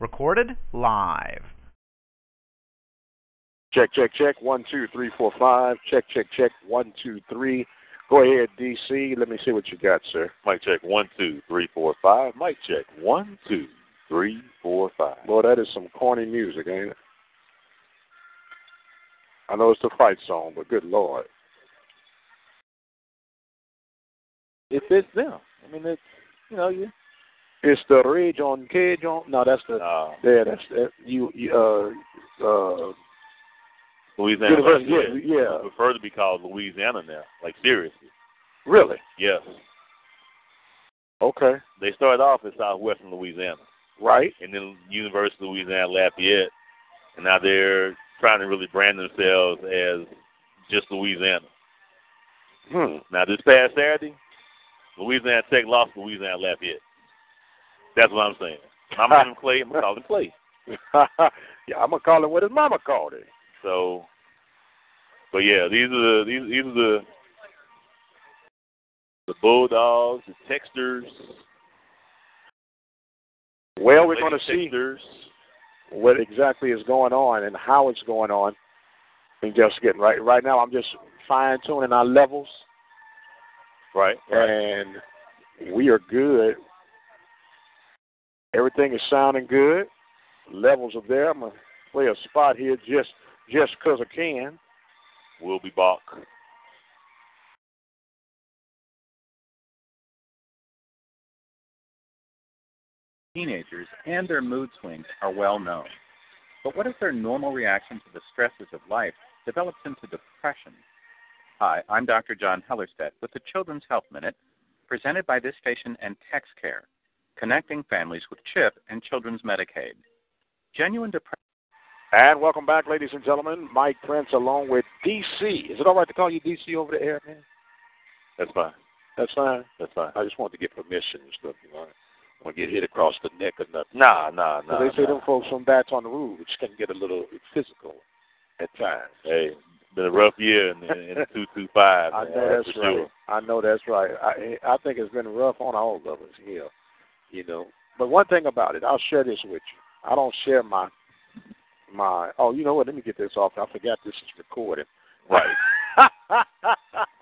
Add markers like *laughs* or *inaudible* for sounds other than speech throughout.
Recorded live. Check, check, check. One, two, three, four, five. Check, check, check. One, two, three. Go ahead, DC. Let me see what you got, sir. Mic check one, two, three, four, five. Mic check one, two, three, four, five. Boy, that is some corny music, ain't it? I know it's the fight song, but good lord. It fits them. I mean, it's you know you. It's the Ragin' Cajun. No, that's the. Uh, yeah, that's that. You, you uh uh. Louisiana. University, yeah, yeah. I prefer to be called Louisiana now. Like seriously. Really? Yes. Okay. They started off in southwestern Louisiana. Right. And then University of Louisiana Lafayette, and now they're trying to really brand themselves as just Louisiana. Hmm. Now this past Saturday, Louisiana Tech lost Louisiana Lafayette. That's what I'm saying. I'm gonna play. I'm gonna call him play. *laughs* yeah, I'm gonna call it what his mama called it. So, but yeah, these are the these these are the the Bulldogs, the Techsters. Well, we're going to see what exactly is going on and how it's going on. And just getting right right now, I'm just fine tuning our levels, Right. Right. and we are good. Everything is sounding good. Levels are there. I'm gonna play a spot here just just 'cause I can. We'll be back. Teenagers and their mood swings are well known. But what if their normal reaction to the stresses of life develops into depression? Hi, I'm Dr. John Hellerstedt with the Children's Health Minute, presented by this station and TexCare, connecting families with CHIP and Children's Medicaid. Genuine depression. And welcome back, ladies and gentlemen. Mike Prince along with DC. Is it all right to call you DC over the air, man? That's fine. That's fine. That's fine. I just wanted to get permission and stuff, you know. I want to get hit across the neck or nothing. Nah, nah, So nah. they say nah. them folks from Bats on the Roof, which can get a little physical at times. Hey, been a rough year in, in, in the *laughs* two two five. I man, know that's for right. Sure. I know that's right. I I think it's been rough on all of us here, you know. But one thing about it, I'll share this with you. I don't share my my. Oh, you know what? Let me get this off. I forgot this is recorded. Right. *laughs*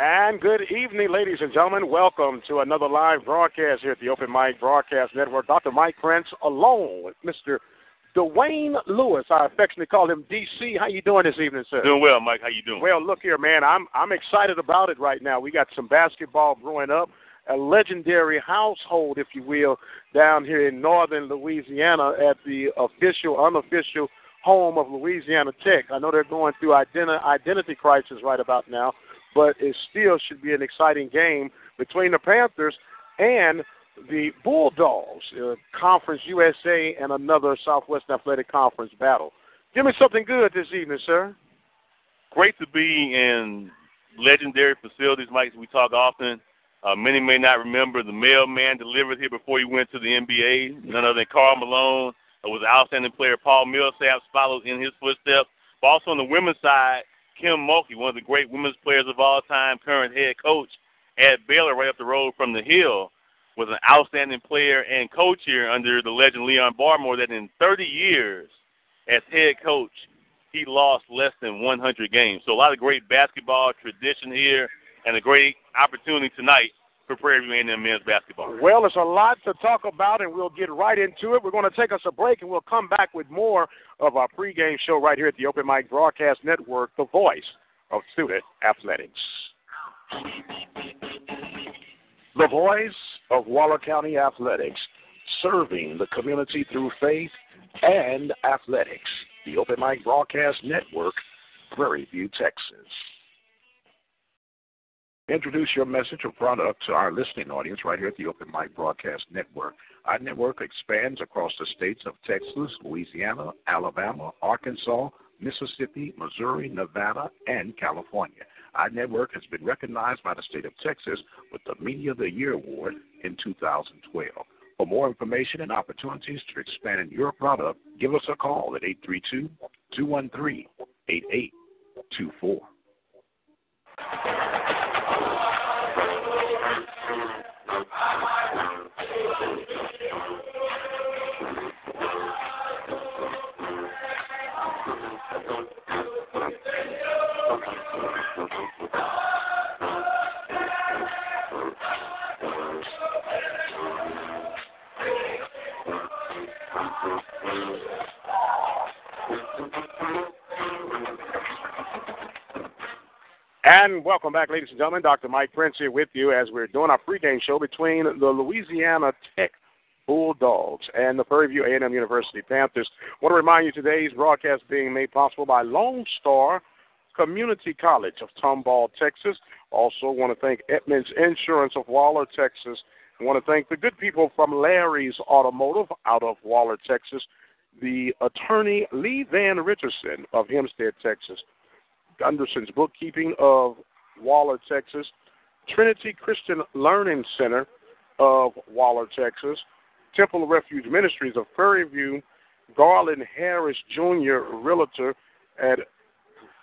And good evening, ladies and gentlemen. Welcome to another live broadcast here at the Open Mic Broadcast Network. Dr. Mike Prince, along with Mr. Dwayne Lewis. I affectionately call him DC. How you doing this evening, sir? Doing well, Mike. How you doing? Well, look here, man. I'm I'm excited about it right now. We got some basketball growing up, a legendary household, if you will, down here in northern Louisiana at the official, unofficial home of Louisiana Tech. I know they're going through identi- identity crisis right about now but it still should be an exciting game between the Panthers and the Bulldogs, uh, Conference USA, and another Southwest Athletic Conference battle. Give me something good this evening, sir. Great to be in legendary facilities, Mike. We talk often. Uh, many may not remember the mailman delivered here before he went to the NBA. None other than Karl Malone. It was outstanding player Paul Millsaps followed in his footsteps. But also on the women's side, Kim Mulkey, one of the great women's players of all time, current head coach at Baylor, right up the road from the Hill, was an outstanding player and coach here under the legend Leon Barmore. That in 30 years as head coach, he lost less than 100 games. So a lot of great basketball tradition here, and a great opportunity tonight for Prairie View A&M men's basketball. Well, there's a lot to talk about, and we'll get right into it. We're going to take us a break, and we'll come back with more of our pregame show right here at the Open Mic Broadcast Network, the voice of student athletics. The voice of Waller County Athletics, serving the community through faith and athletics. The Open Mic Broadcast Network, Prairie View, Texas. Introduce your message or product to our listening audience right here at the Open Mic Broadcast Network. Our network expands across the states of Texas, Louisiana, Alabama, Arkansas, Mississippi, Missouri, Nevada, and California. Our network has been recognized by the state of Texas with the Media of the Year Award in 2012. For more information and opportunities to expand your product, give us a call at 832 213 8824. And welcome back, ladies and gentlemen. Dr. Mike Prince here with you as we're doing our pregame show between the Louisiana Tech Bulldogs and the Prairie View A&M University Panthers. I want to remind you today's broadcast being made possible by Lone Star Community College of Tomball, Texas. Also want to thank Edmonds Insurance of Waller, Texas. I want to thank the good people from Larry's Automotive out of Waller, Texas. The attorney Lee Van Richardson of Hempstead, Texas. Gunderson's Bookkeeping of Waller, Texas. Trinity Christian Learning Center of Waller, Texas. Temple Refuge Ministries of Prairie View. Garland Harris Jr., Realtor at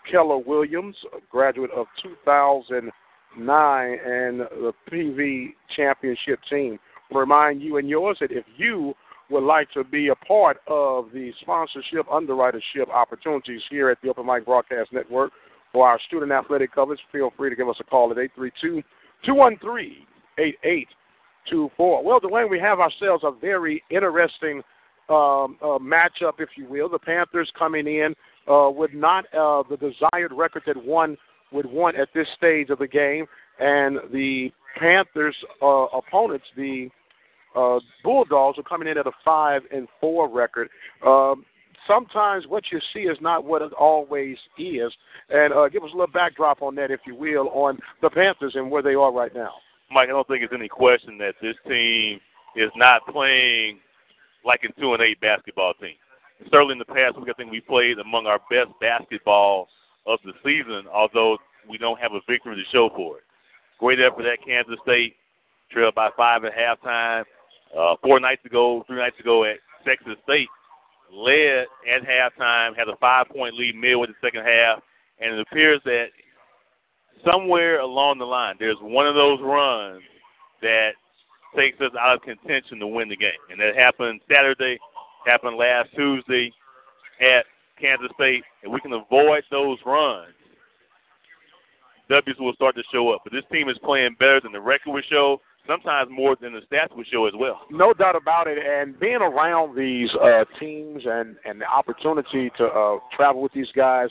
Keller Williams, a graduate of 2009 and the PV Championship team. Remind you and yours that if you would like to be a part of the sponsorship, underwritership opportunities here at the Open Mic Broadcast Network for our student athletic coverage, feel free to give us a call at 832 213 8824. Well, Dwayne, we have ourselves a very interesting um, uh, matchup, if you will. The Panthers coming in uh, with not uh, the desired record that one would want at this stage of the game, and the Panthers' uh, opponents, the uh, Bulldogs, are coming in at a five and four record. Um, sometimes what you see is not what it always is, and uh, give us a little backdrop on that, if you will, on the Panthers and where they are right now. Mike, I don't think there's any question that this team is not playing like a two and eight basketball team. Certainly in the past week, I think we played among our best basketball of the season, although we don't have a victory to show for it. Great effort at Kansas State, trailed by five at halftime. Uh, four nights ago, three nights ago at Texas State, led at halftime, had a five-point lead midway the second half, and it appears that somewhere along the line, there's one of those runs that takes us out of contention to win the game, and that happened Saturday, happened last Tuesday at Kansas State, and we can avoid those runs. W's will start to show up. But this team is playing better than the record would show. Sometimes more than the stats would show as well. No doubt about it. And being around these uh, teams and and the opportunity to uh, travel with these guys,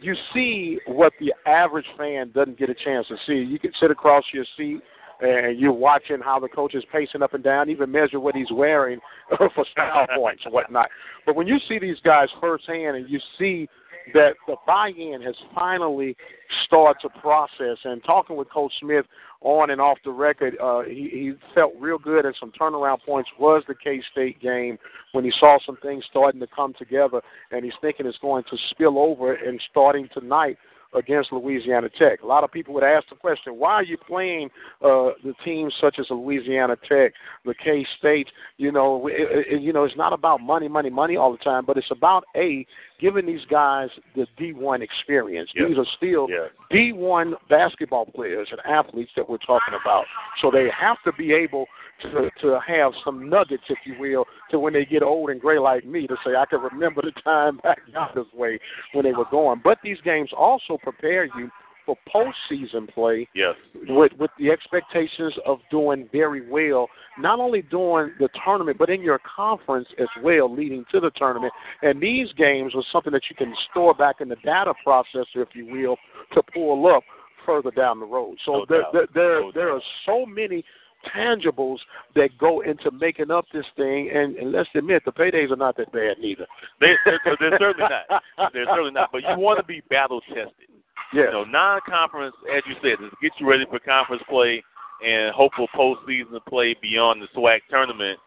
you see what the average fan doesn't get a chance to see. You can sit across your seat and you're watching how the coach is pacing up and down, even measure what he's wearing *laughs* for style *laughs* points and whatnot. But when you see these guys firsthand and you see that the buy-in has finally started to process, and talking with Coach Smith on and off the record, uh, he, he felt real good and some turnaround points was the K-State game when he saw some things starting to come together, and he's thinking it's going to spill over and starting tonight against Louisiana Tech. A lot of people would ask the question, why are you playing uh, the teams such as Louisiana Tech, the K State? You know, it, it, you know, it's not about money, money, money all the time, but it's about a giving these guys the D1 experience. Yes. These are still Yes. D1 basketball players and athletes that we're talking about. So they have to be able to to have some nuggets, if you will, to when they get old and gray like me, to say I can remember the time *laughs* back down this way when they were going. But these games also prepare you for postseason play Yes. with with the expectations of doing very well, not only during the tournament but in your conference as well, leading to the tournament. And these games was something that you can store back in the data processor, if you will, to pull up further down the road. So No there there there, No there are so many tangibles that go into making up this thing and, and let's admit the paydays are not that bad neither. They, they're, they're certainly not. They're certainly not. But you want to be battle tested. Yeah. You know, non-conference, as you said, is get you ready for conference play and hopeful postseason play beyond the SWAC tournament.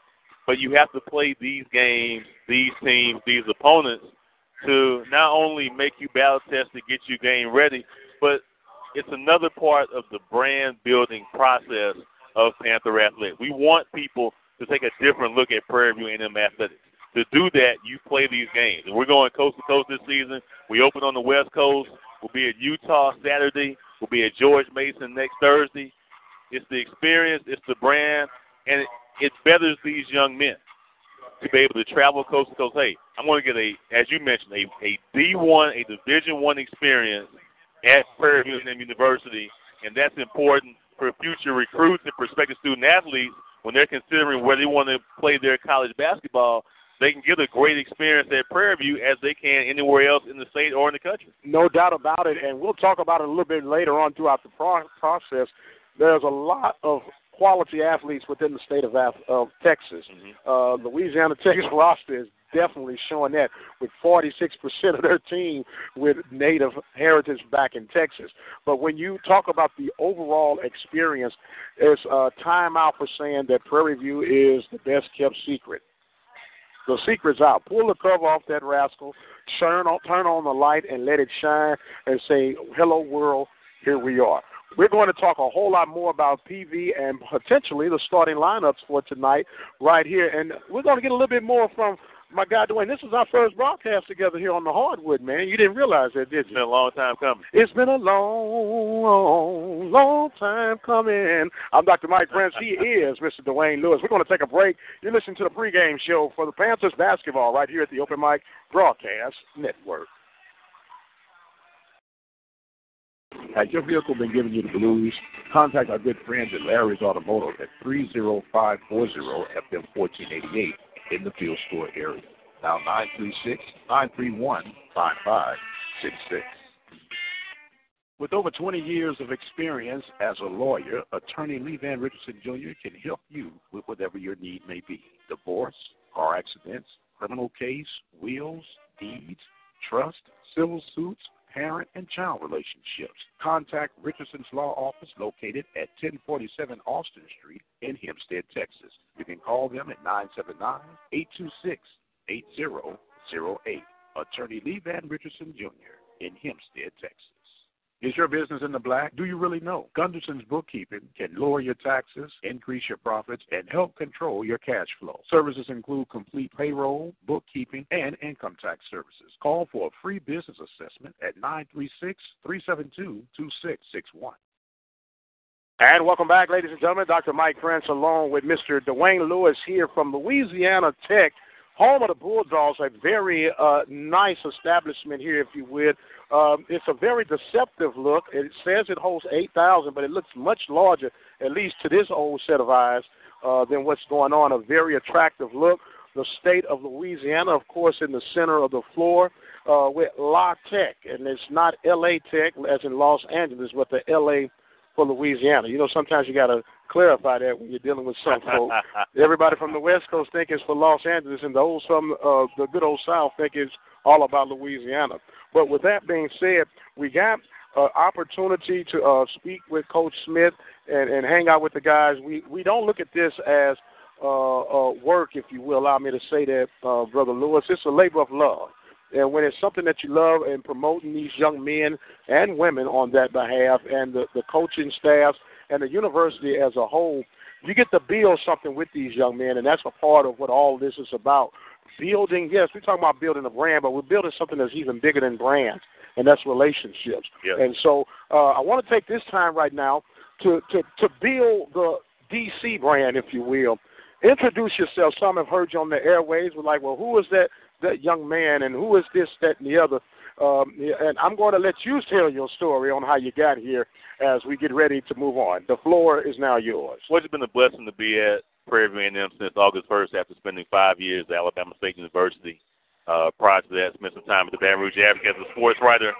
But you have to play these games, these teams, these opponents to not only make you battle tested, get you game ready, but it's another part of the brand building process of Panther Athletics. We want people to take a different look at Prairie View A&M athletics. To do that, you play these games. And we're going coast to coast this season. We open on the West Coast. We'll be at Utah Saturday. We'll be at George Mason next Thursday. It's the experience, it's the brand, and it, it betters these young men to be able to travel coast to coast. Hey, I'm going to get a, as you mentioned, a, a D1, a Division One experience at Prairie View University, and that's important for future recruits and prospective student athletes when they're considering where they want to play their college basketball. They can get a great experience at Prairie View as they can anywhere else in the state or in the country. No doubt about it, and we'll talk about it a little bit later on throughout the pro- process. There's a lot of quality athletes within the state of, of Texas. Uh, Louisiana *laughs* Tech's roster is definitely showing that with 46% of their team with native heritage back in Texas. But when you talk about the overall experience, it's uh, time out for saying that Prairie View is the best kept secret. The secret's out. Pull the cover off that rascal, turn on, turn on the light, and let it shine, and say, "Hello, world. Here we are." We're going to talk a whole lot more about PV and potentially the starting lineups for tonight right here, and we're going to get a little bit more from my guy Dwayne. This is our first broadcast together here on the hardwood, man. You didn't realize that, did It's you? been a long time coming. It's been a long, long, long time coming. I'm Dr. Mike Prince. He is *laughs* Mr. Dwayne Lewis. We're going to take a break. You're listening to the pregame show for the Panthers basketball right here at the Open Mic Broadcast Network. Has your vehicle been giving you the blues? Contact our good friends at Larry's Automotive at 30540 FM 1488 in the Field Store area. Now 936 931 5566. With over 20 years of experience as a lawyer, attorney Lee Van Richardson Jr. can help you with whatever your need may be. Divorce, car accidents, criminal case, wills, deeds, trust, civil suits, parent and child relationships. Contact Richardson's Law Office located at 1047 Austin Street in Hempstead, Texas. You can call them at 979 826 8008. Attorney Lee Van Richardson Jr. in Hempstead, Texas. Is your business in the black? Do you really know? Gunderson's Bookkeeping can lower your taxes, increase your profits, and help control your cash flow. Services include complete payroll, bookkeeping, and income tax services. Call for a free business assessment at 936 372 2661. And welcome back, ladies and gentlemen. Dr. Mike Prince along with Mr. Dwayne Lewis here from Louisiana Tech home of the Bulldogs, a very uh, nice establishment here, if you would. Um, it's a very deceptive look. It says it holds 8,000, but it looks much larger, at least to this old set of eyes, uh, than what's going on. A very attractive look. The state of Louisiana, of course, in the center of the floor uh, with La Tech, and it's not L.A. Tech as in Los Angeles, but the L.A. for Louisiana. You know, sometimes you got to clarify that when you're dealing with some folks. *laughs* Everybody from the West Coast think it's for Los Angeles, and those from uh, the good old South think it's all about Louisiana. But with that being said, we got uh, opportunity to uh, speak with Coach Smith and, and hang out with the guys. We we don't look at this as uh, uh, work, if you will allow me to say that, uh, Brother Lewis. It's a labor of love. And when it's something that you love and promoting these young men and women on that behalf and the, the coaching staffs and the university as a whole, you get to build something with these young men, and that's a part of what all this is about. Building, yes, we're talking about building a brand, but we're building something that's even bigger than brands, and that's relationships. Yes. And so uh, I want to take this time right now to, to, to build the DC brand, if you will. Introduce yourself. Some have heard you on the airways. We're like, well, who is that that young man, and who is this, that, and the other? Um, and I'm going to let you tell your story on how you got here as we get ready to move on. The floor is now yours. Well, it's been a blessing to be at Prairie View A&M since August 1st after spending five years at Alabama State University. Uh, prior to that, spent some time at the Baton Rouge Advocate as a sports writer,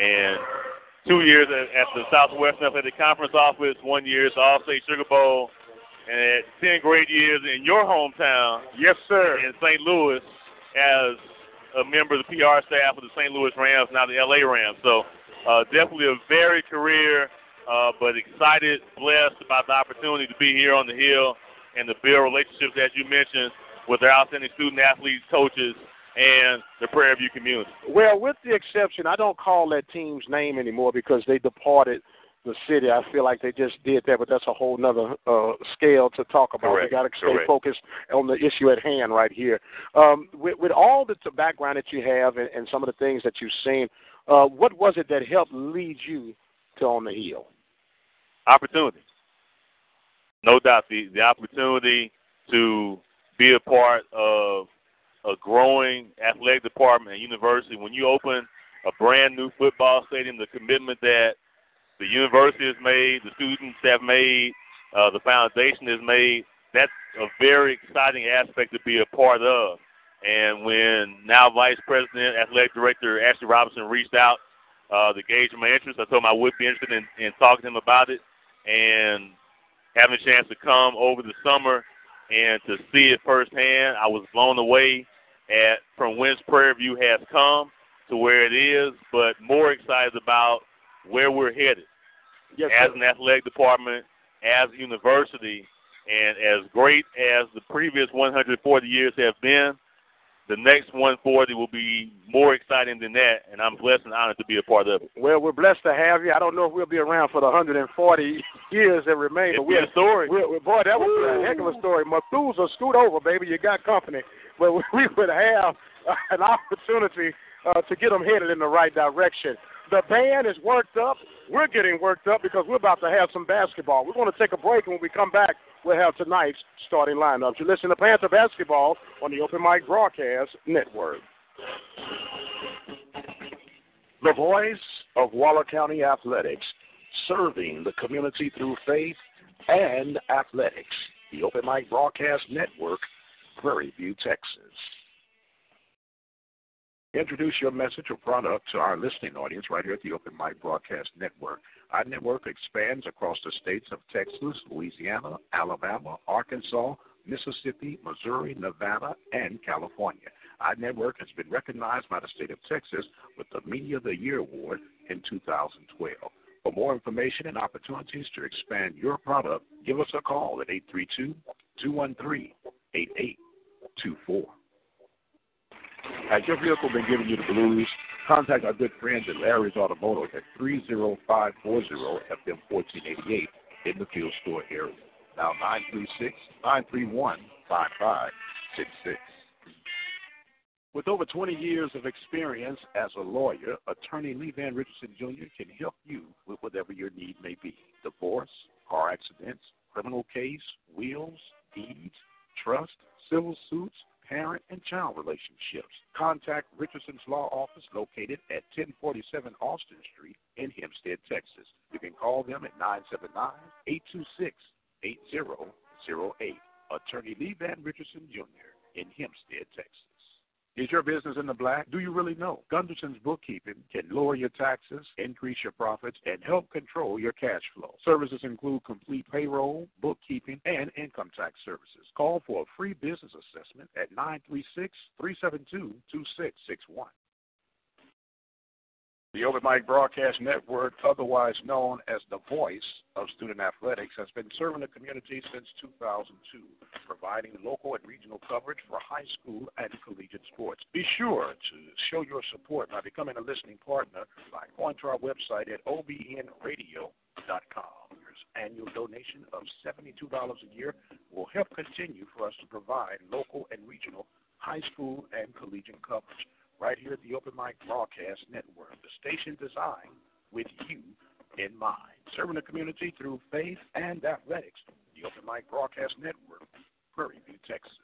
and two years at, at the Southwestern Athletic Conference office, one year at the Allstate Sugar Bowl, and 10 great years in your hometown. Yes, sir. In St. Louis as a member of the PR staff of the St. Louis Rams, now the LA Rams. So uh, definitely a varied career, uh, but excited, blessed about the opportunity to be here on the Hill and to build relationships, as you mentioned, with our outstanding student athletes, coaches, and the Prairie View community. Well, with the exception, I don't call that team's name anymore because they departed the city. I feel like they just did that, but that's a whole nother uh, scale to talk about. Correct. We got to stay Correct. focused on the issue at hand right here. Um, with, with all the t- background that you have and, and some of the things that you've seen, uh, what was it that helped lead you to on the hill? opportunity. No doubt, the the opportunity to be a part of a growing athletic department and university. When you open a brand new football stadium, the commitment that the university has made, the students have made, uh, the foundation has made. That's a very exciting aspect to be a part of. And when now Vice President, Athletic Director Ashley Robinson reached out uh, to gauge my interest, I told him I would be interested in, in talking to him about it and having a chance to come over the summer and to see it firsthand, I was blown away at from whence Prairie View has come to where it is, but more excited about where we're headed Yes, as sir. an athletic department, as a university, and as great as the previous 140 years have been, the next 140 will be more exciting than that, and I'm blessed and honored to be a part of it. Well, we're blessed to have you. I don't know if we'll be around for the 140 years that remain, but we're a story. We, we, boy, that was a heck of a story. Methuselah, scoot over, baby. You got company. But *laughs* we would have an opportunity uh, to get them headed in the right direction. The band is worked up. We're getting worked up because we're about to have some basketball. We're going to take a break, and when we come back, we'll have tonight's starting lineups. You listen to Panther Basketball on the Open Mic Broadcast Network. The voice of Waller County Athletics, serving the community through faith and athletics. The Open Mic Broadcast Network, Prairie View, Texas. Introduce your message or product to our listening audience right here at the Open Mic Broadcast Network. Our network expands across the states of Texas, Louisiana, Alabama, Arkansas, Mississippi, Missouri, Nevada, and California. Our network has been recognized by the state of Texas with the Media of the Year Award in 2012. For more information and opportunities to expand your product, give us a call at 832 213 8824. Has your vehicle been giving you the blues? Contact our good friends at Larry's Automotive at 30540 FM 1488 in the Field Store area. Now 936 931 5566. With over 20 years of experience as a lawyer, attorney Lee Van Richardson Jr. can help you with whatever your need may be divorce, car accidents, criminal case, wills, deeds, trust, civil suits, parent and child relationships. Contact Richardson's Law Office located at 1047 Austin Street in Hempstead, Texas. You can call them at 979 826 8008. Attorney Lee Van Richardson Jr. in Hempstead, Texas. Is your business in the black? Do you really know? Gunderson's Bookkeeping can lower your taxes, increase your profits, and help control your cash flow. Services include complete payroll, bookkeeping, and income tax services. Call for a free business assessment at 936 372 2661. The Open Mic Broadcast Network, otherwise known as the voice of student athletics, has been serving the community since 2002, providing local and regional coverage for high school and collegiate sports. Be sure to show your support by becoming a listening partner by going to our website at obnradio.com. Your annual donation of $72 a year will help continue for us to provide local and regional high school and collegiate coverage right here at the Open Mic Broadcast Network, the station designed with you in mind. Serving the community through faith and athletics, the Open Mic Broadcast Network, Prairie View, Texas.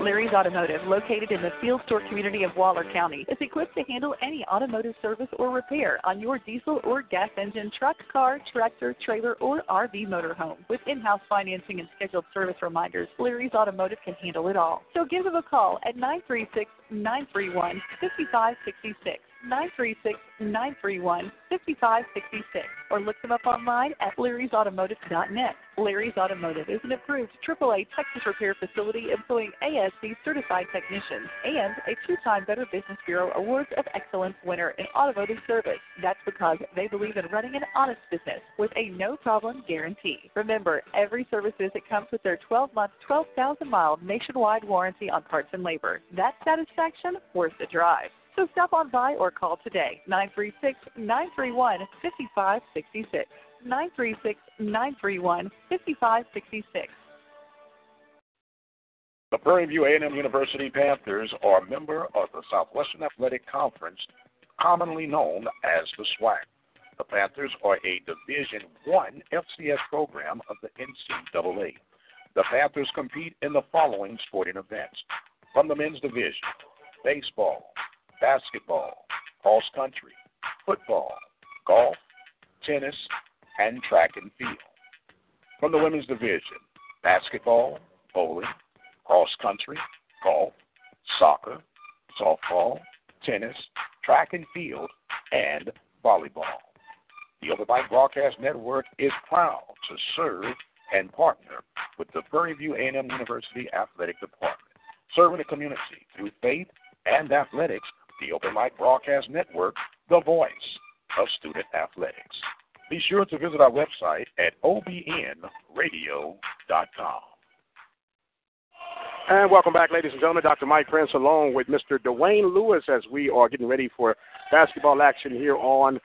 Larry's Automotive, located in the Field Store community of Waller County, is equipped to handle any automotive service or repair on your diesel or gas engine, truck, car, tractor, trailer, or RV motorhome. With in-house financing and scheduled service reminders, Larry's Automotive can handle it all. So give them a call at 936 931 5566. 936 931 5566 or look them up online at larrysautomotive.net. Larry's Automotive is an approved AAA Texas repair facility employing ASE certified technicians and a two time Better Business Bureau Awards of Excellence winner in automotive service. That's because they believe in running an honest business with a no problem guarantee. Remember, every service visit comes with their 12 month, 12,000 mile nationwide warranty on parts and labor. That satisfaction worth the drive. So stop on by or call today, 936 931 5566. 936 931 5566. The Prairie View A&M University Panthers are a member of the Southwestern Athletic Conference, commonly known as the SWAC. The Panthers are a Division One FCS program of the NCAA. The Panthers compete in the following sporting events: from the men's division, baseball, basketball, cross country, football, golf, tennis, and track and field. From the women's division, basketball, bowling, cross country, golf, soccer, softball, tennis, track and field, and volleyball. The Mic Broadcast Network is proud to serve and partner with the Prairie View A&M University Athletic Department, serving the community through faith and athletics the Open Mic Broadcast Network, the voice of student athletics. Be sure to visit our website at obnradio.com. And welcome back, ladies and gentlemen. Dr. Mike Prince along with Mr. Dwayne Lewis as we are getting ready for basketball action here on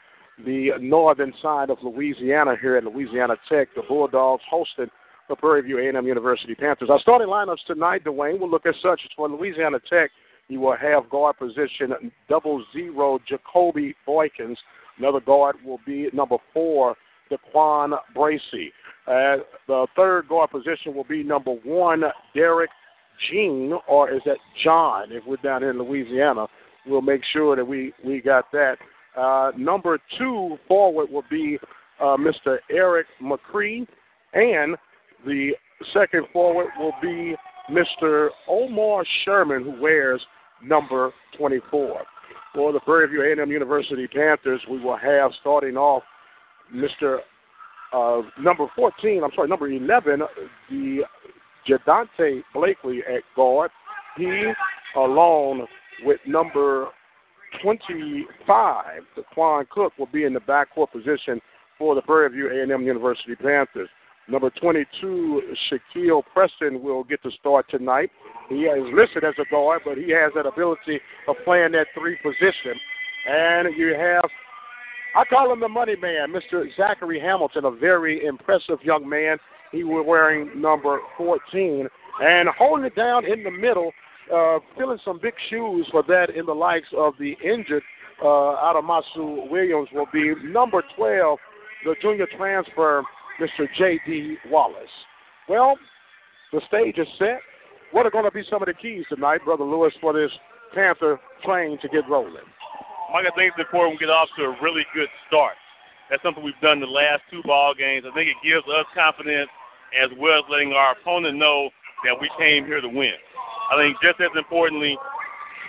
the northern side of Louisiana here at Louisiana Tech. The Bulldogs hosting the Prairie View A&M University Panthers. Our starting lineups tonight, Dwayne, will look as such. It's for Louisiana Tech. You will have guard position double zero Jacobi Boykins. Another guard will be number four, Daquan Bracey. Uh, the third guard position will be number one, Derric Jean, or is that John? If we're down in Louisiana, we'll make sure that we, we got that. Uh, number two forward will be uh, Mr. Erik McCree, and the second forward will be Mr. Omar Sherman, who wears number 24. For the Prairie View A&M University Panthers, we will have starting off Mr. Uh, number 14, I'm sorry, number 11, the Jadante Blakely at guard. He, along with number 25, Daquan Cook, will be in the backcourt position for the Prairie View A&M University Panthers. Number 22, Shaquille Preston, will get to start tonight. He is listed as a guard, but he has that ability of playing that three position. And you have, I call him the money man, Mr. Zachary Hamilton, a very impressive young man. He was wearing number 14 and holding it down in the middle, uh, filling some big shoes for that in the likes of the injured uh, Adamasu Williams will be number 12, the junior transfer, Mr. J.D. Wallace. Well, the stage is set. What are going to be some of the keys tonight, Brother Lewis, for this Panther train to get rolling? Mike, I think it's important we get off to a really good start. That's something we've done the last two ball games. I think it gives us confidence as well as letting our opponent know that we came here to win. I think just as importantly,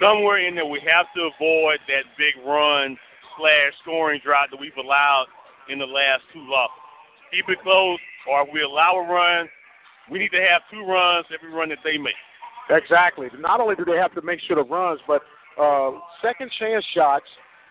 somewhere in there we have to avoid that big run slash scoring drought that we've allowed in the last two losses. Keep it close, or if we allow a run, we need to have two runs every run that they make. Exactly. Not only do they have to make sure the runs, but uh, second chance shots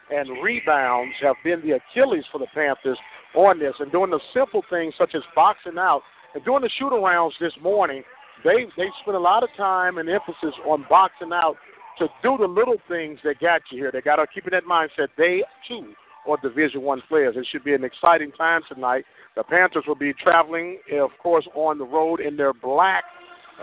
and rebounds have been the Achilles for the Panthers on this. And doing the simple things such as boxing out and doing the shoot arounds this morning, they they spent a lot of time and emphasis on boxing out to do the little things that got you here. They got to keep in that mindset. They too are Division One players. It should be an exciting time tonight. The Panthers will be traveling, of course, on the road in their black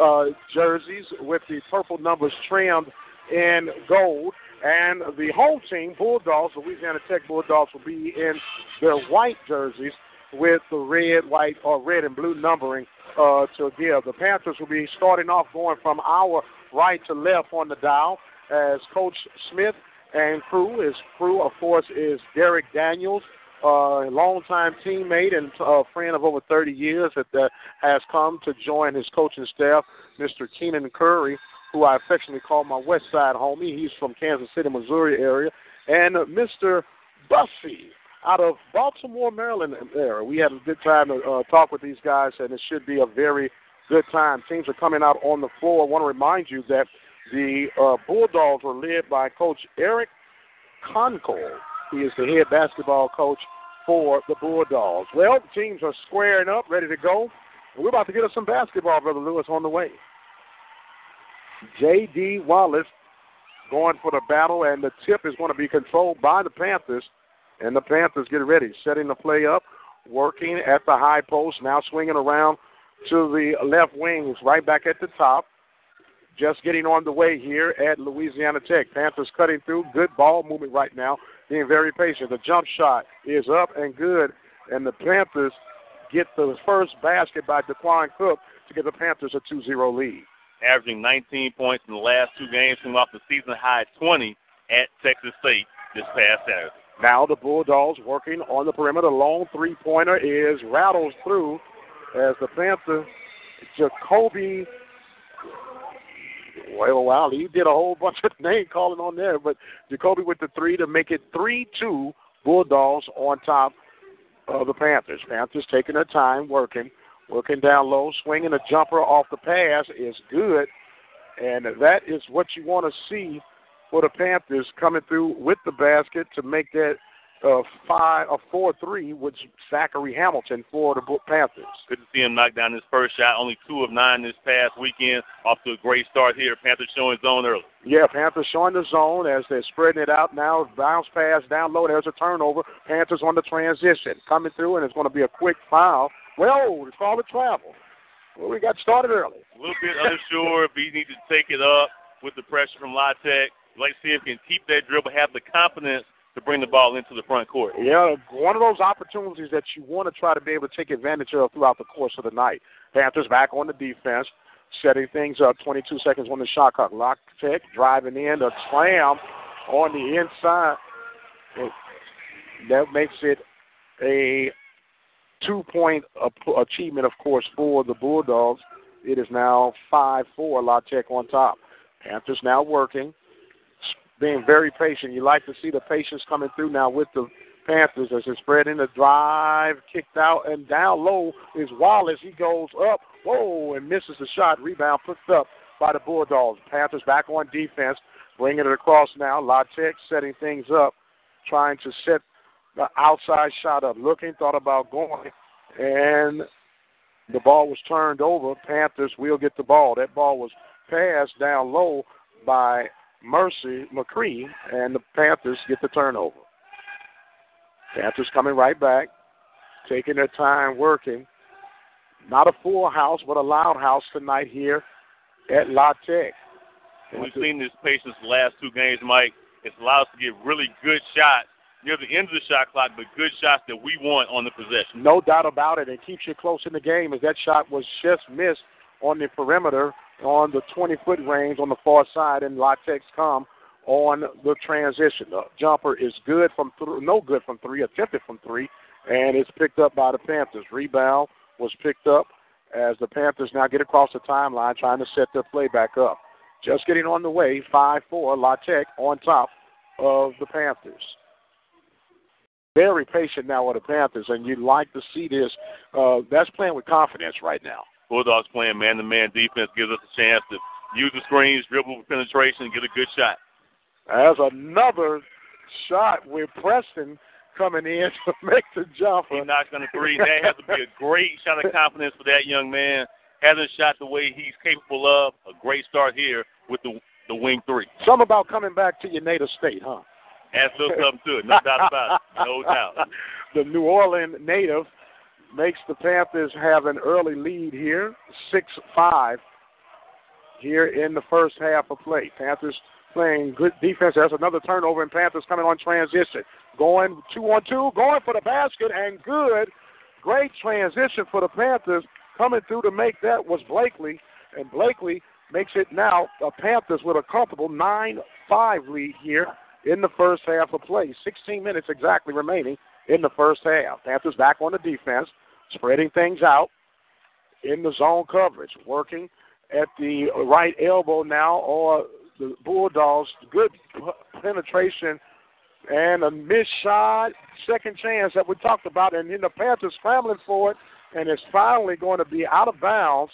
uh, jerseys with the purple numbers trimmed in gold. And the home team, Bulldogs, the Louisiana Tech Bulldogs, will be in their white jerseys with the red, white, or red and blue numbering uh, to give. The Panthers will be starting off going from our right to left on the dial as Coach Smith and crew. His crew, of course, is Derek Daniels, a longtime teammate and friend of over 30 years that has come to join his coaching staff, Mr. Keenan Curry, who I affectionately call my West Side homie. He's from Kansas City, Missouri area, and Mr. Bussy out of Baltimore, Maryland area. We had a good time to uh, talk with these guys, and it should be a very good time. Teams are coming out on the floor. I want to remind you that the uh, Bulldogs were led by Coach Eric Konkol. He is the head basketball coach for the Bulldogs. Well, the teams are squaring up, ready to go. we're about to get us some basketball, Brother Lewis, on the way. J.D. Wallace going for the battle, and the tip is going to be controlled by the Panthers. And the Panthers get ready, setting the play up, working at the high post, now swinging around to the left wings, right back at the top. Just getting on the way here at Louisiana Tech. Panthers cutting through. Good ball movement right now. Being very patient. The jump shot is up and good. And the Panthers get the first basket by Daquan Cook to give the Panthers a 2 0 lead. Averaging 19 points in the last two games, coming off the season high 20 at Texas State this past Saturday. Now the Bulldogs working on the perimeter. Long three pointer is rattles through as the Panthers, Jacobi. Well, wow, he did a whole *laughs* bunch of name calling on there, but Jacobi with the three to make it 3 2 Bulldogs on top of the Panthers. Panthers taking their time working, working down low, swinging a jumper off the pass is good, and that is what you want to see for the Panthers coming through with the basket to make that uh, five a four three with Zachary Hamilton for the Panthers. Good to see him knock down his first shot. Only two of nine this past weekend. Off to a great start here. Panthers showing zone early. Yeah, Panthers showing the zone as they're spreading it out now. Bounce pass down low. There's a turnover. Panthers on the transition coming through, and it's going to be a quick foul. Well, it's called a travel. Well, we got started early. A little bit unsure if he needs to take it up with the pressure from La Tech. Like to see if he can keep that dribble, have the confidence to bring the ball into the front court. Yeah, one of those opportunities that you want to try to be able to take advantage of throughout the course of the night. Panthers back on the defense, setting things up. 22 seconds on the shot clock. La Tech driving in a slam on the inside. That makes it a two-point achievement, of course, for the Bulldogs. It is now 5-4, La Tech on top. Panthers now working being very patient. You like to see the patience coming through now with the Panthers as they spread in the drive, kicked out, and down low is Wallace. He goes up, whoa, and misses the shot. Rebound picked up by the Bulldogs. Panthers back on defense, bringing it across now. La Tech setting things up, trying to set the outside shot up. Looking, thought about going, and the ball was turned over. Panthers will get the ball. That ball was passed down low by Mercy McCree, and the Panthers get the turnover. Panthers coming right back, taking their time working. Not a full house, but a loud house tonight here at La Tech. We've seen this patience the last two games, Mike. It's allowed us to get really good shots near the end of the shot clock, but good shots that we want on the possession. No doubt about it. It keeps you close in the game as that shot was just missed on the perimeter on the 20 foot range on the far side, and La Tech's come on the transition. The jumper is good from th- no good from three, attempted from three, and it's picked up by the Panthers. Rebound was picked up as the Panthers now get across the timeline trying to set their play back up. Just getting on the way, 5 4, La Tech on top of the Panthers. Very patient now with the Panthers, and you'd like to see this. Uh, that's playing with confidence right now. Bulldogs playing man to man defense gives us a chance to use the screens, dribble penetration, and get a good shot. As another shot with Preston coming in *laughs* to make the jumper. He knocks on the three. That has to be a great shot of confidence for that young man. Hasn't shot the way he's capable of. A great start here with the the wing three. Something about coming back to your native state, huh? A little something to it, no doubt about it. No *laughs* doubt. The New Orleans native makes the Panthers have an early lead here, six five here in the first half of play. Panthers playing good defense. That's another turnover, and Panthers coming on transition. Going two on two, going for the basket, and good. Great transition for the Panthers. Coming through to make that was Blakely, and Blakely makes it now the Panthers with a comfortable 9 5 lead here in the first half of play. 16 minutes exactly remaining in the first half. Panthers back on the defense, spreading things out in the zone coverage, working at the right elbow now, or the Bulldogs. Good penetration and a missed shot, second chance that we talked about, and then the Panthers scrambling for it, and it's finally going to be out of bounds.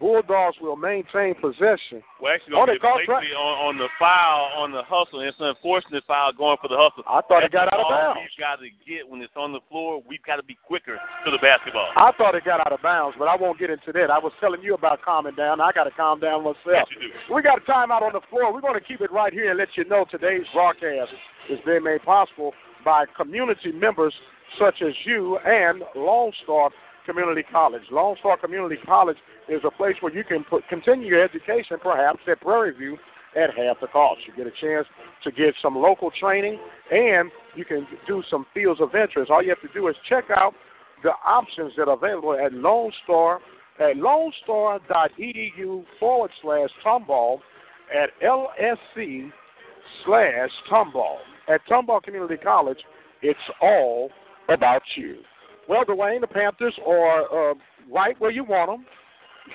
Bulldogs will maintain possession. Well, actually, going to be Blakely on, on the foul on the hustle. It's an unfortunate foul going for the hustle. I thought That's it got out of bounds. We've got to get when it's on the floor. We've got to be quicker to the basketball. I thought it got out of bounds, but I won't get into that. I was telling you about calming down. I got to calm down myself. Do. We got a timeout on the floor. We're going to keep it right here and let you know today's broadcast is being made possible by community members such as you and Lone Star Community College. Lone Star Community College is a place where you can put, continue your education, perhaps at Prairie View, at half the cost. You get a chance to get some local training, and you can do some fields of interest. All you have to do is check out the options that are available at Lone Star at lonestar.edu forward slash tomball at LSC slash tomball. At Tomball Community College, it's all about you. Well, Dwayne, the Panthers are uh, right where you want them,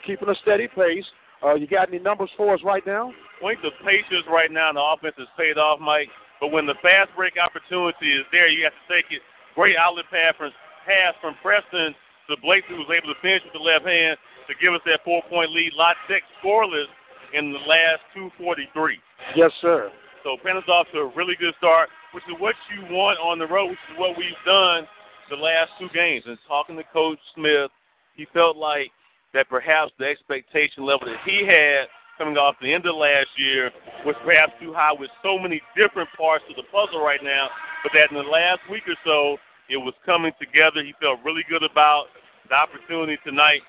keeping a steady pace. Uh, you got any numbers for us right now? I think the patience right now, and the offense has paid off, Mike. But when the fast break opportunity is there, you have to take it. Great outlet pass from, pass from Preston to Blakely, who was able to finish with the left hand to give us that four point lead. La Tech scoreless in the last 243. Yes, sir. So Panthers off to a really good start, which is what you want on the road, which is what we've done the last two games. And talking to Coach Smith, he felt like that perhaps the expectation level that he had coming off the end of last year was perhaps too high with so many different parts of the puzzle right now. But that in the last week or so, it was coming together. He felt really good about the opportunity tonight.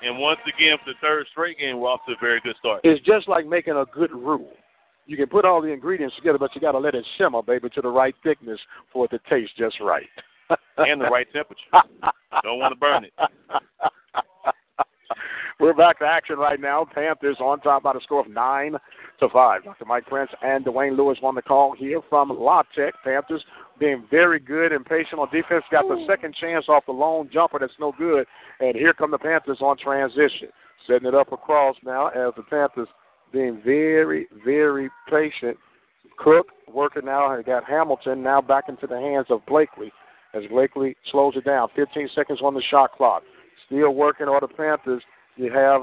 And once again, for the third straight game, we're off to a very good start. It's just like making a good roux. You can put all the ingredients together, but you got to let it simmer, baby, to the right thickness for it to taste just right. And the right temperature. Don't want to burn it. *laughs* We're back to action right now. Panthers on top by the score of nine to five. Dr. Mike Prince and Dwayne Lewis on the call here from La Tech. Panthers being very good and patient on defense. Got the second chance off the lone jumper that's no good. And here come the Panthers on transition. Setting it up across now as the Panthers being very, very patient. Cook working now and got Hamilton now back into the hands of Blakely as Blakely slows it down. 15 seconds on the shot clock. Still working on the Panthers. You have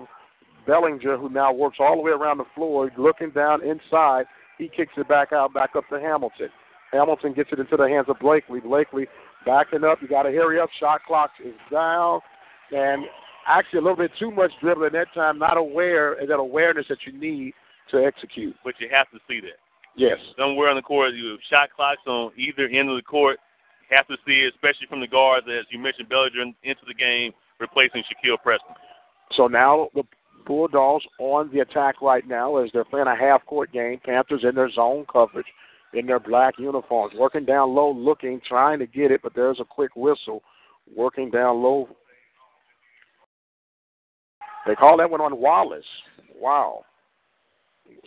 Bellinger, who now works all the way around the floor, looking down inside. He kicks it back out, back up to Hamilton. Hamilton gets it into the hands of Blakely. Blakely backing up. You got to hurry up. Shot clock is down. And actually, a little bit too much dribbling that time, not aware of that awareness that you need to execute. But you have to see that. Yes. Somewhere on the court, you have shot clocks on either end of the court. Have to see especially from the guards, as you mentioned, Bellinger into the game, replacing Shaquille Preston. So now the Bulldogs on the attack right now as they're playing a half court game. Panthers in their zone coverage in their black uniforms, working down low, looking, trying to get it, but there's a quick whistle. Working down low. They call that one on Wallace. Wow.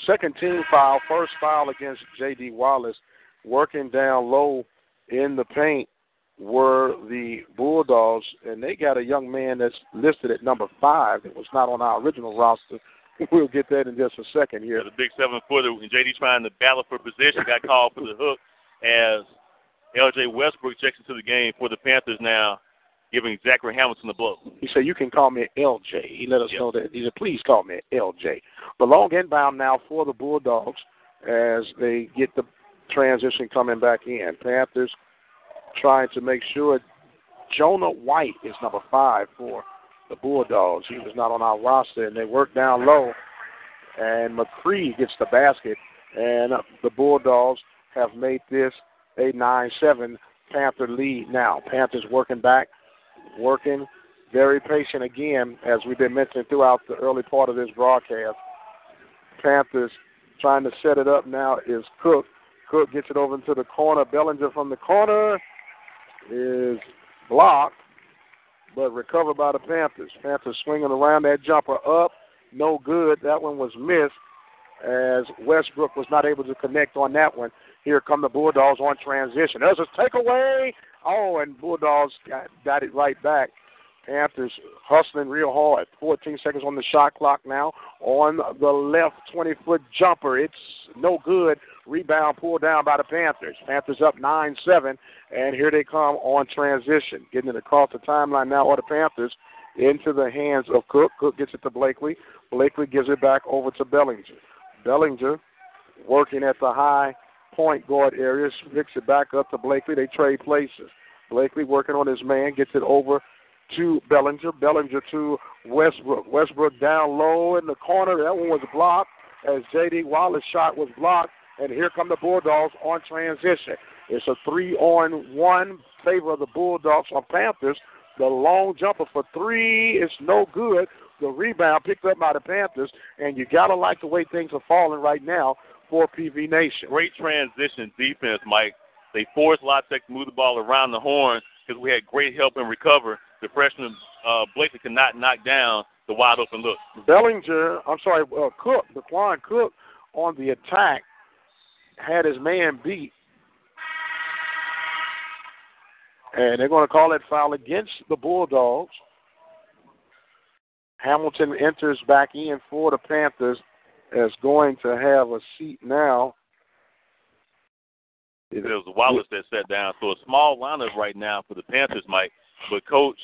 Second team foul, first foul against J.D. Wallace, working down low in the paint were the Bulldogs, and they got a young man that's listed at number five that was not on our original roster. *laughs* We'll get that in just a second here. The big seven footer, and JD trying to battle for position, got called for the hook as LJ Westbrook checks into the game for the Panthers now, giving Zachary Hamilton the blow. He said, You can call me LJ. He let us Yep. know that. He said, Please call me LJ. The long inbound now for the Bulldogs as they get the transition coming back in. Panthers trying to make sure Jonah White is number five for the Bulldogs. He was not on our roster, and they work down low. And McCree gets the basket, and the Bulldogs have made this a 9 7 Panther lead now. Panthers working back, working very patient again, as we've been mentioning throughout the early part of this broadcast. Panthers trying to set it up now is Cook. Cook gets it over into the corner. Bellinger from the corner is blocked, but recovered by the Panthers. Panthers swinging around that jumper up, no good. That one was missed as Westbrook was not able to connect on that one. Here come the Bulldogs on transition. There's a takeaway. Oh, and Bulldogs got, got it right back. Panthers hustling real hard. 14 seconds on the shot clock now. On the left 20 foot jumper. It's no good. Rebound pulled down by the Panthers. Panthers up 9 7. And here they come on transition. Getting it across the timeline now are the Panthers into the hands of Cook. Cook gets it to Blakely. Blakely gives it back over to Bellinger. Bellinger working at the high point guard area, picks it back up to Blakely. They trade places. Blakely working on his man, gets it over to Bellinger. Bellinger to Westbrook. Westbrook down low in the corner. That one was blocked as J.D. Wallace shot was blocked. And here come the Bulldogs on transition. It's a three on one favor of the Bulldogs on Panthers. The long jumper for three is no good. The rebound picked up by the Panthers, and you gotta like the way things are falling right now for PV Nation. Great transition defense, Mike. They forced La Tech to move the ball around the horn because we had great help and recover. The freshman uh, Blakely could not knock down the wide open look. Bellinger, I'm sorry, uh, Cook, Daquan Cook on the attack had his man beat. And they're going to call that foul against the Bulldogs. Hamilton enters back in for the Panthers as going to have a seat now. It was Wallace that sat down. So a small lineup right now for the Panthers, Mike. But Coach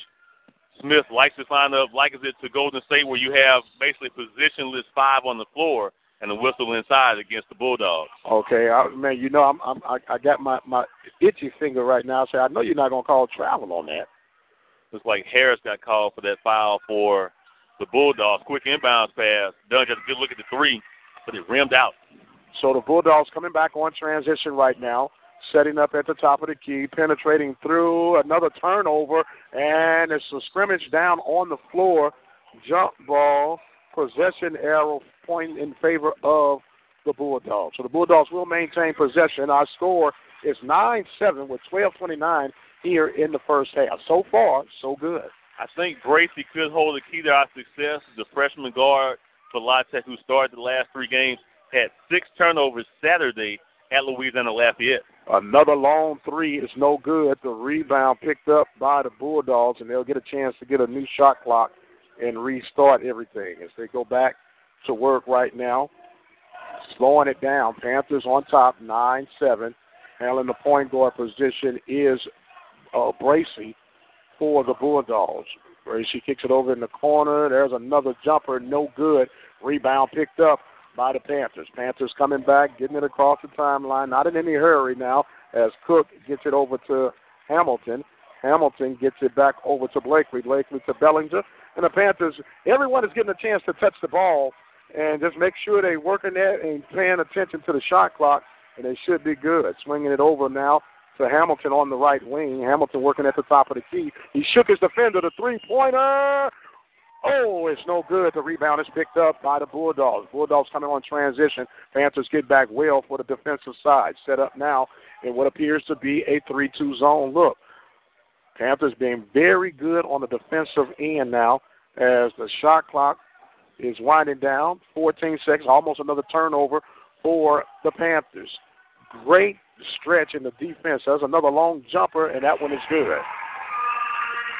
Smith likes this lineup, likes it to Golden State where you have basically positionless five on the floor and a whistle inside against the Bulldogs. Okay, I, man, you know I'm, I'm I, I got my my itchy finger right now. So I know you're not going to call travel on that. Looks like Harris got called for that foul for the Bulldogs. Quick inbounds pass. Dunn got a good look at the three, but it rimmed out. So the Bulldogs coming back on transition right now, setting up at the top of the key, penetrating through another turnover, and it's a scrimmage down on the floor. Jump ball, possession arrow pointing in favor of the Bulldogs. So the Bulldogs will maintain possession. Our score is 9 7 with 12.29 here in the first half. So far, so good. I think Gracie could hold the key to our success. The freshman guard for La Tech, who started the last three games, had six turnovers Saturday at Louisiana Lafayette. Another long three is no good. The rebound picked up by the Bulldogs, and they'll get a chance to get a new shot clock and restart everything as they go back to work right now. Slowing it down. Panthers on top, 9 7. Handling the point guard position is uh, Bracey for the Bulldogs. Bracey kicks it over in the corner. There's another jumper, no good. Rebound picked up by the Panthers. Panthers coming back, getting it across the timeline, not in any hurry now, as Cook gets it over to Hamilton. Hamilton gets it back over to Blakely. Blakely to Bellinger. And the Panthers, everyone is getting a chance to touch the ball and just make sure they're working that and paying attention to the shot clock, and they should be good. Swinging it over now to Hamilton on the right wing. Hamilton working at the top of the key. He shook his defender. The three pointer. Oh, it's no good. The rebound is picked up by the Bulldogs. Bulldogs coming on transition. Panthers get back well for the defensive side. Set up now in what appears to be a 3 2 zone look. Panthers being very good on the defensive end now as the shot clock is winding down. 14 seconds, almost another turnover for the Panthers. Great stretch in the defense. There's another long jumper, and that one is good.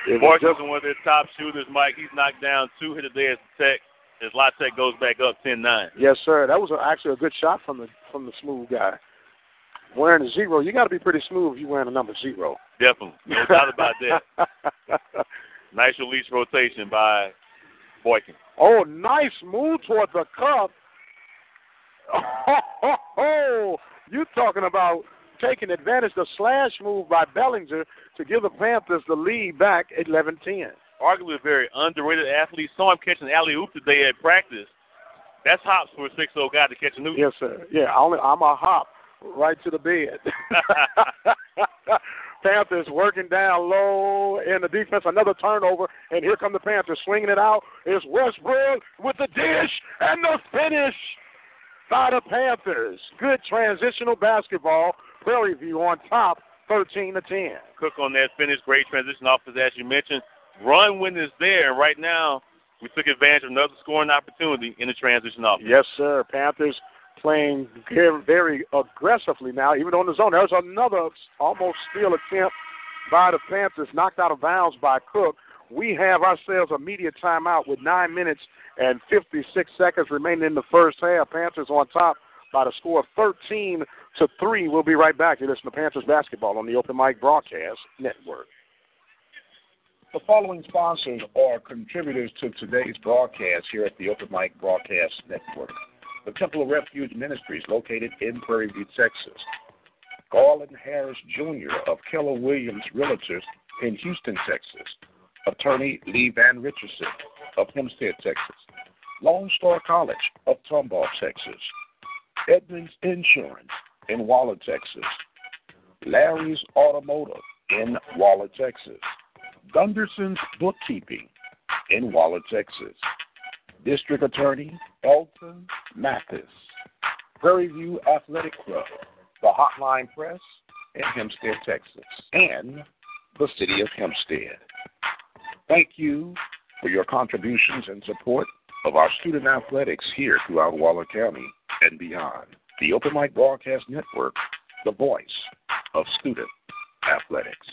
It Boyce is one of their top shooters, Mike. He's knocked down two hit a day as Tech. As La Tech goes back up 10-9. Yes, sir. That was actually a good shot from the from the smooth guy. Wearing a zero, you got to be pretty smooth if you're wearing a number zero. Definitely, no doubt about that. *laughs* nice release rotation by Boykin. Oh, nice move toward the cup. Oh, *laughs* oh, oh. you talking about taking advantage of the slash move by Bellinger to give the Panthers the lead back at 11-10. Arguably a very underrated athlete. Saw him catching alley oop today at practice. That's hops for a 6'0 guy to catch a new. Yes, sir. Yeah, I only, I'm a hop right to the bed. *laughs* *laughs* *laughs* Panthers working down low in the defense. Another turnover, and here come the Panthers swinging it out. It's Westbrook with the dish and the finish by the Panthers. Good transitional basketball. Prairie View on top, 13 to 10. Cook on that finish. Great transition offense, as you mentioned. Run when it's there. Right now, we took advantage of another scoring opportunity in the transition offense. Yes, sir. Panthers playing very aggressively now, even on the zone. There's another almost steal attempt by the Panthers, knocked out of bounds by Cook. We have ourselves a media timeout with nine minutes and 56 seconds remaining in the first half. Panthers on top by the score of 13 to 3. We'll be right back. You listen to Panthers basketball on the Open Mic Broadcast Network. The following sponsors are contributors to today's broadcast here at the Open Mic Broadcast Network. The Temple of Refuge Ministries, located in Prairie View, Texas. Garland Harris Jr. of Keller Williams Realtors in Houston, Texas. Attorney Lee Van Richardson of Hempstead, Texas. Lone Star College of Tomball, Texas. Edmonds Insurance in Waller, Texas. Larry's Automotive in Waller, Texas. Gunderson's Bookkeeping in Waller, Texas. District Attorney Elton Mathis. Prairie View Athletic Club, the Hotline Press in Hempstead, Texas, and the City of Hempstead. Thank you for your contributions and support of our student athletics here throughout Waller County and beyond. The Open Mic Broadcast Network, the voice of student athletics.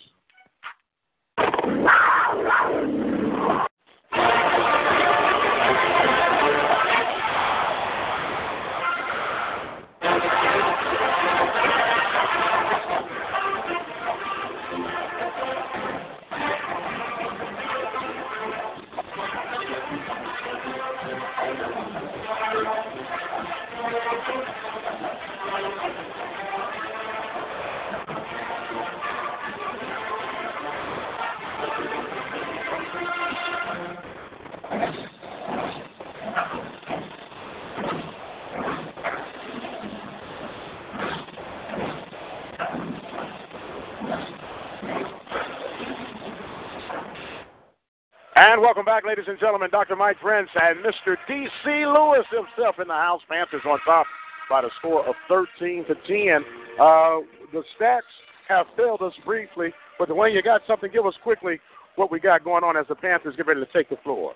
Welcome back, ladies and gentlemen. Dr. Mike Prince and Mr. D.C. Lewis himself in the house. Panthers on top by the score of 13 to 10. Uh, the stats have failed us briefly, but the way you got something, give us quickly what we got going on as the Panthers get ready to take the floor.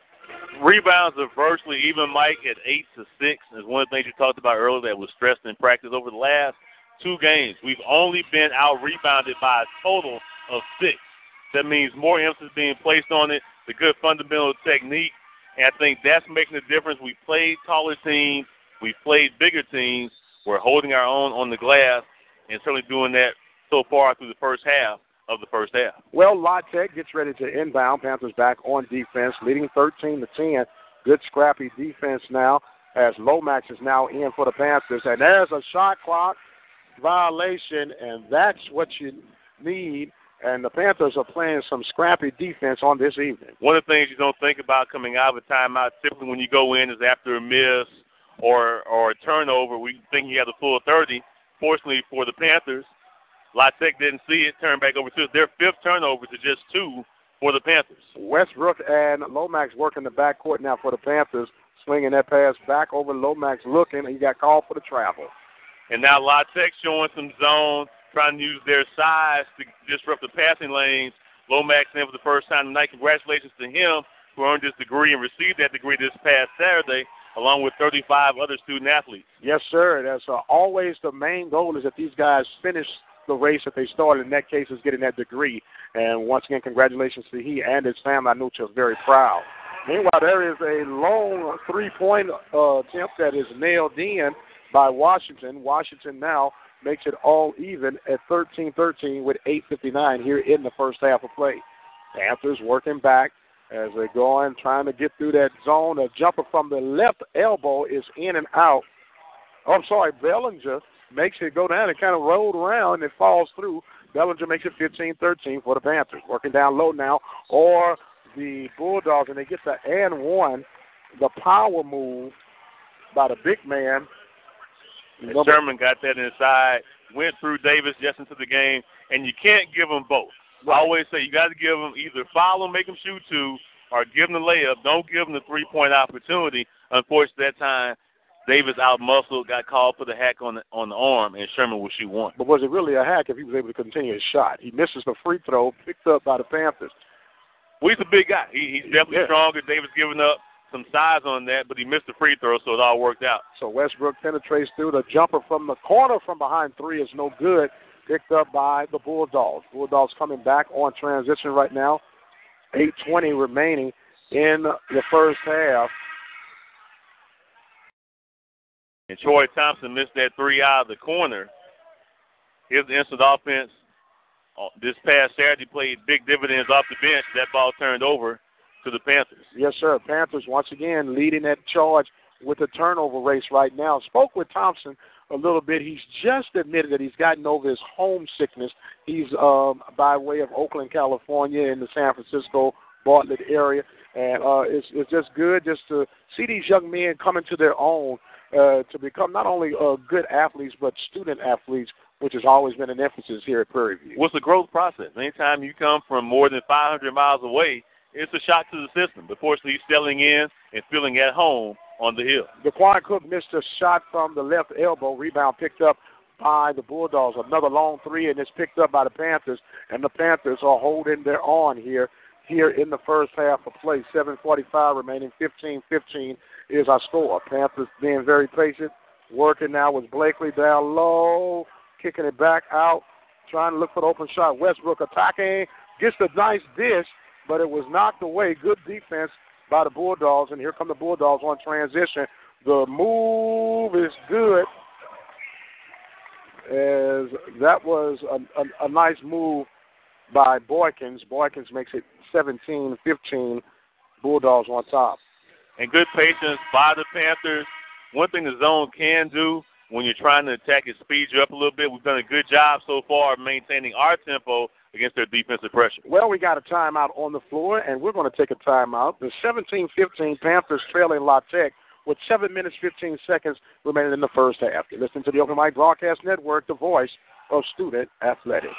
Rebounds are virtually even, Mike, at 8 to 6. Is one of the things you talked about earlier that was stressed in practice over the last two games. We've only been out rebounded by a total of six. That means more emphasis being placed on it the good fundamental technique. And I think that's making a difference. We played taller teams, we played bigger teams. We're holding our own on the glass, and certainly doing that so far through the first half of the first half. Well, La Tech gets ready to inbound. Panthers back on defense, leading 13 to 10. Good scrappy defense now as Lomax is now in for the Panthers. And there's a shot clock violation, and that's what you need and the Panthers are playing some scrappy defense on this evening. One of the things you don't think about coming out of a timeout, typically when you go in, is after a miss or or a turnover. We think you have the full 30. Fortunately for the Panthers, La Tech didn't see it. Turn back over to their fifth turnover to just two for the Panthers. Westbrook and Lomax working the backcourt now for the Panthers, swinging that pass back over Lomax, looking, and he got called for the travel. And now La Tech showing some zone trying to use their size to disrupt the passing lanes. Lomax in for the first time tonight. Congratulations to him who earned his degree and received that degree this past Saturday, along with 35 other student athletes. Yes, sir. That's uh, always the main goal is that these guys finish the race that they started. In that case, is getting that degree. And once again, congratulations to he and his family. I know just very proud. Meanwhile, there is a long three-point uh, attempt that is nailed in by Washington. Washington now makes it all even at 13-13 with 8:59 here in the first half of play. Panthers working back as they go in, trying to get through that zone. A jumper from the left elbow is in and out. Oh, I'm sorry, Bellinger makes it go down and kind of rolled around and it falls through. Bellinger makes it 15-13 for the Panthers. Working down low now, or the Bulldogs, and they get the and one. The power move by the big man. Sherman got that inside, went through Davis just into the game, and you can't give them both. I always say you got to give them either foul them, make them shoot two, or give them the layup. Don't give them the three point opportunity. Unfortunately, that time Davis out muscled, got called for the hack on the on the arm, and Sherman will shoot one. But was it really a hack if he was able to continue his shot? He misses the free throw, picked up by the Panthers. Well, he's a big guy. He, he's definitely Yeah. stronger. Davis giving up some size on that, but he missed the free throw, so it all worked out. So Westbrook penetrates through the jumper from the corner from behind three is no good. Picked up by the Bulldogs. Bulldogs coming back on transition right now. 8:20 remaining in the first half. And Troy Thompson missed that three out of the corner. Here's the instant offense. Uh, This past Saturday played big dividends off the bench. That ball turned over to the Panthers. Yes, sir. Panthers once again leading that charge with the turnover race right now. Spoke with Thompson a little bit. He's just admitted that he's gotten over his homesickness. He's um, by way of Oakland, California, in the San Francisco Bartlett area, and uh, it's it's just good just to see these young men come into their own uh, to become not only uh, good athletes but student athletes, which has always been an emphasis here at Prairie View. What's the growth process? Anytime you come from more than 500 miles away, it's a shock to the system. But fortunately, he's settling in and feeling at home on the hill. Daquan Cook missed a shot from the left elbow. Rebound picked up by the Bulldogs. Another long three, and it's picked up by the Panthers. And the Panthers are holding their on here here in the first half of play. 7:45 remaining. 15-15 is our score. Panthers being very patient, working now with Blakely down low, kicking it back out, trying to look for the open shot. Westbrook attacking, gets the nice dish, but it was knocked away. Good defense by the Bulldogs, and here come the Bulldogs on transition. The move is good, as that was a, a, a nice move by Boykins. Boykins makes it 17-15. Bulldogs on top. And good patience by the Panthers. One thing the zone can do when you're trying to attack is speed you up a little bit. We've done a good job so far of maintaining our tempo against their defensive pressure. Well, we got a timeout on the floor, and we're going to take a timeout. The 17-15 Panthers trailing La Tech with 7 minutes 15 seconds remaining in the first half. You're listening to the Open Mic Broadcast Network, the voice of student athletics.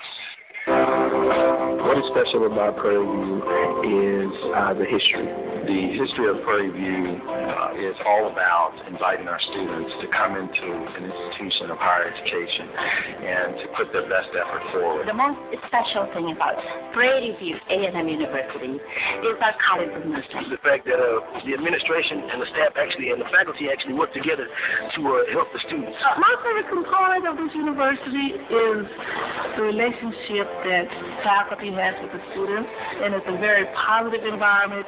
What is special about Prairie View is uh, the history. The history of Prairie View uh, is all about inviting our students to come into an institution of higher education and to put their best effort forward. The most special thing about Prairie View A&M University is our college of nursing. the fact that uh, the administration and the staff actually and the faculty actually work together to uh, help the students. Uh, My favorite component of this university is the relationship that faculty has with the students, and it's a very positive environment.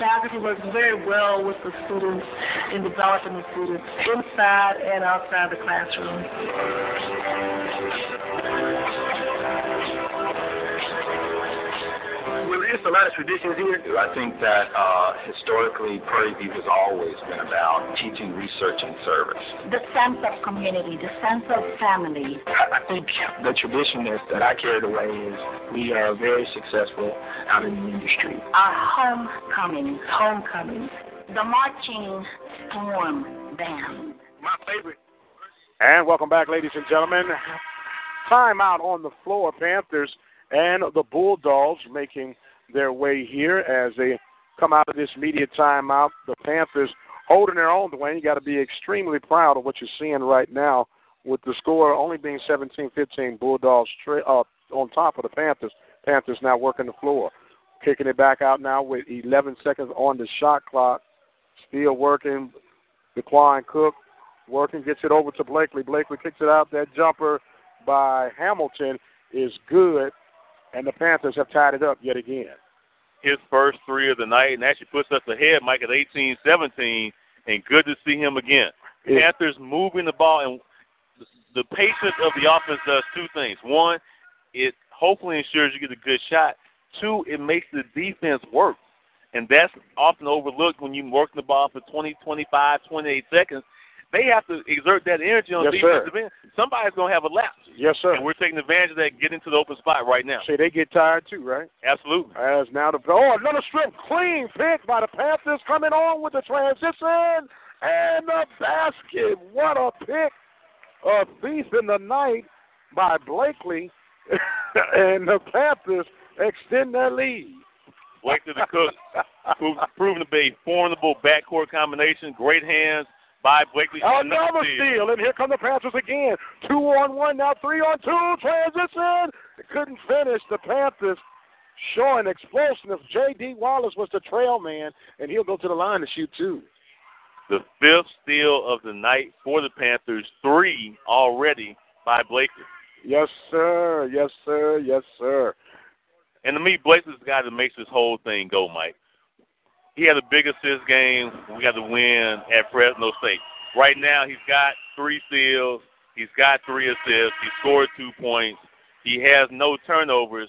Faculty works very well with the students in developing the students inside and outside the classroom. There's a lot of traditions here. I think that uh, historically Prairie View has always been about teaching research and service. The sense of community, the sense of family. I I think the tradition is, that I carried away is we are very successful out in the industry. Our homecoming, homecoming, the marching storm band. My favorite. And welcome back, ladies and gentlemen. Timeout on the floor. Panthers and the Bulldogs making their way here as they come out of this media timeout. The Panthers holding their own, Dwayne. You got to be extremely proud of what you're seeing right now with the score only being 17-15. Bulldogs tra- uh, on top of the Panthers. Panthers now working the floor. Kicking it back out now with 11 seconds on the shot clock. Still working. DeQuan Cook working, gets it over to Blakely. Blakely kicks it out. That jumper by Hamilton is good, and the Panthers have tied it up yet again. His first three of the night, and actually puts us ahead, Mike, at 18-17, and good to see him again. Yeah. Panthers moving the ball, and the patience of the offense does two things. One, it hopefully ensures you get a good shot. Two, it makes the defense work. And that's often overlooked when you're working the ball for 20, 25, 28 seconds. They have to exert that energy on Yes, defensive sir. end. Somebody's going to have a lapse. Yes, sir. And we're taking advantage of that, getting to the open spot right now. See, they get tired too, right? Absolutely. As now the oh another strip clean pick by the Panthers coming on with the transition and the basket. What a pick! A thief in the night by Blakely, *laughs* and the Panthers extend their lead. Blake to the Cook, pro- proven to be a formidable backcourt combination. Great hands by Blakely. Another steal, and here come the Panthers again. Two on one, now three on two. Transition. Couldn't finish. The Panthers showing explosiveness. J.D. Wallace was the trail man, and he'll go to the line to shoot two. The fifth steal of the night for the Panthers. Three already by Blakely. Yes, sir. Yes, sir. Yes, sir. And to me, Blakely's the guy that makes this whole thing go, Mike. He had the big assist game. We got the win at Fresno State. Right now, he's got three steals. He's got three assists. He scored two points. He has no turnovers.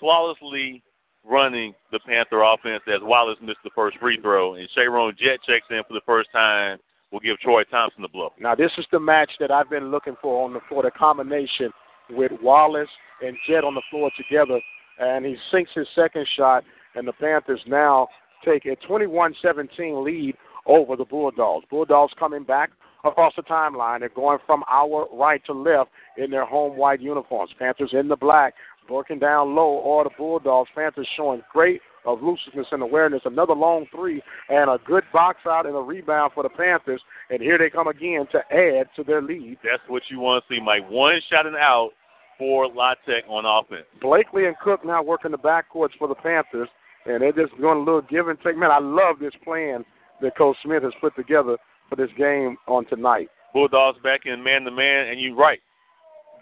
Flawlessly running the Panther offense as Wallace missed the first free throw. And Sharon Jet checks in for the first time. We'll give Troy Thompson the blow. Now, this is the match that I've been looking for on the floor, the combination with Wallace and Jet on the floor together. And he sinks his second shot, and the Panthers now take a 21-17 lead over the Bulldogs. Bulldogs coming back across the timeline. They're going from our right to left in their home white uniforms. Panthers in the black, working down low, All the Bulldogs. Panthers showing great of elusiveness and awareness. Another long three and a good box out and a rebound for the Panthers. And here they come again to add to their lead. That's what you want to see, Mike. One shot and out for La on offense. Blakely and Cook now working the backcourts for the Panthers, and they're just doing a little give and take. Man, I love this plan that Coach Smith has put together for this game on tonight. Bulldogs back in man to man, and you're right.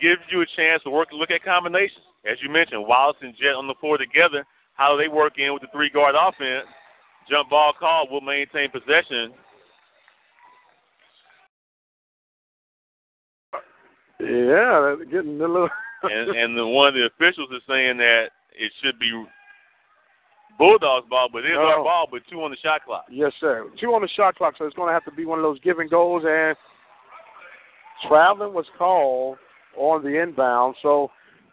Gives you a chance to work look at combinations. As you mentioned, Wallace and Jet on the floor together. How do they work in with the three guard offense? Jump ball call will maintain possession. Yeah, they're getting a little. and and the one of the officials is saying that it should be Bulldogs ball, but it is our ball, but two on the shot clock. Yes, sir. Two on the shot clock, so it's going to have to be one of those give and goes. And traveling was called on the inbound, so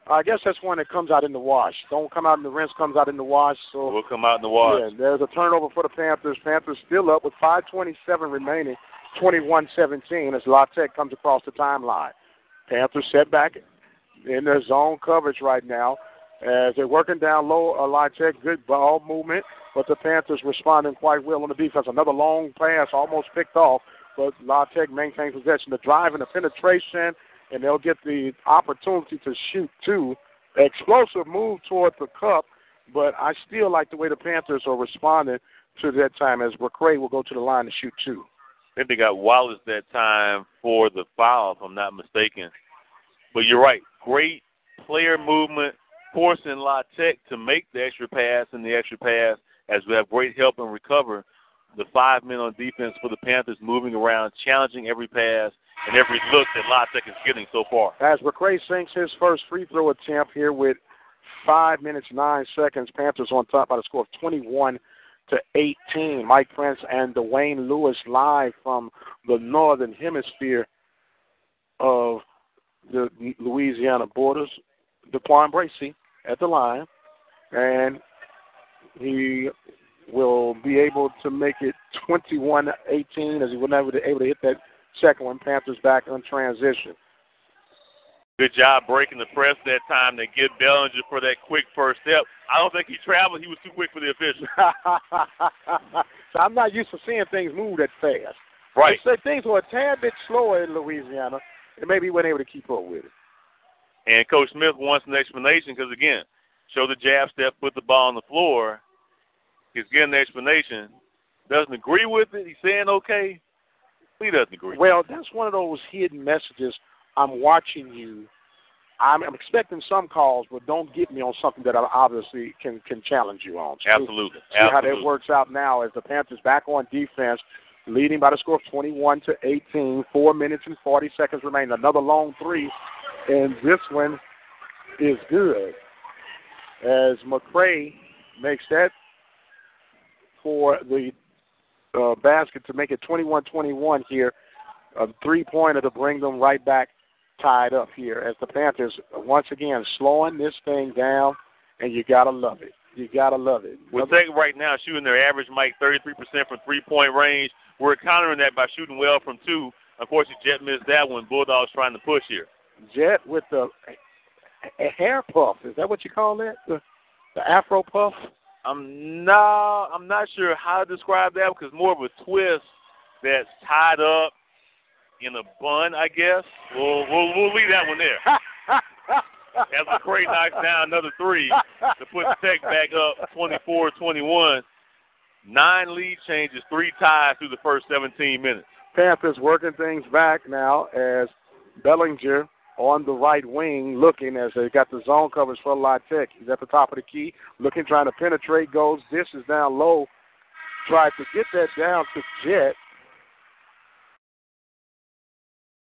I guess that's one that comes out in the wash. Don't come out in the rinse, comes out in the wash. So We'll come out in the wash. Yeah, there's a turnover for the Panthers. Panthers still up with 5:27 remaining, 21-17 as La Tech comes across the timeline. Panthers set back in their zone coverage right now as they're working down low. Uh, good ball movement, but the Panthers responding quite well on the defense. Another long pass almost picked off, but La maintains possession. The drive and the penetration, and they'll get the opportunity to shoot two. Explosive move toward the cup, but I still like the way the Panthers are responding to that time as McCree will go to the line to shoot two. I think they got Wallace that time for the foul, if I'm not mistaken. But you're right. Great player movement, forcing La Tech to make the extra pass and the extra pass as we have great help and recover. The five men on defense for the Panthers moving around, challenging every pass and every look that La Tech is getting so far. As McCree sinks his first free throw attempt here with five minutes nine seconds, Panthers on top by the score of 21 to 18. Mike Prince and Dwayne Lewis live from the northern hemisphere of the Louisiana borders. DeQuan Bracey at the line, and he will be able to make it 21-18 as he was never able to hit that second one. Panthers back on transition. Good job breaking the press that time. They give Bellinger for that quick first step. I don't think he traveled. He was too quick for the official. *laughs* so I'm not used to seeing things move that fast. Right. They say things were a tad bit slower in Louisiana, and maybe he wasn't able to keep up with it. And Coach Smith wants an explanation because, again, show the jab step, put the ball on the floor. He's getting the explanation. Doesn't agree with it. He's saying okay. He doesn't agree. Well, that's one of those hidden messages. I'm watching you. I'm, I'm expecting some calls, but don't get me on something that I obviously can can challenge you on. So Absolutely. See how that works out now as the Panthers back on defense, leading by the score of 21 to 18. Four minutes and 40 seconds remain. Another long three, and this one is good as McCree makes that for the uh, basket to make it 21-21 here. A three-pointer to bring them right back tied up here as the Panthers once again slowing this thing down, and you gotta love it. You gotta love it. With Tech right now shooting their average, Mike, 33% from three-point range. We're countering that by shooting well from two. Unfortunately, Jet missed that one. Bulldogs trying to push here. Jet with the a hair puff. Is that what you call that? The, the Afro puff? I'm no, I'm not sure how to describe that because more of a twist that's tied up in a bun, I guess. We'll we'll, we'll leave that one there. As McCree knocks down another three to put Tech back up 24-21. Nine lead changes, three ties through the first 17 minutes. Panthers working things back now as Bellinger on the right wing looking as they got the zone coverage for La Tech. He's at the top of the key, looking, trying to penetrate, goes, This is down low, tried to get that down to Jet.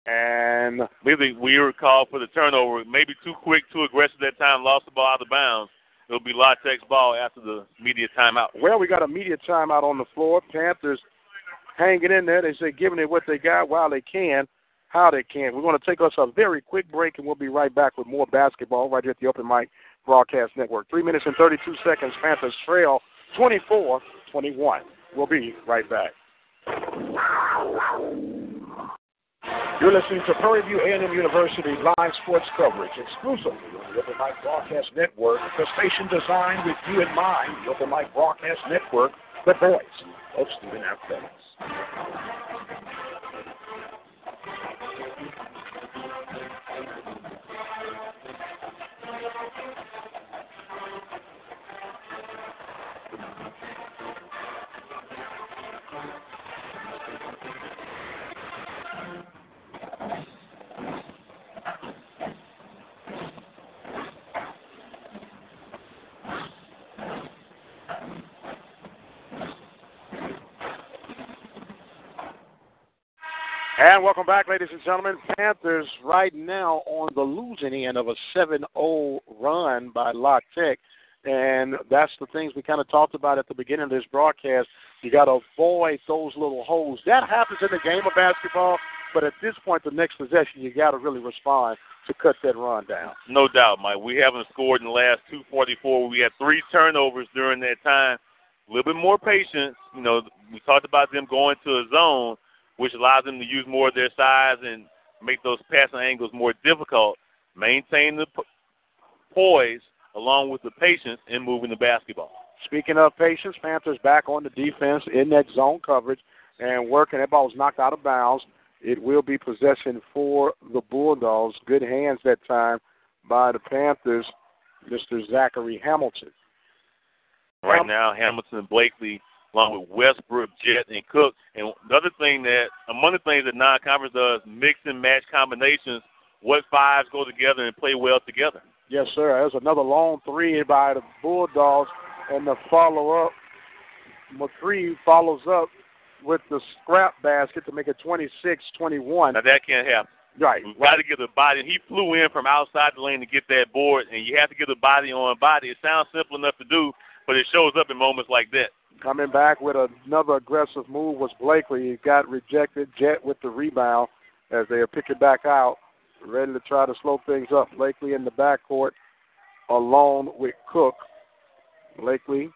And maybe we were called for the turnover. Maybe too quick, too aggressive that time, lost the ball out of bounds. It'll be La Tech's ball after the media timeout. Well, we got a media timeout on the floor. Panthers hanging in there. They say giving it what they got while they can, how they can. We're going to take us a very quick break, and we'll be right back with more basketball right here at the Open Mic Broadcast Network. Three minutes and 32 seconds. Panthers trail 24-21. We'll be right back. You're listening to Prairie View A&M University live sports coverage exclusively on the Open Mic Broadcast Network, the station designed with you in mind, the Open Mic Broadcast Network, the voice of student athletics. And welcome back, ladies and gentlemen. Panthers right now on the losing end of a 7-0 run by La Tech. And that's the things we kind of talked about at the beginning of this broadcast. You got to avoid those little holes. That happens in the game of basketball, but at this point, the next possession, you got to really respond to cut that run down. No doubt, Mike. We haven't scored in the last 244. We had three turnovers during that time. A little bit more patience. You know, we talked about them going to a zone which allows them to use more of their size and make those passing angles more difficult. Maintain the poise along with the patience in moving the basketball. Speaking of patience, Panthers back on the defense in that zone coverage and working. That ball was knocked out of bounds. It will be possession for the Bulldogs. Good hands that time by the Panthers, Mr. Zachary Hamilton. Right now, Hamilton and Blakely along with Westbrook, Jet, and Cook. And the other thing that, among the things that non-conference does, mix and match combinations. What fives go together and play well together. Yes, sir. There's another long three by the Bulldogs, and the follow-up, McCree follows up with the scrap basket to make it 26-21. Now that can't happen. Right. We've got to get the body. He flew in from outside the lane to get that board, and you have to get the body on body. It sounds simple enough to do, but it shows up in moments like that. Coming back with another aggressive move was Blakely. He got rejected. Jet with the rebound as they are picking back out, ready to try to slow things up. Blakely in the backcourt alone with Cook. Blakely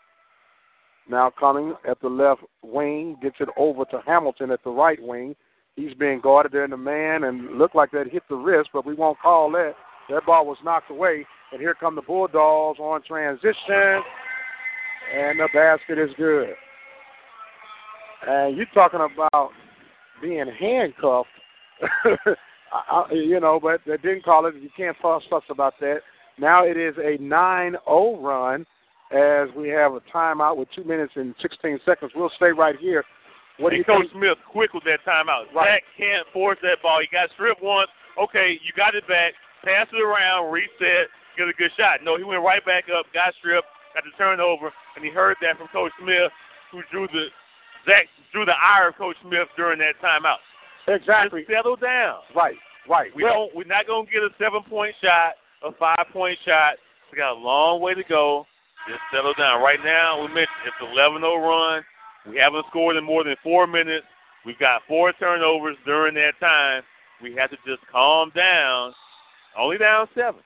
now coming at the left wing, gets it over to Hamilton at the right wing. He's being guarded there in the man and looked like that hit the wrist, but we won't call that. That ball was knocked away. And here come the Bulldogs on transition. And the basket is good. And you're talking about being handcuffed. *laughs* I, you know, but they didn't call it. You can't fuss, fuss about that. Now it is a 9-0 run as we have a timeout with two minutes and 16 seconds. We'll stay right here. What do you Coach think? Smith quick with that timeout. Right. Zach can't force that ball. He got stripped once. Okay, you got it back. Pass it around, reset, get a good shot. No, he went right back up, got stripped, got the turnover, and he heard that from Coach Smith, who drew the Zach drew the ire of Coach Smith during that timeout. Exactly. Just settle down. Right, right. We Well, don't. We're not gonna get a seven point shot, a five point shot. We got a long way to go. Just settle down. Right now, we mentioned it's 11-0 run. We haven't scored in more than four minutes. We've got four turnovers during that time. We have to just calm down. Only down seven.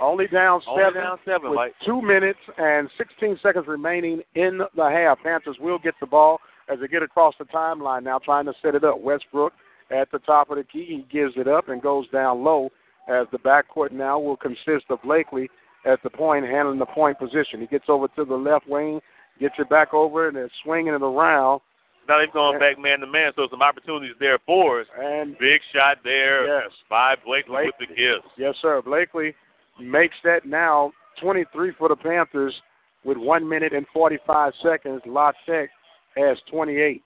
Only down Only seven. down seven, with Mike. two minutes and 16 seconds remaining in the half. Panthers will get the ball as they get across the timeline now, trying to set it up. Westbrook at the top of the key. He gives it up and goes down low as the backcourt now will consist of Blakely at the point, handling the point position. He gets over to the left wing, gets it back over, and is swinging it around. Now they've gone back man to man, so some opportunities there for us. And Big shot there Yes. by Blakely with the gifts. Yes, sir. Blakely makes that now 23 for the Panthers with one minute and 45 seconds. La Tech has 28.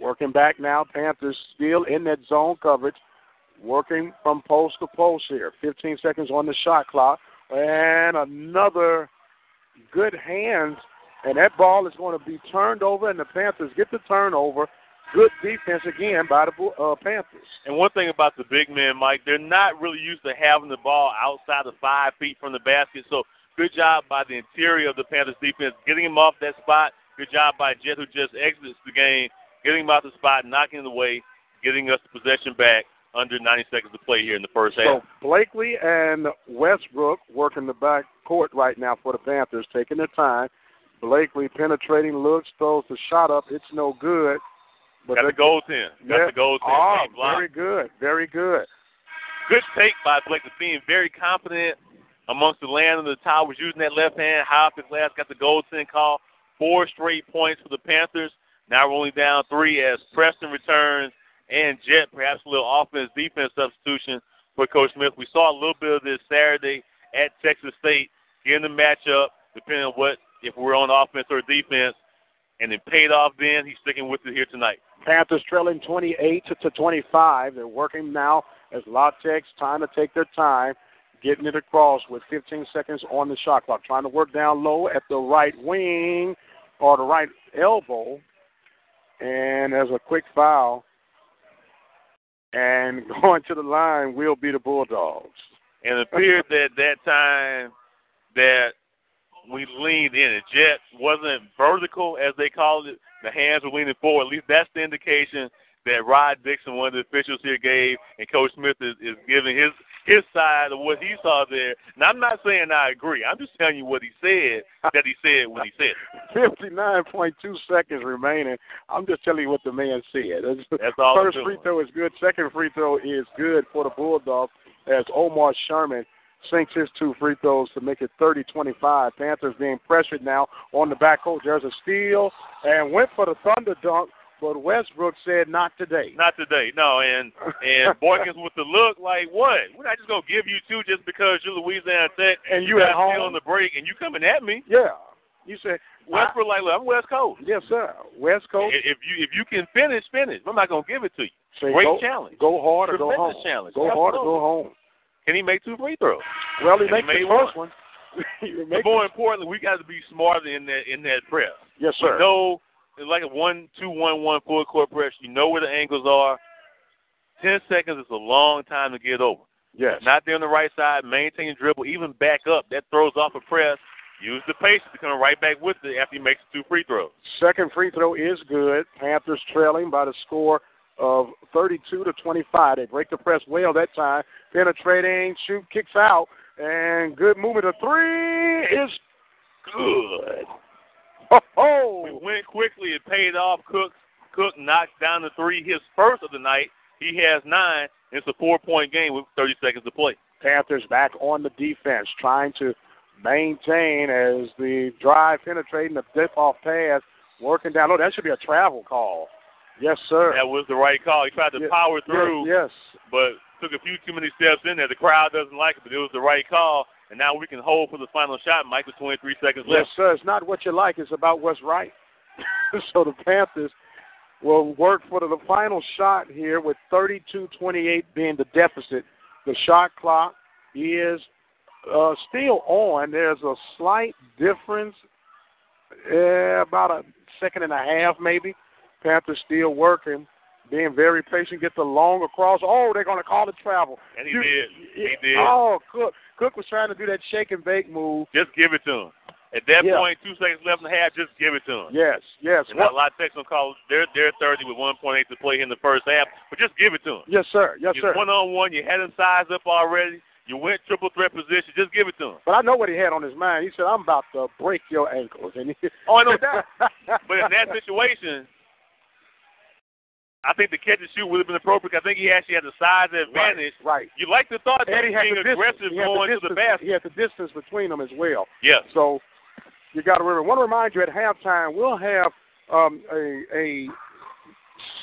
Working back now, Panthers still in that zone coverage, working from post to post here. 15 seconds on the shot clock, and another good hands, and that ball is going to be turned over, and the Panthers get the turnover. Good defense again by the uh, Panthers. And one thing about the big men, Mike, they're not really used to having the ball outside of five feet from the basket. So good job by the interior of the Panthers defense, getting him off that spot. Good job by Jet, who just exits the game, getting him out the spot, knocking it away, getting us the possession back under 90 seconds to play here in the first So half. So Blakely and Westbrook working the back court right now for the Panthers, taking their time. Blakely penetrating looks, throws the shot up. It's no good. But Got the they- goaltend. Got Yeah. the. Oh, very good. Very good. Good take by Blake Blakely, being very confident amongst the land of the towers, using that left hand, high up his glass, got the goaltend call. Four straight points for the Panthers. Now we're only down three as Preston returns and Jet, perhaps a little offense defense substitution for Coach Smith. We saw a little bit of this Saturday at Texas State, in the matchup, depending on what if we're on offense or defense, and it paid off then. He's sticking with it here tonight. Panthers trailing 28 to 25. They're working now as La Tech's trying to take their time, getting it across with 15 seconds on the shot clock, trying to work down low at the right wing or the right elbow. And as a quick foul. And *laughs* going to the line will be the Bulldogs. And it appeared that that time that we leaned in, it jet wasn't vertical as they called it. The hands were leaning forward. At least that's the indication that Rod Dixon, one of the officials here, gave, and Coach Smith is, is giving his his side of what he saw there. And I'm not saying I agree. I'm just telling you what he said that he said when he said it. *laughs* 59.2 seconds remaining. I'm just telling you what the man said. That's all I'm First free throw is good. Second free throw is good for the Bulldogs as Omar Sherman sinks his two free throws to make it 30-25. Panthers being pressured now on the back court. There's a steal and went for the thunder dunk, but Westbrook said not today. Not today, no. And and *laughs* Boykins with the look like what? We're not just gonna give you two just because you're Louisiana Tech And you got at home? on the break and you coming at me. Yeah. You said Westbrook like, look, I'm West Coast. Yes, sir. West Coast. If you if you can finish, finish. I'm not gonna give it to you. Say, Great go, challenge. Go hard or go home. challenge. Go hard or go home. Can he make two free throws? Well, he makes made the first one. one. *laughs* But more importantly, we got to be smarter in that in that press. Yes, We sir. know it's like a one two one one full court press. You know where the angles are. Ten seconds is a long time to get over. Yes. Not there on the right side, maintain your dribble, even back up. That throws off a press. Use the patience to come right back with it after he makes two free throws. Second free throw is good. Panthers trailing by the score of 32 to 25. They break the press well that time. Penetrating, shoot, kicks out, and good movement. The three is good. Oh, We went quickly. It paid off. Cook Cook knocks down the three, his first of the night. He has nine. It's a four-point game with 30 seconds to play. Panthers back on the defense, trying to maintain as the drive penetrating the dip off pass, working down. Oh, that should be a travel call. Yes, sir. That was the right call. He tried to Yes, power through, Yes. but took a few too many steps in there. The crowd doesn't like it, but it was the right call. And now we can hold for the final shot, Mike, with 23 seconds left. Yes, sir. It's not what you like. It's about what's right. *laughs* so the Panthers will work for the, final shot here with 32-28 being the deficit. The shot clock is uh, still on. There's a slight difference, uh, about a second and a half maybe. Panthers still working, being very patient. Get the long across. Oh, they're going to call the travel. And he You- did. He did. Oh, Cook. Cook was trying to do that shake and bake move. Just give it to him. At that Yeah. point, two seconds left in the half, just give it to him. Yes, yes. And now a lot of Texans call they're they're 30 with 1.8 to play in the first half, but just give it to him. Yes, sir. Yes, You're sir. one on one. You had him sized up already. You went triple threat position. Just give it to him. But I know what he had on his mind. He said, "I'm about to break your ankles." And he, Oh, I know that. But in that situation, I think the catch and shoot would have been appropriate. I think he actually had the size advantage. Right. You like the thought that and he had being aggressive going the to the basket. He had the distance between them as well. Yeah. So you got to remember. I want to remind you at halftime we'll have um, a a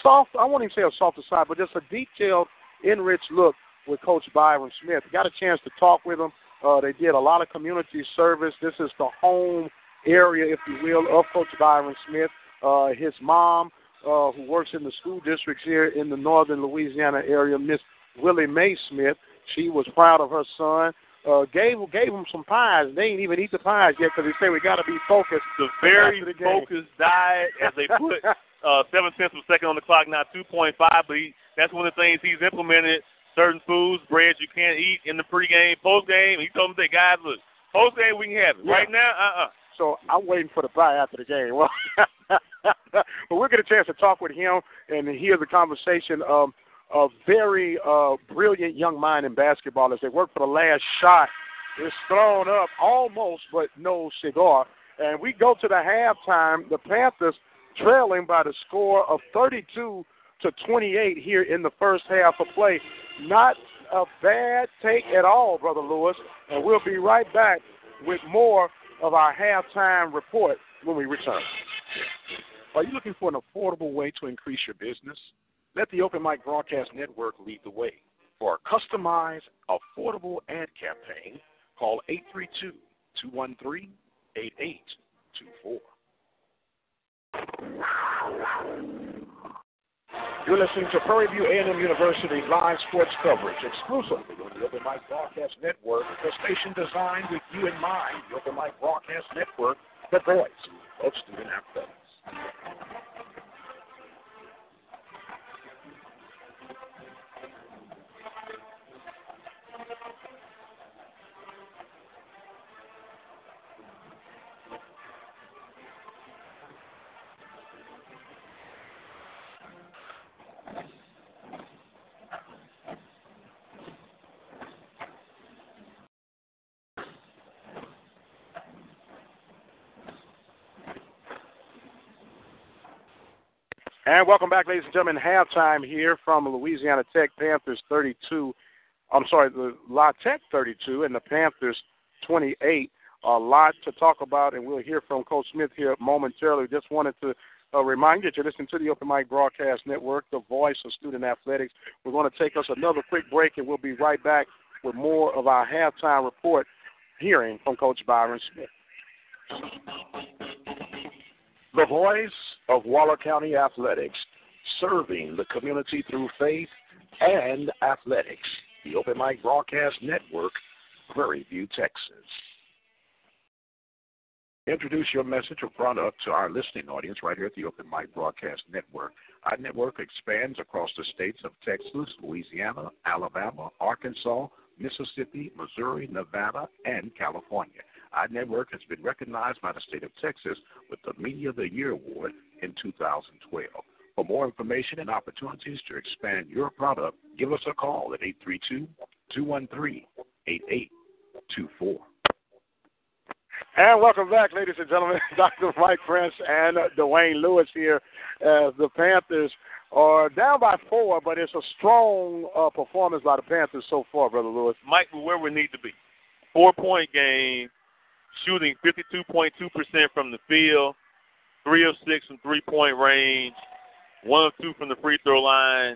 soft. I won't even say a softer side, but just a detailed, enriched look with Coach Byron Smith. Got a chance to talk with him. Uh, they did a lot of community service. This is the home area, if you will, of Coach Byron Smith. Uh, his mom, uh, who works in the school districts here in the northern Louisiana area, Miss Willie Mae Smith. She was proud of her son. Uh, gave gave him some pies. They ain't even eat the pies yet because they say we got to be focused. The very the focused diet as they put *laughs* uh, seven of a second on the clock, now 2.5. But he, that's one of the things he's implemented. Certain foods, breads you can't eat in the pregame, postgame. He told them, "Say, guys, look, postgame we can have it. Yeah. Right now, uh-uh." So I'm waiting for the bye after the game. *laughs* Well, but we'll get a chance to talk with him and hear the conversation of a very uh, brilliant young mind in basketball as they work for the last shot. It's thrown up almost, but no cigar. And we go to the halftime. The Panthers trailing by the score of 32 to 28 here in the first half of play. Not a bad take at all, Brother Lewis. And we'll be right back with more of our halftime report when we return. Are you looking for an affordable way to increase your business? Let the Open Mic Broadcast Network lead the way. For a customized, affordable ad campaign, call 832 213 8824. You're listening to Prairie View A&M University's live sports coverage exclusively on the Open Mic Broadcast Network, the station designed with you in mind. The Open Mic Broadcast Network, the voice of student athletics. And welcome back, ladies and gentlemen. Halftime here from Louisiana Tech Panthers 32. I'm sorry, the La Tech 32 and the Panthers 28. A lot to talk about, and we'll hear from Coach Smith here momentarily. Just wanted to uh, remind you to you're to the Open Mic Broadcast Network, the voice of student athletics. We're going to take us another quick break, and we'll be right back with more of our halftime report hearing from Coach Byron Smith. The voice of Waller County Athletics, serving the community through faith and athletics. The Open Mic Broadcast Network, Prairie View, Texas. Introduce your message or product to our listening audience right here at the Open Mic Broadcast Network. Our network expands across the states of Texas, Louisiana, Alabama, Arkansas, Mississippi, Missouri, Nevada, and California. Our network has been recognized by the state of Texas with the Media of the Year Award in 2012. For more information and opportunities to expand your product, give us a call at 832 213 8824. And welcome back, ladies and gentlemen. *laughs* Dr. Mike Prince and uh, Dwayne Lewis here as the Panthers are down by four, but it's a strong uh, performance by the Panthers so far, Brother Lewis. Mike, we're where we need to be. Four point game, shooting 52.2% from the field, three of six from three point range, one of two from the free throw line,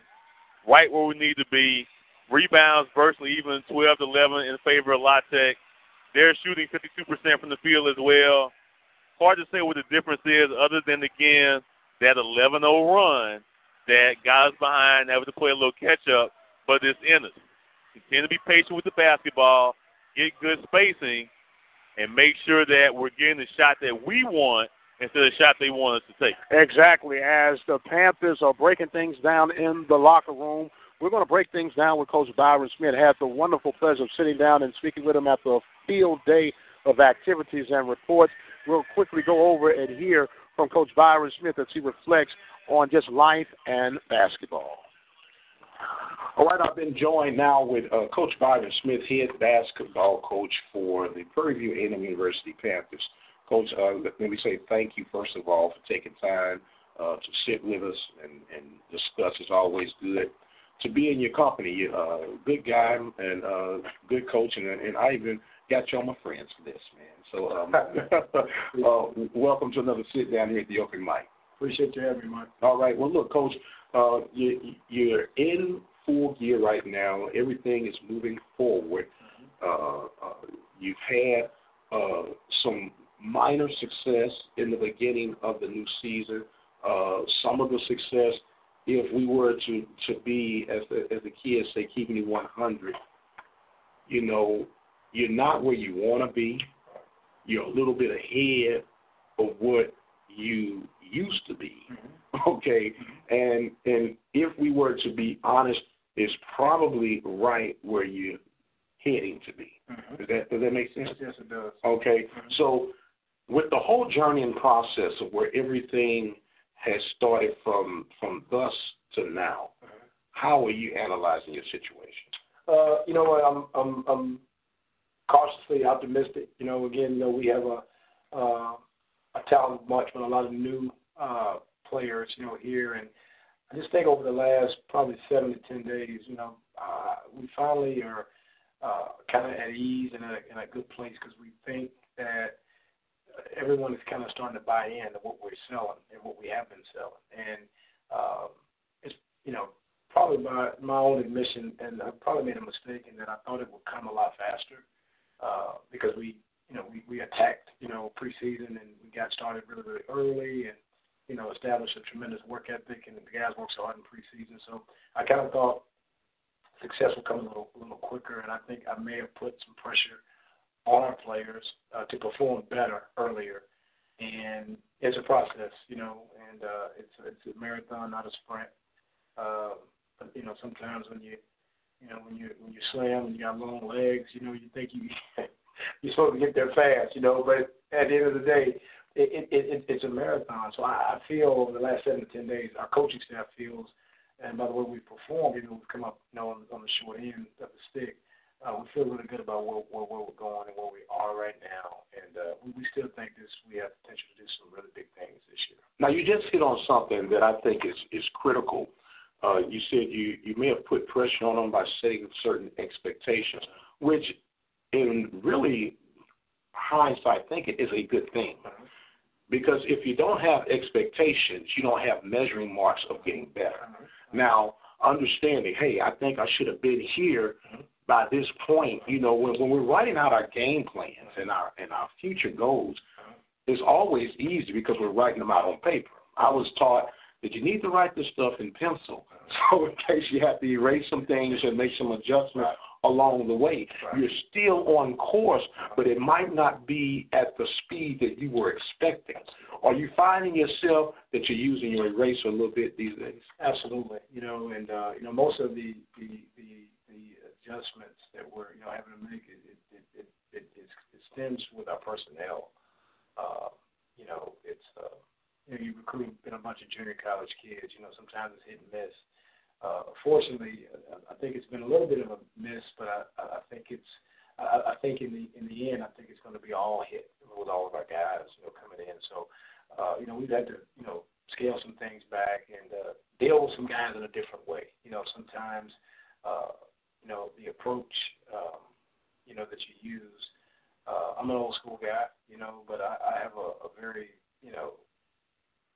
right where we need to be. Rebounds virtually even 12 to 11 in favor of La Tech. They're shooting 52% from the field as well. Hard to say what the difference is, other than again that 11-0 run that got us behind, having to play a little catch up, but it's in us. Continue to be patient with the basketball, get good spacing, and make sure that we're getting the shot that we want instead of the shot they want us to take. Exactly. As the Panthers are breaking things down in the locker room, we're going to break things down with Coach Byron Smith. Had the wonderful pleasure of sitting down and speaking with him at the field day of activities and reports. We'll quickly go over and hear from Coach Byron Smith as he reflects on just life and basketball. All right, I've been joined now with uh, Coach Byron Smith, head basketball coach for the Prairie View A&M University Panthers. Coach, uh, let me say thank you first of all for taking time uh, to sit with us and, and discuss. It's always good to be in your company. You're a good guy and uh, good coach, and, and I even got you on my friends list, man. So um, *laughs* uh, welcome to another sit down here at the Open Mic. Appreciate you having me, Mike. All right. Well, look, Coach, uh, you, you're in full gear right now. Everything is moving forward. Uh, uh, you've had uh, some minor success in the beginning of the new season. Uh, some of the success, if we were to to be as the as the kids say, keeping you 100, you know, you're not where you want to be. You're a little bit ahead of what you used to be. Okay, and and if we were to be honest, it's probably right where you're heading to be. Mm-hmm. Does that does that make sense? Yes, it does. Okay, so with the whole journey and process of where everything has started from from thus to now, how are you analyzing your situation? Uh, you know what? I'm I'm I'm cautiously optimistic. You know, again, you know, we have a uh, a talent bunch with a lot of new uh, players. You know, here, and I just think over the last probably seven to ten days, you know, uh, we finally are uh, kind of at ease and in a, good place because we think that everyone is kind of starting to buy in to what we're selling and what we have been selling. And um, it's you know probably my my own admission, and I probably made a mistake in that I thought it would come a lot faster uh, because we you know we we attacked you know preseason and we got started really really early and you know established a tremendous work ethic and the guys worked so hard in preseason. So I kind of thought success would come a little a little quicker, and I think I may have put some pressure on our players uh, to perform better earlier. And it's a process, you know, and uh, it's it's a marathon, not a sprint. Uh, but you know, sometimes when you you know when you when you slam and you got long legs, you know, you think you *laughs* you're supposed to get there fast, you know. But at the end of the day, it, it, it it's a marathon. So I, I feel over the last seven to ten days, our coaching staff feels, and by the way we perform, even though we've come up, you know, on, on the short end of the stick uh, we feel really good about where, where, where we're going and where we are right now. And uh, we, we still think this we have potential to do some really big things this year. Now, you just hit on something that I think is, is critical. Uh, you said you, you may have put pressure on them by setting certain expectations, which in really hindsight thinking is a good thing. Because if you don't have expectations, you don't have measuring marks of getting better. Mm-hmm. Now, understanding, hey, I think I should have been here mm-hmm. by this point, you know, when, when we're writing out our game plans and our and our future goals, mm-hmm. it's always easy because we're writing them out on paper. I was taught that you need to write this stuff in pencil, *laughs* so in case you have to erase some things and make some adjustments along the way, you're still on course, but it might not be at the speed that you were expecting. Are you finding yourself that you're using your eraser a little bit these days? Absolutely. You know, and uh, you know, most of the the the, the adjustments that we're you know having to make it it it it, it, it, it stems with our personnel. Uh, you know, it's uh, you know you recruit in a bunch of junior college kids. You know, sometimes it's hit and miss. Uh, fortunately, I think it's been a little bit of a miss, but I, I think it's I, I think in the in the end, I think it's going to be all hit with all of our guys, you know, coming in. So, uh, you know, we've had to you know scale some things back and uh, deal with some guys in a different way. You know, sometimes uh, you know the approach um, you know that you use. Uh, I'm an old school guy, you know, but I, I have a, a very you know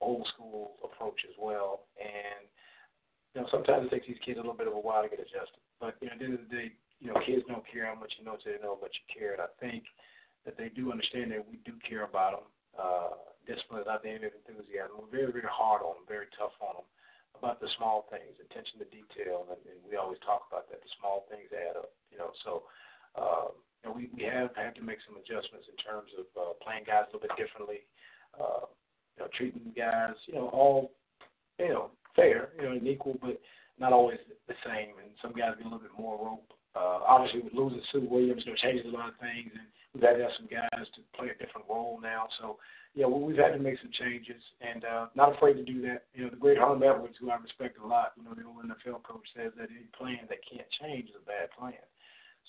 old school approach as well, and you know, sometimes it takes these kids a little bit of a while to get adjusted. But you know, at the end of the day, you know, kids don't care how much you know until they know how much you care. And I think that they do understand that we do care about them. Uh, discipline is not the enemy of enthusiasm. We're very, very hard on them, very tough on them about the small things, attention to detail, and, and we always talk about that. The small things add up, you know. So, uh, you know, we we have had to make some adjustments in terms of uh, playing guys a little bit differently, uh, you know, treating guys, you know, all, you know, fair, you know, and equal, but not always the same. And some guys get a little bit more rope. Uh, obviously, with losing Sue Williams, you know, changes a lot of things, and we've had to have some guys to play a different role now. So yeah, well, we've had to make some changes, and uh, not afraid to do that. You know, the great Herm Edwards, who I respect a lot, you know, the old NFL coach says that any plan that can't change is a bad plan.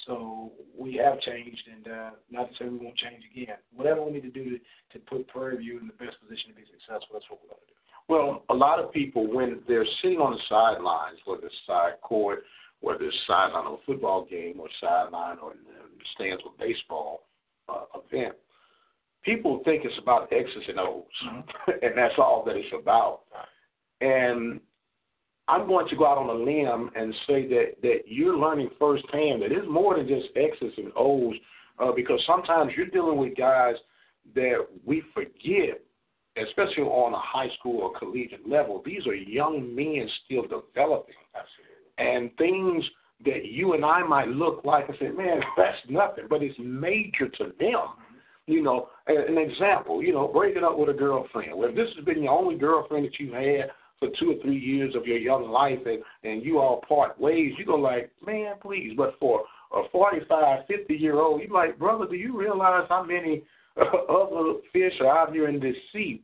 So we have changed, and uh, not to say we won't change again. Whatever we need to do to, to put Prairie View in the best position to be successful, that's what we're going to do. Well, a lot of people, when they're sitting on the sidelines, whether it's side court, whether it's sideline of a football game or sideline or in the stands a baseball uh, event, people think it's about X's and O's, mm-hmm. *laughs* and that's all that it's about. And I'm going to go out on a limb and say that that you're learning firsthand that it's more than just X's and O's, uh, because sometimes you're dealing with guys that we forget, especially on a high school or collegiate level. These are young men still developing, and things that you and I might look like and say, man, that's nothing, but it's major to them you know, an example, you know, breaking up with a girlfriend. Well, if this has been your only girlfriend that you've had for two or three years of your young life and, and you all part ways, you go like, man, please. But for a 45, 50 year old, you're like, brother, do you realize how many *laughs* other fish are out here in this sea?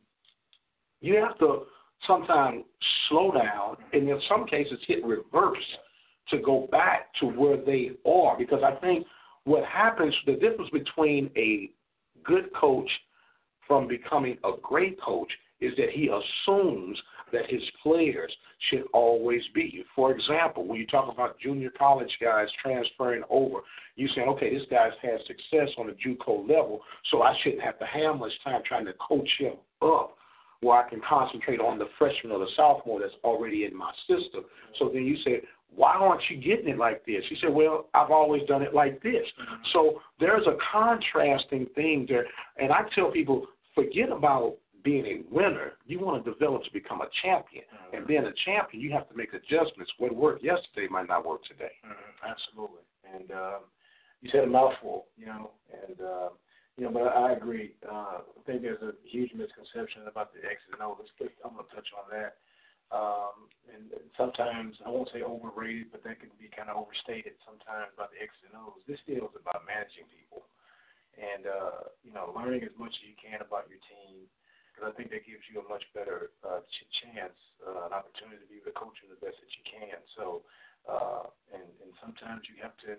You have to sometimes slow down and in some cases hit reverse to go back to where they are because I think what happens, the difference between a good coach from becoming a great coach is that he assumes that his players should always be. For example, when you talk about junior college guys transferring over, you saying, okay, this guy's had success on the JUCO level, so I shouldn't have to have much time trying to coach him up where I can concentrate on the freshman or the sophomore that's already in my system. So then you say, why aren't you getting it like this? He said, well, I've always done it like this. Mm-hmm. So there's a contrasting thing there. And I tell people, forget about being a winner. You want to develop to become a champion. Mm-hmm. And being a champion, you have to make adjustments. What worked yesterday might not work today. Mm-hmm. Absolutely. And um, you said a mouthful, you know, and, uh, know, but I agree. Uh, I think there's a huge misconception about the X's and O's. I'm going to touch on that um, and, sometimes I won't say overrated, but that can be kind of overstated sometimes about the X's and O's. This deal is about managing people, and uh, you know, learning as much as you can about your team, because I think that gives you a much better uh, chance, uh, an opportunity to be to coach the best that you can. So, uh, and and sometimes you have to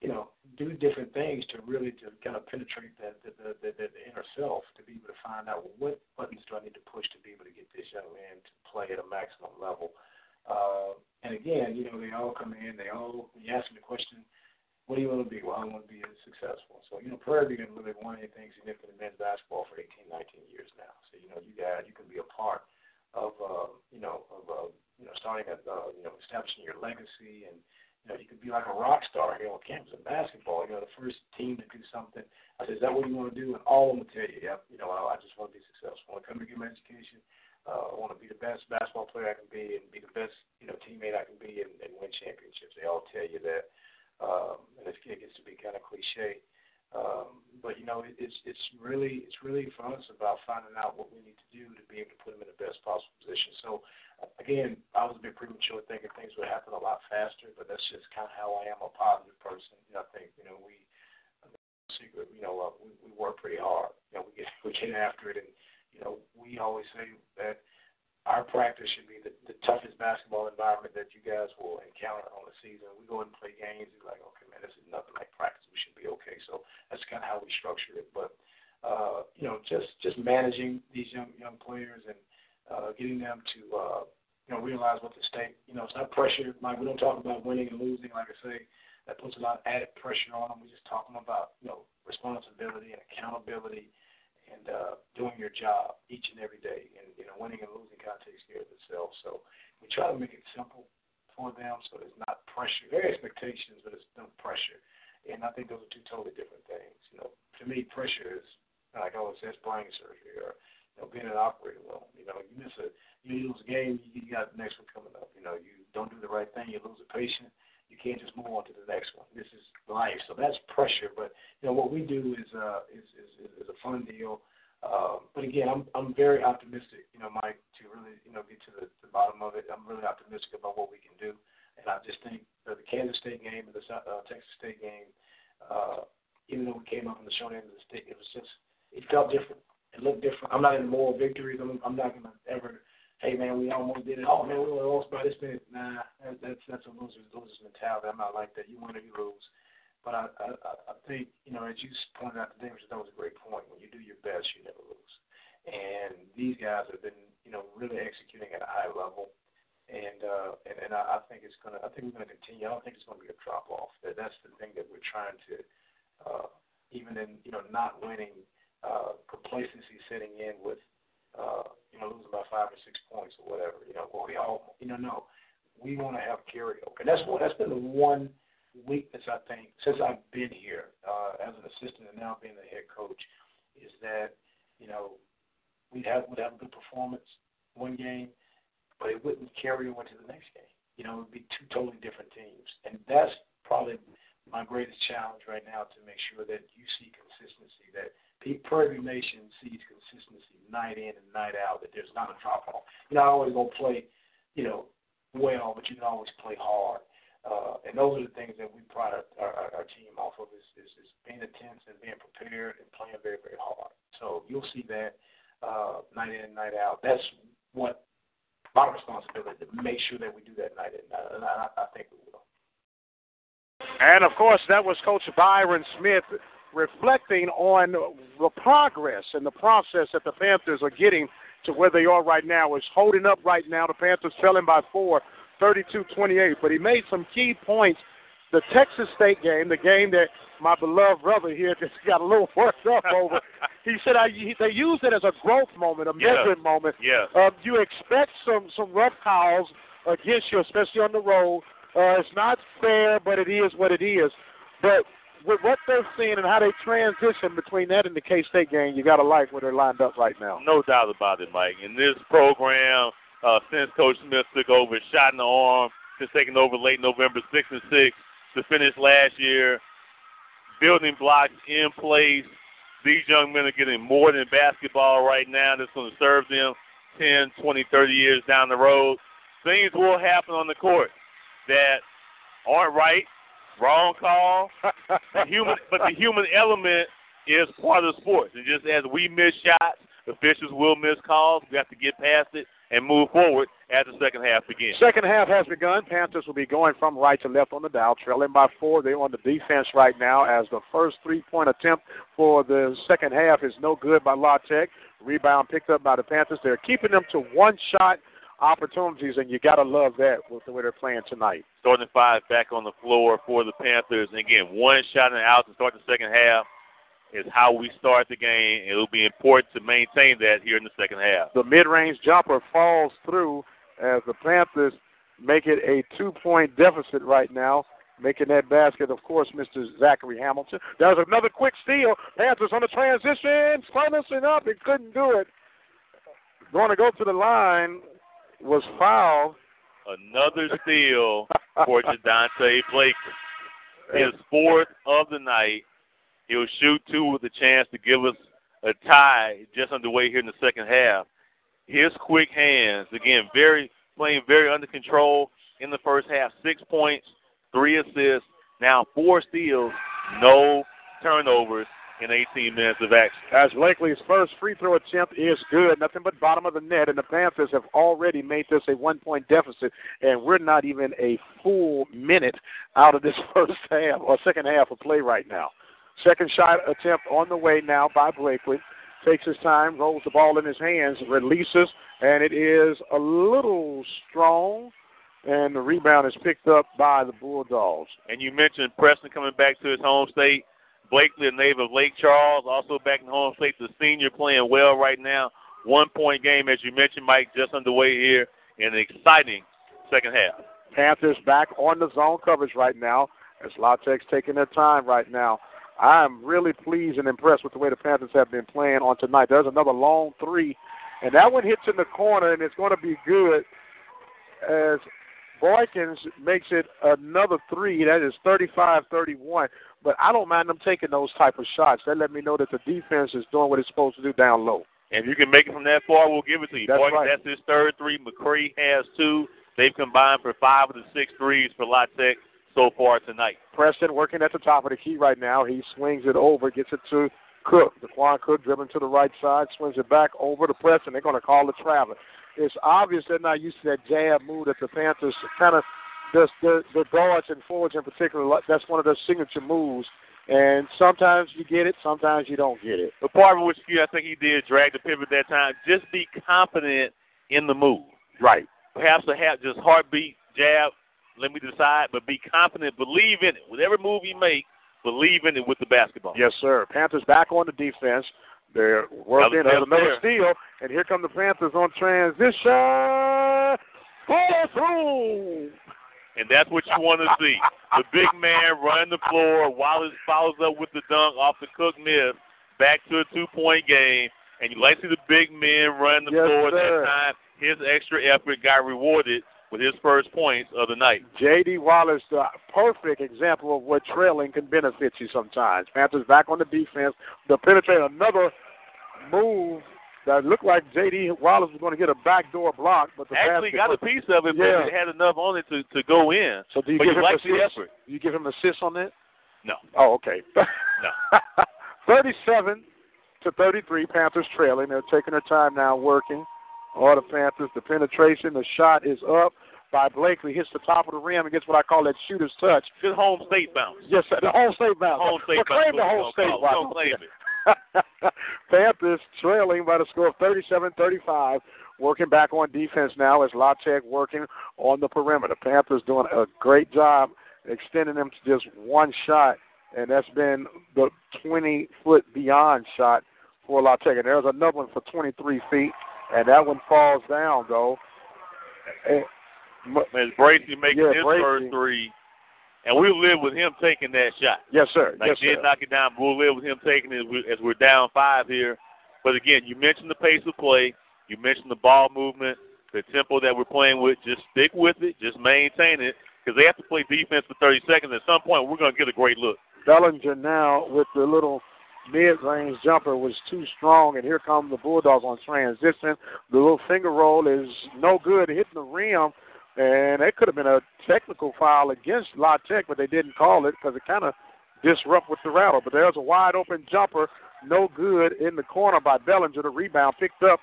you know, do different things to really to kind of penetrate that the, the, the, the inner self to be able to find out what buttons do I need to push to be able to get this young man to play at a maximum level. Uh, and again, you know, they all come in, they all you ask them the question, what do you want to be? Well, I want to be successful. So, you know, Prairie View really won anything significant in men's basketball for 18, 19 years now. So, you know, you guys, you can be a part of, uh, you know, of, uh, you know, starting at, uh, you know, establishing your legacy and, you know, you could be like a rock star here on campus in basketball. You know, the first team to do something. I said, is that what you want to do? And all of them tell you, yep, you know, I, I just want to be successful. I want to come to get my education. Uh, I want to be the best basketball player I can be and be the best, you know, teammate I can be and, and win championships. They all tell you that. Um, and it gets to be kind of cliche. Um, but you know, it, it's it's really it's really for us about finding out what we need to do to be able to put them in the best possible position. So again, I was a bit premature thinking things would happen a lot faster, but that's just kind of how I am, a positive person. You know, I think you know we secret, you know, uh, we, we work pretty hard. You know, we get *laughs* we get after it, and you know, we always say that our practice should be the, the toughest basketball environment that you guys will encounter on the season. We go and play games, we're like, okay, man, this is nothing like practice. We should be okay. So that's kind of how we structure it. But uh, you know, just just managing these young young players and uh, getting them to uh, you know realize what the stake. You know, it's not pressure. Like we don't talk about winning and losing. Like I say, that puts a lot of added pressure on them. We're just talking about you know responsibility and accountability and uh, doing your job each and every day. And you know, winning and losing kind of takes care of itself. So we try to make it simple for them, so it's not pressure. There are expectations, but it's no pressure. And I think those are two totally different things. You know, to me, pressure is like I always say, it's brain surgery or you know being an operating room. You know, you miss a you lose a game, you got the next one coming up. You know, you don't do the right thing, you lose a patient. You can't just move on to the next one. This is life, so that's pressure. But you know what we do is uh is is, is a fun deal. Uh, but again, I'm I'm very optimistic, you know, Mike, to really you know get to the, the bottom of it. I'm really optimistic about what we can do, and I just think that the Kansas State game and the uh, Texas State game, uh, even though we came up on the short end of the stick, it was just it felt different. It looked different. I'm not in moral victories. I'm I'm not gonna ever. Hey man, we almost did it. Oh man, we lost by this minute. Nah, that, that's that's a loser's loser's mentality. I'm not like that. You win or you lose. But I, I, I think, you know, as you pointed out today, which that was a great point, when you do your best, you never lose. And these guys have been, you know, really executing at a high level. And uh, and, and I, I think it's gonna. I think we're gonna continue. I don't think it's gonna be a drop off. That that's the thing that we're trying to, uh, even in you know not winning, uh, complacency setting in with, uh, you know, losing by five or six points or whatever. You know, well we all, you know, no, we want to have carryover. And that's what that's been the one weakness I think since I've been here uh, as an assistant and now being the head coach is that you know we'd have would have a good performance one game, but it wouldn't carry over to the next game. You know, it would be two totally different teams, and that's probably my greatest challenge right now to make sure that you see consistency, that Prairie View Nation sees consistency night in and night out, that there's not a drop off. You know, I always go play, you know, well, but you can always play hard. Uh, and those are the things that we pride our, our, our team off of is, is, is being intense and being prepared and playing very, very hard. So you'll see that uh, night in and night out. That's what my responsibility to make sure that we do that night in night and I, I think we will. And of course, that was Coach Byron Smith reflecting on the progress and the process that the Panthers are getting to where they are right now. Is holding up right now. The Panthers fell in by four 32-28. But he made some key points. The Texas State game, the game that my beloved brother here *laughs* just got a little worked up over. *laughs* he said I, he, they used it as a growth moment, a measuring yeah. moment. Yeah. Um, you expect some some rough calls against you, especially on the road. Uh, it's not fair, but it is what it is. But with what they're seeing and how they transition between that and the K State game, you got to like where they're lined up right now. No doubt about it, Mike. In this program, uh, since Coach Smith took over, shot in the arm, since taking over late November, six and six to finish last year. Building blocks in place. These young men are getting more than basketball right now. That's going to serve them 10, 20, 30 years down the road. Things will happen on the court that aren't right, wrong call. *laughs* the human, but the human element is part of the sport. And just as we miss shots, officials will miss calls. We have to get past it and move forward as the second half begins. Second half has begun. Panthers will be going from right to left on the dial, trailing by four. They're on the defense right now as the first three-point attempt for the second half is no good by La Tech. Rebound picked up by the Panthers. They're keeping them to one-shot opportunities, and you got to love that with the way they're playing tonight. Starting five back on the floor for the Panthers. And again, one shot and out to start the second half is how we start the game. It'll be important to maintain that here in the second half. The mid-range jumper falls through as the Panthers make it a two-point deficit right now. Making that basket, of course, Mr. Zachary Hamilton. There's another quick steal. Panthers on the transition, closing up and couldn't do it. Going to go to the line was fouled. Another steal for Jadante Blake. His fourth of the night. He'll shoot two with a chance to give us a tie just underway here in the second half. His quick hands, again, very playing very under control in the first half. Six points, three assists, now four steals, no turnovers in 18 minutes of action. As Blakely's first free throw attempt is good, nothing but bottom of the net, and the Panthers have already made this a one point deficit, and we're not even a full minute out of this *laughs* first half or second half of play right now. Second shot attempt on the way now by Blakely. Takes his time, rolls the ball in his hands, releases, and it is a little strong. And the rebound is picked up by the Bulldogs. And you mentioned Preston coming back to his home state. Blakely, a native of Lake Charles, also back in home state. The senior playing well right now. One point game, as you mentioned, Mike, just underway here in an exciting second half. Panthers back on the zone coverage right now as La Tech's taking their time right now. I'm really pleased and impressed with the way the Panthers have been playing on tonight. There's another long three, and that one hits in the corner, and it's going to be good as Boykins makes it another three. That is 35-31. But I don't mind them taking those type of shots. That let me know that the defense is doing what it's supposed to do down low. And if you can make it from that far, we'll give it to you. That's Boykins, right. that's his third three. McCree has two. They've combined for five of the six threes for La Tech so far tonight. Preston working at the top of the key right now. He swings it over, gets it to Cook. DeQuan Cook dribbling to the right side, swings it back over to Preston. They're going to call the traveler. It's obvious they're not used to that jab move that the Panthers kind of, the, the, the guards and forwards in particular, that's one of their signature moves. And sometimes you get it, sometimes you don't get it. But part of which I think he did drag the pivot that time. Just be confident in the move. Right. Perhaps a half, just heartbeat jab. Let me decide, but be confident. Believe in it. Whatever move you make, believe in it with the basketball. Yes, sir. Panthers back on the defense. They're working. Another steal, and here come the Panthers on transition. Follow through. And that's what you want to see. The big man running the floor. Wallace follows up with the dunk off the Cook miss. Back to a two-point game. And you like to see the big men run the Yes, floor sir. that time. His extra effort got rewarded with his first points of the night. J.D. Wallace, the perfect example of what trailing can benefit you sometimes. Panthers back on the defense. They'll penetrate another move that looked like J.D. Wallace was going to get a backdoor block, but the Actually got a piece of it, but Yeah. it had enough on it to, to go in. So do you but give you him like the effort. You give him assists on that? No. Oh, okay. *laughs* No. *laughs* 37 to 33, Panthers trailing. They're taking their time now working. All the Panthers, the penetration, the shot is up by Blakely, hits the top of the rim and gets what I call that shooter's touch. Good home state bounce. Yes, sir, the home state bounce. Home state Well, claim bounce. the home state. call it. Why Don't don't claim it. *laughs* Panthers trailing by the score of 37-35. Working back on defense now as La working on the perimeter. Panthers doing a great job extending them to just one shot, and that's been the 20-foot beyond shot for La Tech. And there's another one for 23 feet, and that one falls down, though. And- As Bracey making Yeah, his Bracey. first three, and we'll live with him taking that shot. Yes, sir. Like yes, did sir. knock it down, but we'll live with him taking it as, we, as we're down five here. But again, you mentioned the pace of play. You mentioned the ball movement, the tempo that we're playing with. Just stick with it. Just maintain it because they have to play defense for 30 seconds. At some point, we're going to get a great look. Bellinger now with the little mid-range jumper was too strong, and here come the Bulldogs on transition. The little finger roll is no good, hitting the rim, and it could have been a technical foul against La Tech, but they didn't call it because it kind of disrupt with the rattle. But there's a wide open jumper, no good in the corner by Bellinger. The rebound picked up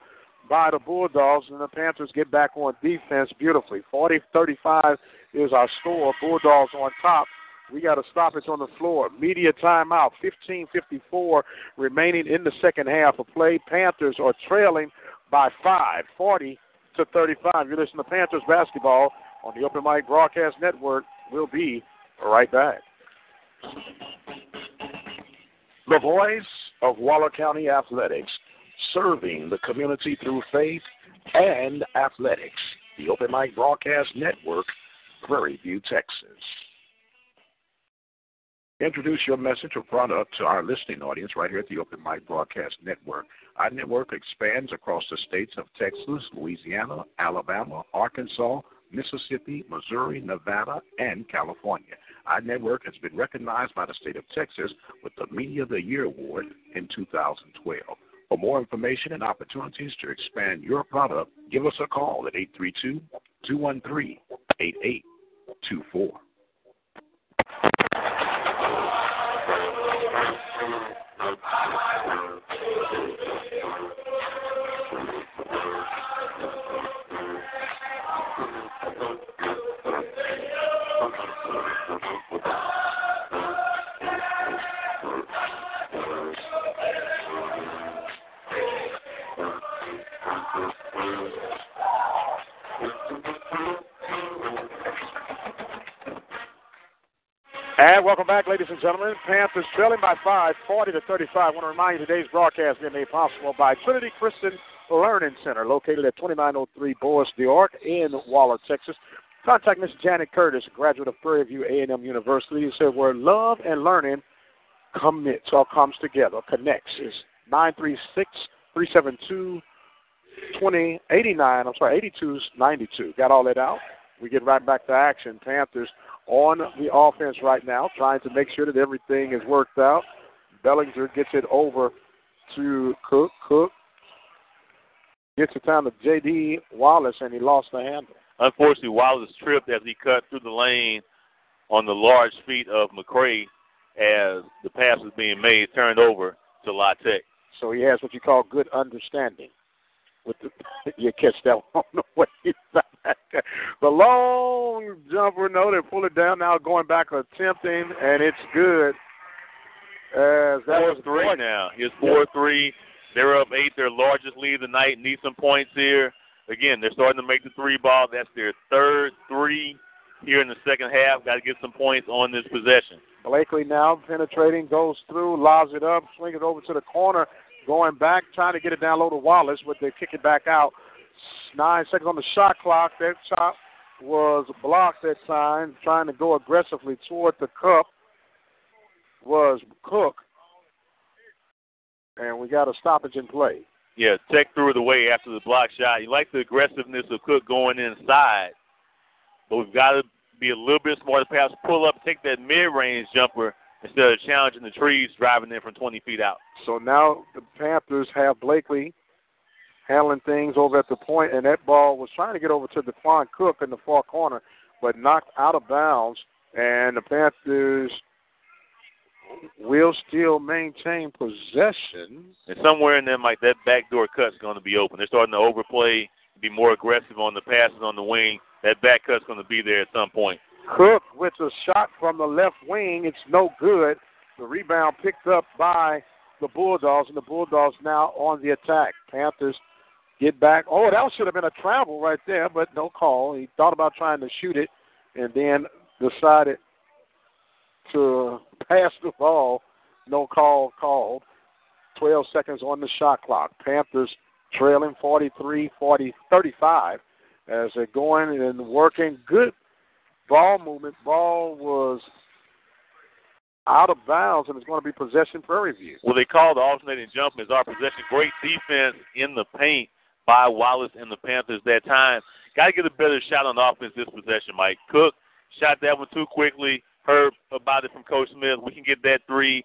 by the Bulldogs, and the Panthers get back on defense beautifully. 40-35 is our score. Bulldogs on top. We got a stoppage on the floor. Media timeout. 15:54 remaining in the second half of play. Panthers are trailing by five, 40 to 35. You listen to Panthers basketball on the Open Mic Broadcast Network. We'll be right back. The voice of Waller County Athletics, serving the community through faith and athletics. The Open Mic Broadcast Network, Prairie View, Texas. Introduce your message or product to our listening audience right here at the Open Mic Broadcast Network. Our network expands across the states of Texas, Louisiana, Alabama, Arkansas, Mississippi, Missouri, Nevada, and California. Our network has been recognized by the state of Texas with the Media of the Year Award in 2012. For more information and opportunities to expand your product, give us a call at 832 213 8824. And welcome back, ladies and gentlemen. Panthers trailing by five, 40 to 35. I want to remind you today's broadcast being made possible by Trinity Christian Learning Center, located at 2903 Boris Diorc in Waller, Texas. Contact Miss Janet Curtis, graduate of Prairie View A&M University, who said where love and learning commits or comes together, connects. is 936 372 2089. I'm sorry, 82 92. Got all that out. We get right back to action. Panthers on the offense right now, trying to make sure that everything is worked out. Bellinger gets it over to Cook. Cook gets it down to J.D. Wallace, and he lost the handle. Unfortunately, Wallace tripped as he cut through the lane on the large feet of McCree as the pass was being made, turned over to La Tech. So he has what you call good understanding. With the, *laughs* you catch that *laughs* on the way back. *laughs* The long jumper, no, they pull it down now, going back attempting, and it's good. As that four was three now. Here's four three. They're up eight. Their largest lead of the night. Need some points here. Again, they're starting to make the three ball. That's their third three here in the second half. Got to get some points on this possession. Blakely now penetrating, goes through, lobs it up, swing it over to the corner, going back, trying to get it down low to Wallace, but they kick it back out. Nine seconds on the shot clock. That shot was blocked that time, trying to go aggressively toward the cup was Cook. And we got a stoppage in play. Yeah, Tech threw it away after the block shot. You like the aggressiveness of Cook going inside, but we've got to be a little bit smarter. Perhaps pull up, take that mid-range jumper instead of challenging the trees, driving in from 20 feet out. So now the Panthers have Blakely handling things over at the point, and that ball was trying to get over to Dequan Cook in the far corner, but knocked out of bounds. And the Panthers will still maintain possession. And somewhere in there, Mike, that backdoor cut's going to be open. They're starting to overplay, be more aggressive on the passes on the wing. That back cut's going to be there at some point. Cook with a shot from the left wing. It's no good. The rebound picked up by the Bulldogs, and the Bulldogs now on the attack. Panthers get back. Oh, that should have been a travel right there, but no call. He thought about trying to shoot it and then decided to pass the ball. No call called. 12 seconds on the shot clock. Panthers trailing 43 40 35 as they're going and working. Good ball movement. Ball was out of bounds, and it's going to be possession Prairie View. Well, they called the alternating jump as our possession. Great defense in the paint by Wallace and the Panthers that time. Got to get a better shot on offense this possession, Mike. Cook shot that one too quickly. Heard about it from Coach Smith. We can get that three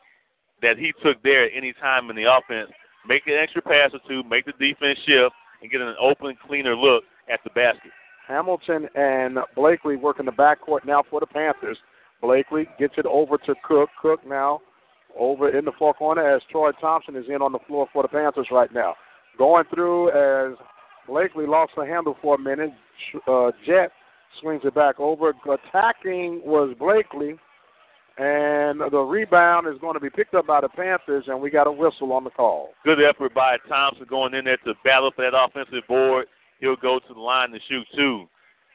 that he took there at any time in the offense. Make an extra pass or two, make the defense shift, and get an open, cleaner look at the basket. Hamilton and Blakely working the backcourt now for the Panthers. Blakely gets it over to Cook. Cook now over in the far corner as Troy Thompson is in on the floor for the Panthers right now. Going through as Blakely lost the handle for a minute. Uh, Jet swings it back over. Attacking was Blakely, and the rebound is going to be picked up by the Panthers, and we got a whistle on the call. Good effort by Thompson going in there to battle for that offensive board. He'll go to the line to shoot two.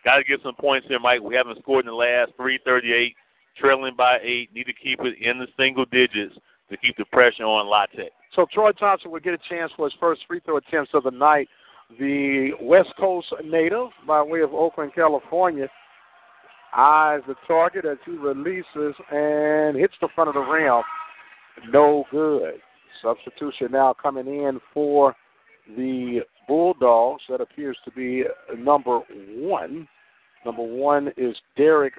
Got to get some points here, Mike. We haven't scored in the last 338, trailing by eight. Need to keep it in the single digits to keep the pressure on La Tech. So Troy Thompson will get a chance for his first free throw attempts of the night. The West Coast native, by way of Oakland, California, eyes the target as he releases and hits the front of the rim. No good. Substitution now coming in for the Bulldogs. That appears to be number one. Number one is Derric.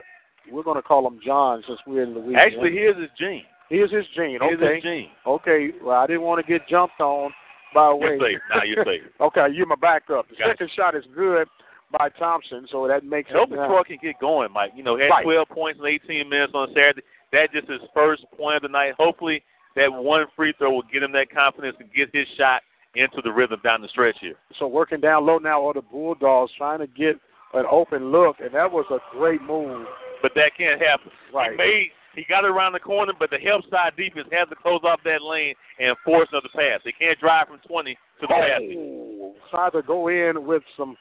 We're going to call him John since we're in the week. Actually, his Jean. Here's his Jean. Here's okay. his Jean. Okay. Well, I didn't want to get jumped on by way. You're safe. Now you're safe. okay, you're my backup. The second shot is good by Thompson, so that makes Hope it. Troy can get going, Mike. You know, had Right. 12 points in 18 minutes on Saturday. That just his first point of the night. Hopefully, that one free throw will get him that confidence to get his shot into the rhythm down the stretch here. So working down low now are the Bulldogs trying to get an open look, and that was a great move. But that can't happen. Right. He made he got around the corner, but the help side defense has to close off that lane and force another pass. They can't drive from 20 to the oh, basket. Oh, tried to go in with some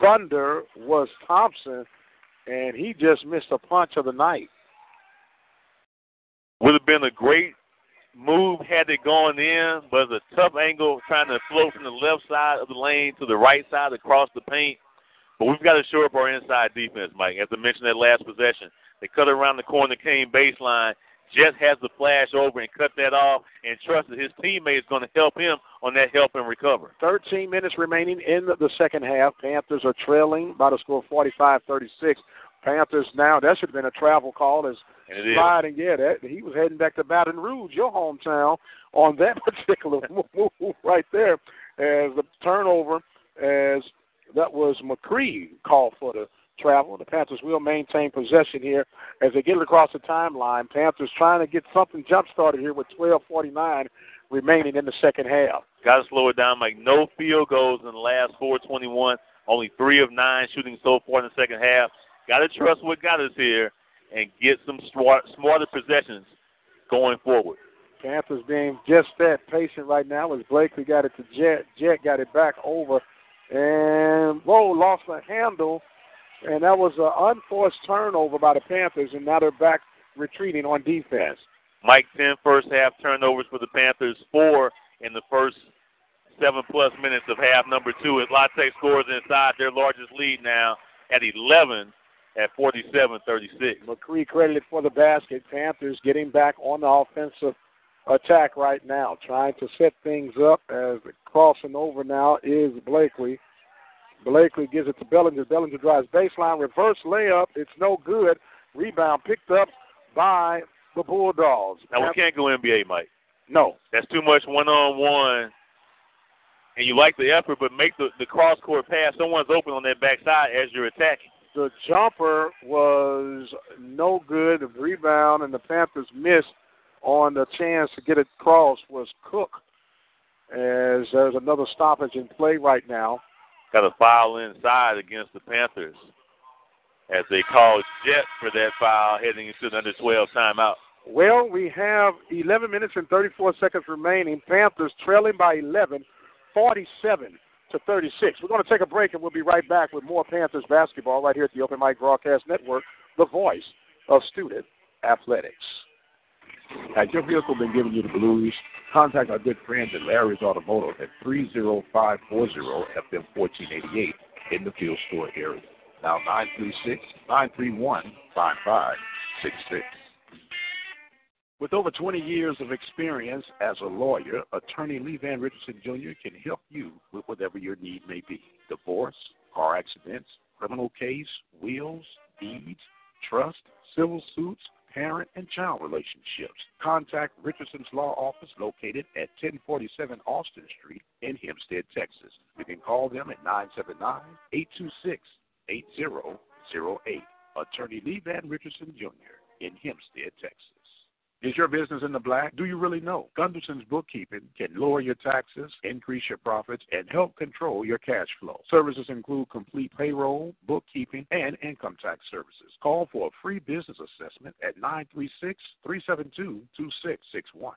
thunder was Thompson, and he just missed a punch of the night. Would have been a great move had it gone in, but it's a tough angle trying to float from the left side of the lane to the right side across the paint. But we've got to shore up our inside defense, Mike. As I mentioned that last possession, they cut around the corner, came baseline. Jess has the flash over and cut that off and trust that his teammate is going to help him on that help and recover. 13 minutes remaining in the second half. Panthers are trailing by the score 45 36. Panthers now, that should have been a travel call as sliding. Yeah, that, he was heading back to Baton Rouge, your hometown, on that *laughs* particular move right there as the turnover, as that was McCree called for the travel. The Panthers will maintain possession here as they get it across the timeline. Panthers trying to get something jump started here with 12:49 remaining in the second half. Got to slow it down. Like no field goals in the last 4:21. Only three of nine shooting so far in the second half. Got to trust what got us here and get some smart, smarter possessions going forward. Panthers being just that patient right now as Blakely got it to Jet. Jet got it back over. And whoa, lost the handle and that was an unforced turnover by the Panthers, and now they're back retreating on defense. Mike, 10 first half turnovers for the Panthers, four in the first seven plus minutes of half number two. As La Tech scores inside their largest lead now at 11 at 47 36. McCree credited for the basket. Panthers getting back on the offensive attack right now, trying to set things up as crossing over now is Blakely. Blakely gives it to Bellinger. Bellinger drives baseline, reverse layup. It's no good. Rebound picked up by the Bulldogs. Now, we can't go NBA, Mike. No. That's too much one on one. And you like the effort, but make the, the cross court pass. Someone's open on that backside as you're attacking. The jumper was no good. The rebound and the Panthers missed on the chance to get it cross was Cook. As there's another stoppage in play right now got a foul inside against the Panthers as they call Jet for that foul heading into the under 12 timeout. Well, we have 11 minutes and 34 seconds remaining. Panthers trailing by 11, 47 to 36. We're going to take a break and we'll be right back with more Panthers basketball right here at the Open Mic Broadcast Network, the voice of student athletics. Has your vehicle been giving you the blues? Contact our good friends at Larry's Automotive at 30540 FM 1488 in the Field Store area. Now 936 931 5566. With over 20 years of experience as a lawyer, attorney Lee Van Richardson Jr. can help you with whatever your need may be divorce, car accidents, criminal case, wills, deeds, trust, civil suits parent and child relationships. Contact Richardson's Law Office located at 1047 Austin Street in Hempstead, Texas. You can call them at 979 826 8008. Attorney Lee Van Richardson Jr. in Hempstead, Texas. Is your business in the black? Do you really know? Gunderson's Bookkeeping can lower your taxes, increase your profits, and help control your cash flow. Services include complete payroll, bookkeeping, and income tax services. Call for a free business assessment at 936 372 2661.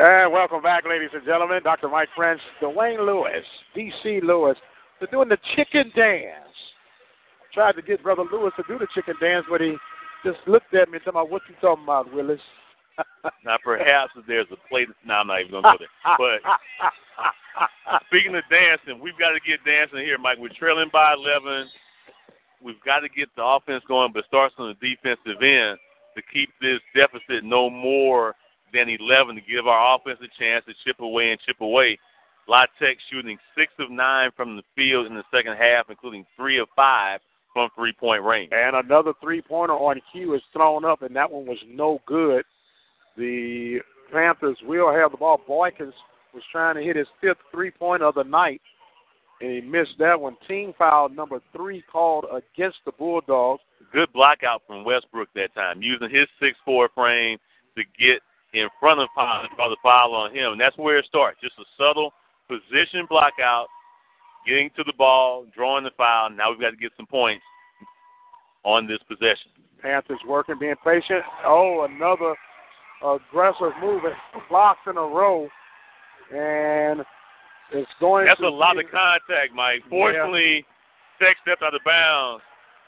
And welcome back, ladies and gentlemen. Dr. Mike French, Dwayne Lewis, D.C. Lewis. They're doing the chicken dance tried to get Brother Lewis to do the chicken dance, but he just looked at me and told me, "What you talking about, Willis?" *laughs* now, perhaps if there's a plate, no, I'm not even going to go there. But *laughs* speaking of dancing, we've got to get dancing here, Mike. We're trailing by 11. We've got to get the offense going, but starts on the defensive end to keep this deficit no more than 11 to give our offense a chance to chip away and chip away. La Tech shooting six of nine from the field in the second half, including three of five from three point range. And another three pointer on cue is thrown up, and that one was no good. The Panthers will have the ball. Boykins was trying to hit his fifth three pointer of the night, and he missed that one. Team foul number three called against the Bulldogs. Good block out from Westbrook that time, using his six four frame to get in front of Pond draw the foul on him. And that's where it starts. Just a subtle position block out getting to the ball, drawing the foul. Now we've got to get some points on this possession. Panthers working, being patient. Oh, another aggressive move. Blocks in a row. And it's going That's a lot of contact, Mike. Fortunately, yeah. Tech stepped out of bounds.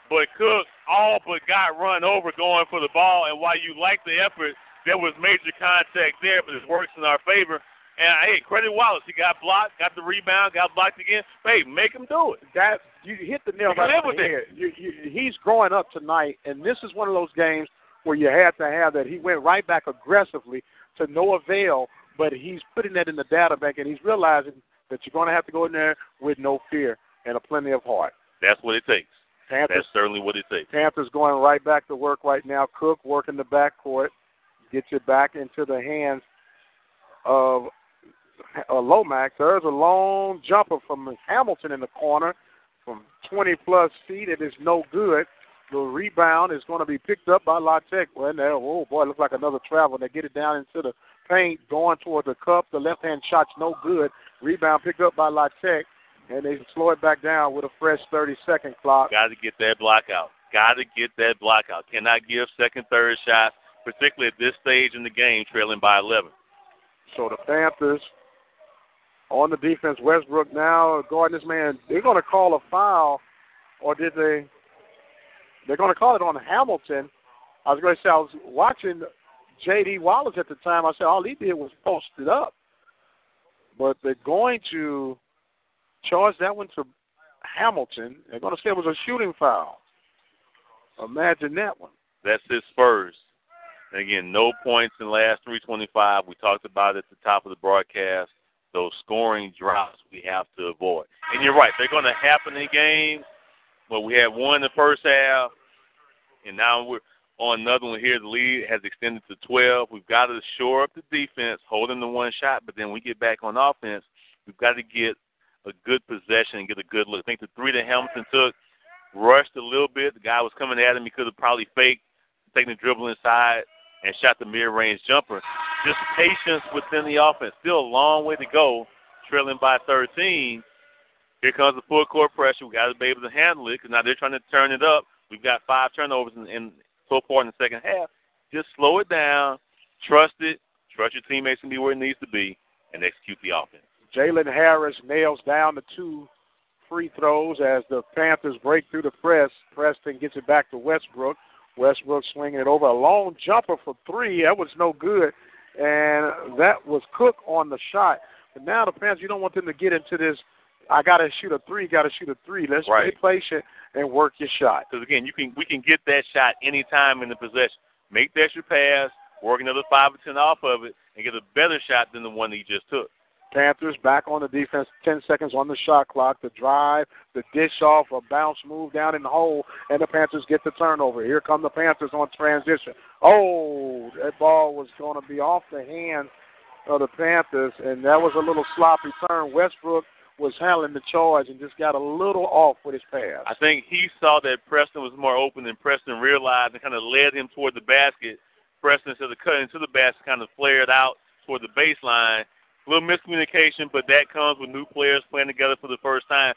But Cook all but got run over going for the ball. And while you like the effort, there was major contact there, but it works in our favor. And hey, credit Wallace. He got blocked, got the rebound, got blocked again. Hey, make him do it. That you hit the nail You right on the head. You, you, he's growing up tonight, and this is one of those games where you had to have that. He went right back aggressively to no avail, but he's putting that in the data bank, and he's realizing that you're going to have to go in there with no fear and a plenty of heart. That's what it takes. Panthers That's certainly what it takes. Panthers going right back to work right now. Cook working the backcourt, gets it back into the hands of uh, Lomax. There's a long jumper from Hamilton in the corner from 20 plus feet. It is no good. The rebound is going to be picked up by La Tech. Well, there, oh boy, it looks like another travel. They get it down into the paint, going toward the cup. The left hand shot's no good. Rebound picked up by La Tech, and they slow it back down with a fresh 30 second clock. Got to get that block out. Got to get that block out. Cannot give second, third shots, particularly at this stage in the game, trailing by 11. So the Panthers on the defense, Westbrook now guarding this man. They're going to call a foul, or did they? They're going to call it on Hamilton. I was going to say I was watching J.D. Wallace at the time. I said all he did was post it up, but they're going to charge that one to Hamilton. They're going to say it was a shooting foul. Imagine that one. That's his first. And again, no points in the last 325. We talked about it at the top of the broadcast. Those scoring drops we have to avoid. And you're right, they're going to happen in games. But we had one in the first half, and now we're on another one here. The lead has extended to 12. We've got to shore up the defense, holding the one shot, but then we get back on offense. We've got to get a good possession and get a good look. I think the three that Hamilton took rushed a little bit. The guy was coming at him. He could have probably faked, taken the dribble inside, and shot the mid-range jumper. Just patience within the offense. Still a long way to go, trailing by 13. Here comes the full court pressure. We got to be able to handle it because now they're trying to turn it up. We've got five turnovers in, in so far in the second half. Just slow it down, trust it, trust your teammates to be where it needs to be, and execute the offense. Jalen Harris nails down the two free throws as the Panthers break through the press. Preston gets it back to Westbrook. Westbrook swinging it over a long jumper for three. That was no good, and that was Cook on the shot. But now the Panthers, you don't want them to get into this. I got to shoot a three. Got to shoot a three. Let's Right. be patient and work your shot. Because again, you can we can get that shot anytime in the possession. Make the extra pass, work another five or ten off of it, and get a better shot than the one that you just took. Panthers back on the defense. Ten seconds on the shot clock. The drive, the dish off, a bounce move down in the hole, and the Panthers get the turnover. Here come the Panthers on transition. Oh, that ball was going to be off the hands of the Panthers, and that was a little sloppy turn. Westbrook was handling the charge and just got a little off with his pass. I think he saw that Preston was more open than Preston realized and kind of led him toward the basket. Preston, instead of cutting to the basket, kind of flared out toward the baseline. A little miscommunication, but that comes with new players playing together for the first time.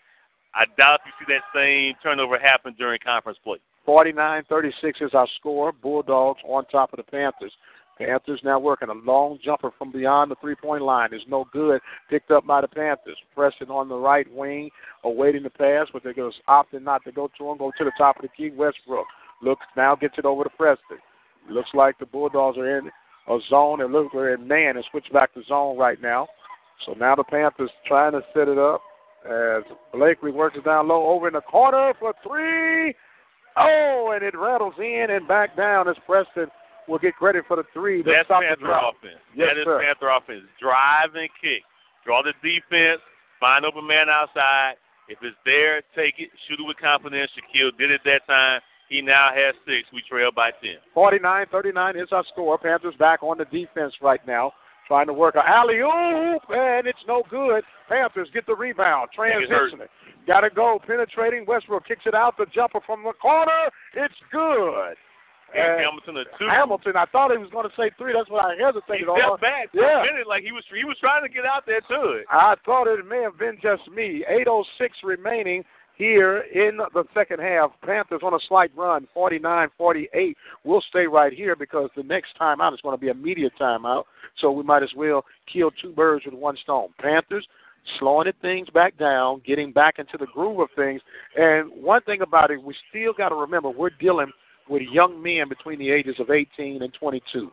I doubt you see that same turnover happen during conference play. 49-36 is our score. Bulldogs on top of the Panthers. Panthers now working a long jumper from beyond the three-point line. Is no good. Picked up by the Panthers. Preston on the right wing, awaiting the pass, but they're just opting not to go to him. Go to the top of the key. Westbrook looks now gets it over to Preston. Looks like the Bulldogs are in a zone. Looks like they're man and switch back to zone right now. So now the Panthers trying to set it up as Blakely works it down low over in the corner for three. Oh, and it rattles in and back down as Preston will get credit for the three. That's Panther offense. Yes, that is sir. Panther offense. Drive and kick. Draw the defense. Find open man outside. If it's there, take it. Shoot it with confidence. Shaquille did it that time. He now has six. We trail by 10. 49-39 is our score. Panthers back on the defense right now, trying to work a alley oop, and it's no good. Panthers get the rebound, transitioning. Got to go, penetrating. Westbrook kicks it out. The jumper from the corner. It's good. And Hamilton a two. Hamilton, I thought he was going to say three. That's what I He hesitated on. stepped back for Yeah. a minute like he was he was trying to get out there to it. I thought it may have been just me. 8.06 remaining here in the second half. Panthers on a slight run, 49-48. We'll stay right here because the next timeout is going to be a media timeout, so we might as well kill two birds with one stone. Panthers slowing it things back down, getting back into the groove of things. And one thing about it, we still got to remember we're dealing with young men between the ages of 18 and 22.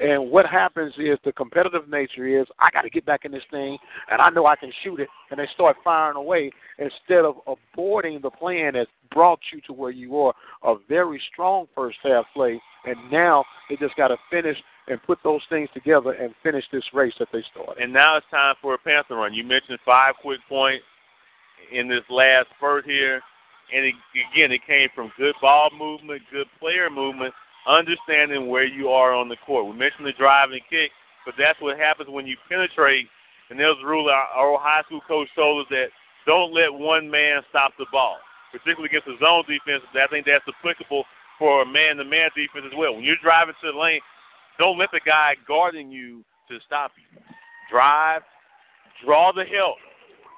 And what happens is the competitive nature is I got to get back in this thing, and I know I can shoot it, and they start firing away instead of aborting the plan that brought you to where you are. A very strong first half play, and now they just got to finish and put those things together and finish this race that they started. And now it's time for a Panther run. You mentioned five quick points in this last spurt here, and it, again, it came from good ball movement, good player movement, understanding where you are on the court. We mentioned the drive and kick, but that's what happens when you penetrate. And there's a rule our, our high school coach told us that don't let one man stop the ball, particularly against the zone defense. I think that's applicable for a man-to-man defense as well. When you're driving to the lane, don't let the guy guarding you to stop you. Drive, draw the help,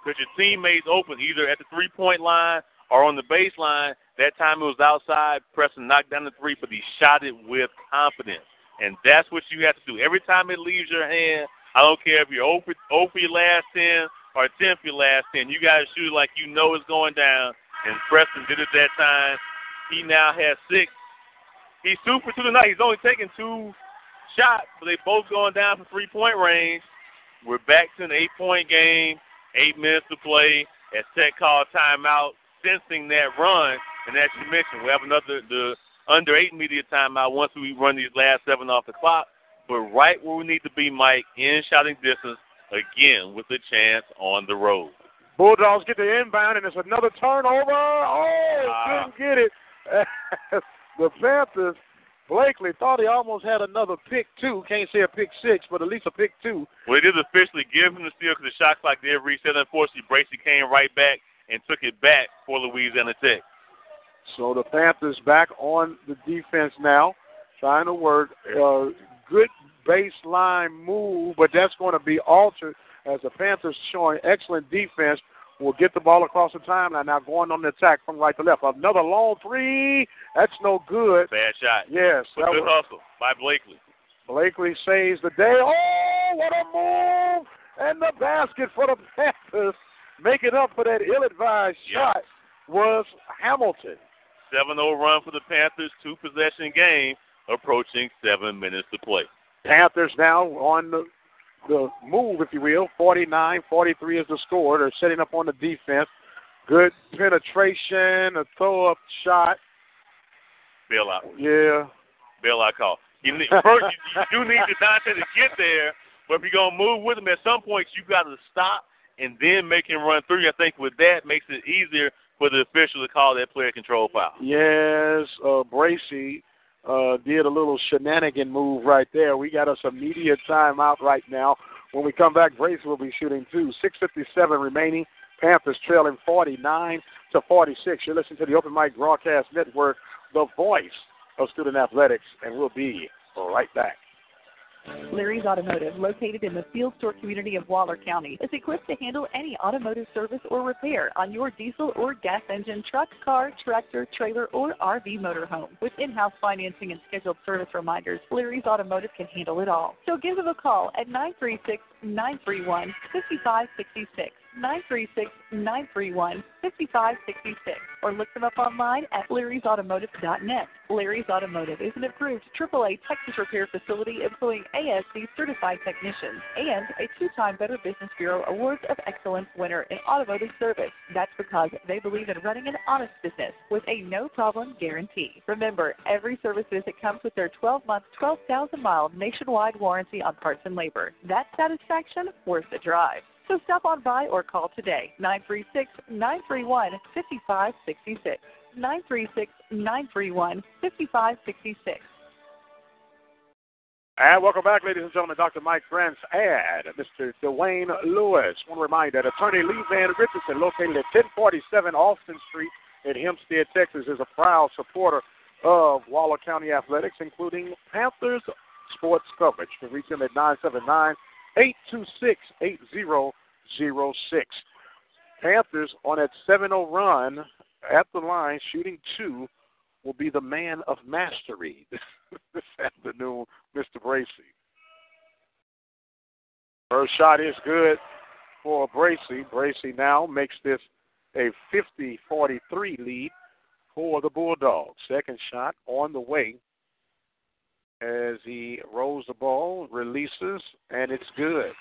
because your teammates open either at the three-point line or on the baseline. That time it was outside, Preston knocked down the three, but he shot it with confidence. And that's what you have to do. Every time it leaves your hand, I don't care if you're 0 for, 0 for your last 10 or 10 for your last 10, you got to shoot like you know it's going down. And Preston did it that time. He now has six. He's two for two tonight. He's only taking two shots, but they both going down from three point range. We're back to an eight point game, eight minutes to play. As Tech called timeout, sensing that run, and as you mentioned, we have another the under eight media timeout once we run these last seven off the clock. But right where we need to be, Mike, in shouting distance, again with a chance on the road. Bulldogs get the inbound, and it's another turnover. Oh, Ah. couldn't get it. *laughs* the Panthers, Blakely thought he almost had another pick two. Can't say a pick six, but at least a pick two. Well, they did officially give him the steal because the shot clock did reset. Unfortunately, Bracey came right back and took it back for Louisiana Tech. So the Panthers back on the defense now, trying to work. Uh, good baseline move, but that's going to be altered as the Panthers showing excellent defense. Will get the ball across the timeline now, going on the attack from right to left. Another long three. That's no good. Bad shot. Yes, But that good was, hustle by Blakely. Blakely saves the day. Oh, what a move! And the basket for the Panthers. Making up for that ill-advised Yeah. shot was Hamilton. 7 0 run for the Panthers, two possession game, approaching seven minutes to play. Panthers now on the, the move, if you will. 49 43 is the score. They're setting up on the defense. Good penetration, a throw up shot. Bailout. Yeah. Bailout call. You need, *laughs* first, you, you do need the Dante to get there, but if you're going to move with him, at some point you've got to stop and then make him run through. I think with that makes it easier for the official to call that player control foul. Yes, uh, Bracey uh, did a little shenanigan move right there. We got us immediate timeout right now. When we come back, Bracey will be shooting two. 6.57 remaining. Panthers trailing 49 to 46. You're listening to the Open Mic Broadcast Network, the voice of student athletics, and we'll be right back. Larry's Automotive, located in the Field Store community of Waller County, is equipped to handle any automotive service or repair on your diesel or gas engine, truck, car, tractor, trailer, or RV motorhome. With in-house financing and scheduled service reminders, Larry's Automotive can handle it all. So give them a call at 936-931-5566. 936-931-5566 or look them up online at larrysautomotive.net. Larry's Automotive is an approved AAA Texas repair facility employing ASE certified technicians and a two-time Better Business Bureau Awards of Excellence winner in automotive service. That's because they believe in running an honest business with a no-problem guarantee. Remember, every service visit comes with their 12-month, 12,000-mile nationwide warranty on parts and labor. That satisfaction worth the drive. So stop on by or call today, 936-931-5566. 936-931-5566. And welcome back, ladies and gentlemen. Dr. Mike Grant's ad, Mr. Dwayne Lewis. want to remind that attorney Lee Van Richardson, located at 1047 Austin Street in Hempstead, Texas, is a proud supporter of Waller County Athletics, including Panthers sports coverage. You can reach him at 979 826 8006. Panthers on that 7 0 run at the line, shooting two, will be the man of mastery *laughs* this afternoon, Mr. Bracey. First shot is good for Bracey. Bracey now makes this a 50 43 lead for the Bulldogs. Second shot on the way as he rolls the ball, releases, and it's good.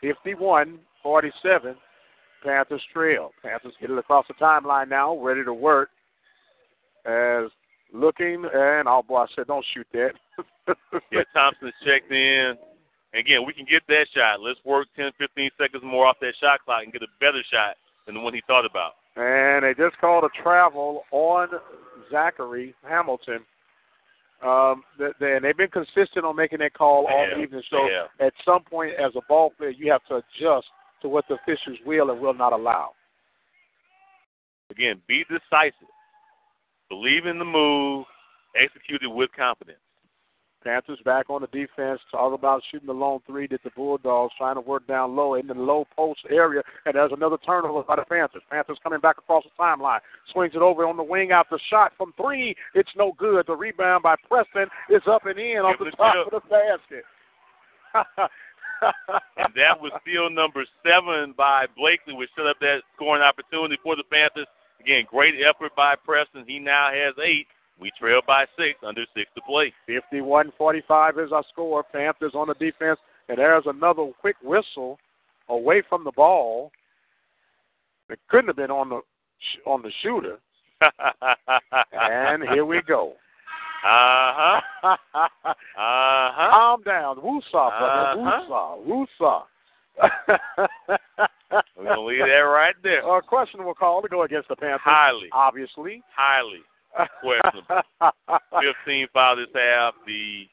51 47. Panthers trail. Panthers get it across the timeline now, ready to work. As looking, and oh boy, I said, don't shoot that. *laughs* yeah, Thompson's checked in. Again, we can get that shot. Let's work 10, 15 seconds more off that shot clock and get a better shot than the one he thought about. And they just called a travel on Zachary Hamilton. Um, they, and they've been consistent on making that call all have. evening. So have. at some point, as a ball player, you have to adjust to what the officials will and will not allow. Again, be decisive. Believe in the move. Execute it with confidence. Panthers back on the defense. Talk about shooting the lone three. Did the Bulldogs trying to work down low in the low post area, and there's another turnover by the Panthers. Panthers coming back across the timeline, swings it over on the wing out the shot from three. It's no good. The rebound by Preston is up and in off the top of the basket. *laughs* and that was steal number seven by Blakely, which set up that scoring opportunity for the Panthers. Again, great effort by Preston. He now has eight. We trail by six, under six to play. 51-45 is our score. Panthers on the defense, and there's another quick whistle away from the ball. It couldn't have been on the on the shooter. and here we go. *laughs* Uh huh. *laughs* Uh huh. Calm down. Woosah, brother. Uh-huh. Woosah. Woosah. We're gonna leave that right there. A questionable call to go against the Panthers. Highly. Obviously. Highly *laughs* questionable. *laughs* 15 foul this half. The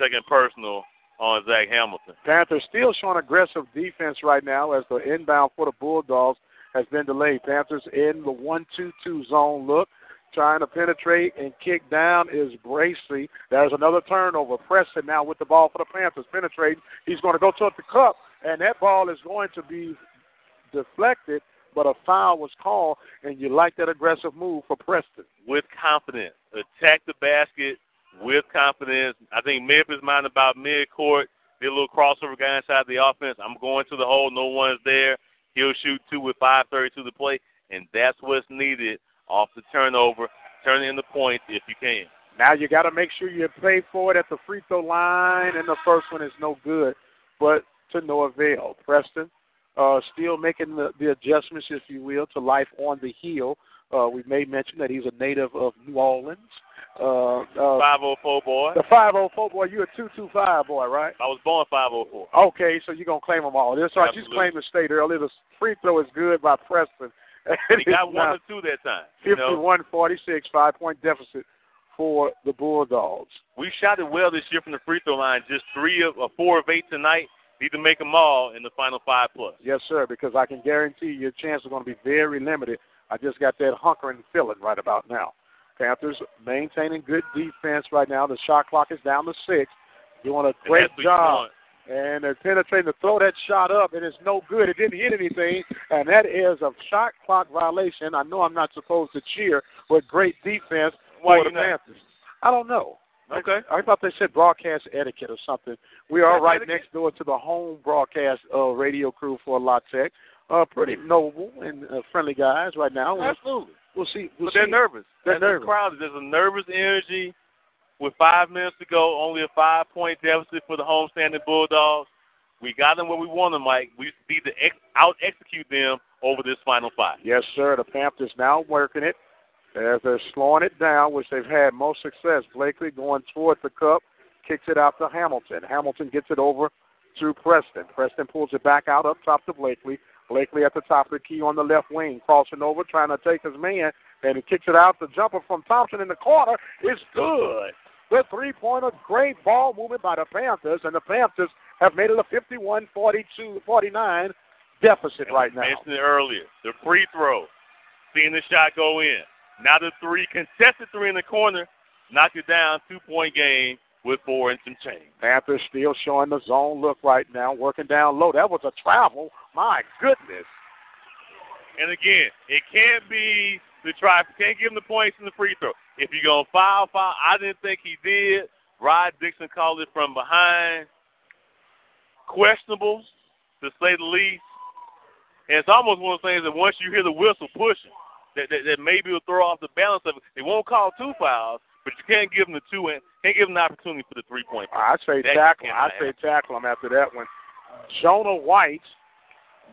second personal on Zach Hamilton. Panthers still showing aggressive defense right now as the inbound for the Bulldogs has been delayed. Panthers in the one-two-two zone look. Trying to penetrate and kick down is Bracey. There's another turnover. Preston now with the ball for the Panthers. Penetrating. He's going to go toward the cup, and that ball is going to be deflected, but a foul was called, and you like that aggressive move for Preston. With confidence. Attack the basket with confidence. I think Memphis mind about mid-court. Did a little crossover guy inside the offense. I'm going to the hole. No one's there. He'll shoot two with 5.30 to the play, and that's what's needed off the turnover. Turn it into points if you can. Now you got to make sure you pay for it at the free throw line, and the first one is no good, but to no avail. Preston uh, still making the, the adjustments, if you will, to life on the hill. Uh, we may mention that he's a native of New Orleans. Uh, uh, 504 boy. the 504 boy, you're a 225 boy, right? I was born 504. Okay, so you're going to claim them all. That's right. You just claimed the state earlier. The free throw is good by Preston. And *laughs* he got one or two that time. You know? 51-46, five-point deficit for the Bulldogs. We shot it well this year from the free throw line. Just three of or four of eight tonight. Need to make them all in the final five plus. Yes, sir, because I can guarantee your chances are going to be very limited. I just got that hunkering feeling right about now. Panthers maintaining good defense right now. The shot clock is down to six. Doing a great job. And they're penetrating to throw that shot up, and it's no good. It didn't hit anything, and that is a shot clock violation. I know I'm not supposed to cheer, but great defense Why for the not? Panthers. I don't know. Okay. I, I thought they said broadcast etiquette or something. We are That's right etiquette. next door to the home broadcast uh, radio crew for La Tech. Uh, pretty noble and uh, friendly guys right now. We'll, Absolutely. we'll see. We'll But they're nervous. They're That's nervous. crowd. There's a nervous energy. With five minutes to go, only a five point deficit for the homestanding Bulldogs. We got them where we want them, Mike. We need to ex- out execute them over this final five. Yes, sir. The Panthers now working it as they're slowing it down, which they've had most success. Blakely going toward the cup, kicks it out to Hamilton. Hamilton gets it over to Preston. Preston pulls it back out up top to Blakely. Blakely at the top of the key on the left wing, crossing over, trying to take his man, and he kicks it out. The jumper from Thompson in the corner is good. The three-pointer, great ball movement by the Panthers, and the Panthers have made it a 51-42-49 deficit right now. Mentioned it earlier. The free throw. Seeing the shot go in. Now the three, contested three in the corner, knocked it down, two point game with four and some change. Panthers still showing the zone look right now, working down low. That was a travel. My goodness. And again, it can't be the try. Can't give him the points in the free throw. If you're gonna foul, foul. I didn't think he did. Rod Dixon called it from behind. Questionable, to say the least. And it's almost one of those things that once you hear the whistle pushing, that, that, that maybe will throw off the balance of it. They won't call two fouls, but you can't give them the two and can't give them an opportunity for the three point. I say That tackle. I say have. tackle him after that one. Jonah White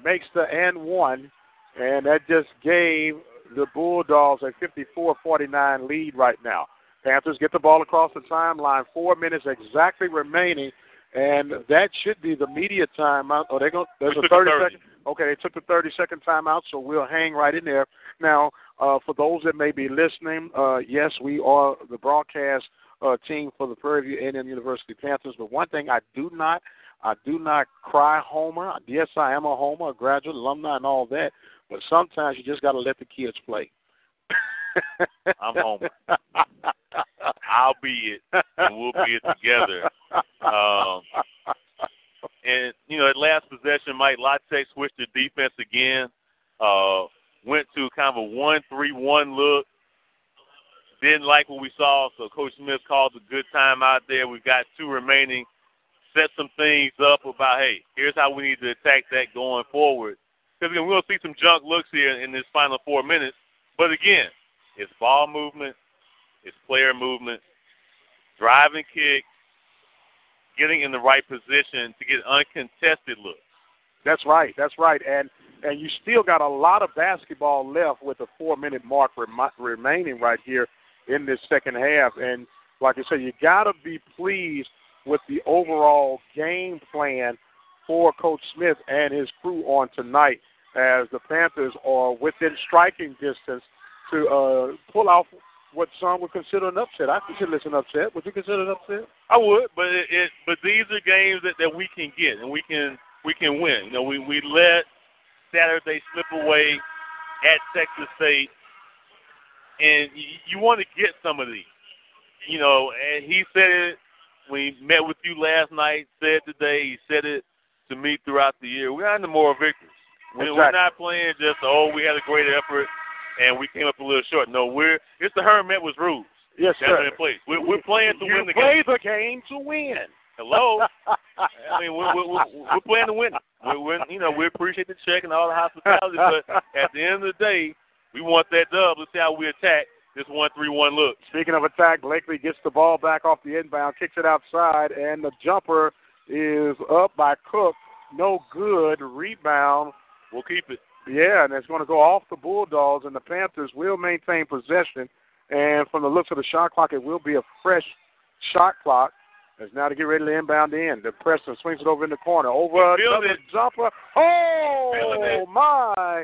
makes the and one, and that just gave the Bulldogs a 54-49 lead right now. Panthers get the ball across the timeline. Four minutes exactly remaining, and that should be the media timeout. Oh, they go. There's We a took a 30 30. second. Okay, they took the 30 second timeout, so we'll hang right in there. Now, uh, for those that may be listening, uh, yes, we are the broadcast uh, team for the Prairie View A&M University Panthers. But one thing I do not, I do not cry homer. Yes, I am a homer, a graduate, alumni, and all that. But sometimes you just got to let the kids play. *laughs* I'm homer. I'll be it, and we'll be it together. Um, and you know, at last possession, Mike La Tech switched to defense again. Uh, went to kind of a one-three-one look. Didn't like what we saw, so Coach Smith called a good time out there. We've got two remaining. Set some things up about, hey, here's how we need to attack that going forward. Because again, we'll see some junk looks here in this final four minutes. But again, it's ball movement, it's player movement, driving kick, getting in the right position to get uncontested looks. That's right. That's right. And and you still got a lot of basketball left with a four minute mark remi- remaining right here in this second half. And like I said, you got to be pleased with the overall game plan for Coach Smith and his crew on tonight, as the Panthers are within striking distance to uh, pull off what some would consider an upset. I consider this an upset. Would you consider it an upset? I would, but it, it but these are games that, that we can get and we can we can win. You know, we we let Saturday slip away at Texas State, and you, you want to get some of these. You know, and he said it when he met with you last night. Said today, he said it to me throughout the year. We're on the moral victories. We, We're not playing just oh we had a great effort and we came up a little short. No, we're it's the Herm Edwards rules. Yes, That's sir. in place. We're, we're playing to you win the play game. the game to win. Hello. *laughs* I mean, we're, we're, we're, we're playing to win. We're, we're, you know, we appreciate the check and all the hospitality, *laughs* but at the end of the day, we want that dub. Let's see how we attack this one-three-one look. Speaking of attack, Blakely gets the ball back off the inbound, kicks it outside, and the jumper is up by Cook. No good. Rebound. We'll keep it. Yeah, and it's going to go off the Bulldogs, and the Panthers will maintain possession. And from the looks of the shot clock, it will be a fresh shot clock. As now to get ready to inbound in. The Preston swings it over in the corner. Over another it. jumper. Oh, my.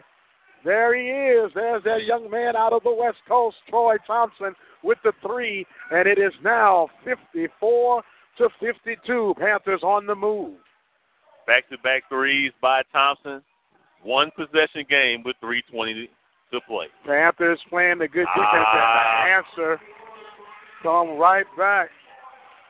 There he is. There's that young man out of the West Coast, Troy Thompson, with the three. And it is now 54 to 52. Panthers on the move. Back-to-back threes by Thompson. One possession game with 3:20 to play. Panthers playing the good defense. Ah. answer come right back.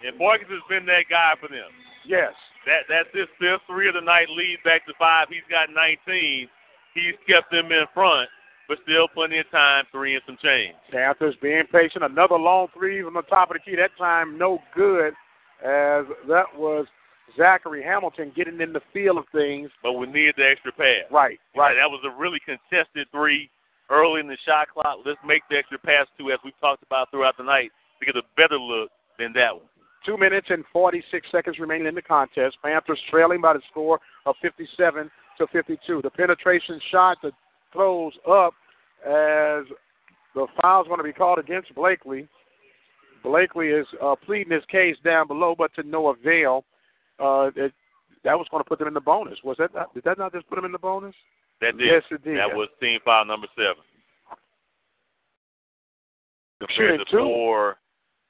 And Boykins has been that guy for them. Yes. That that's his fifth three of the night lead back to five. He's got 19. He's kept them in front, but still plenty of time, three and some change. Panthers being patient. Another long three from the top of the key. That time no good, as that was Zachary Hamilton getting in the feel of things. But we needed the extra pass. Right, right. That was a really contested three early in the shot clock. Let's make the extra pass too, as we've talked about throughout the night, to get a better look than that one. Two minutes and 46 seconds remaining in the contest. Panthers trailing by the score of 57 to 52. The penetration shot to close up as the foul's going to be called against Blakely. Blakely is uh, pleading his case down below, but to no avail. Uh, it, that was going to put them in the bonus. Was that not, did that not just put them in the bonus? That did. Yes, it did. That was team foul number seven. Compared to two? four,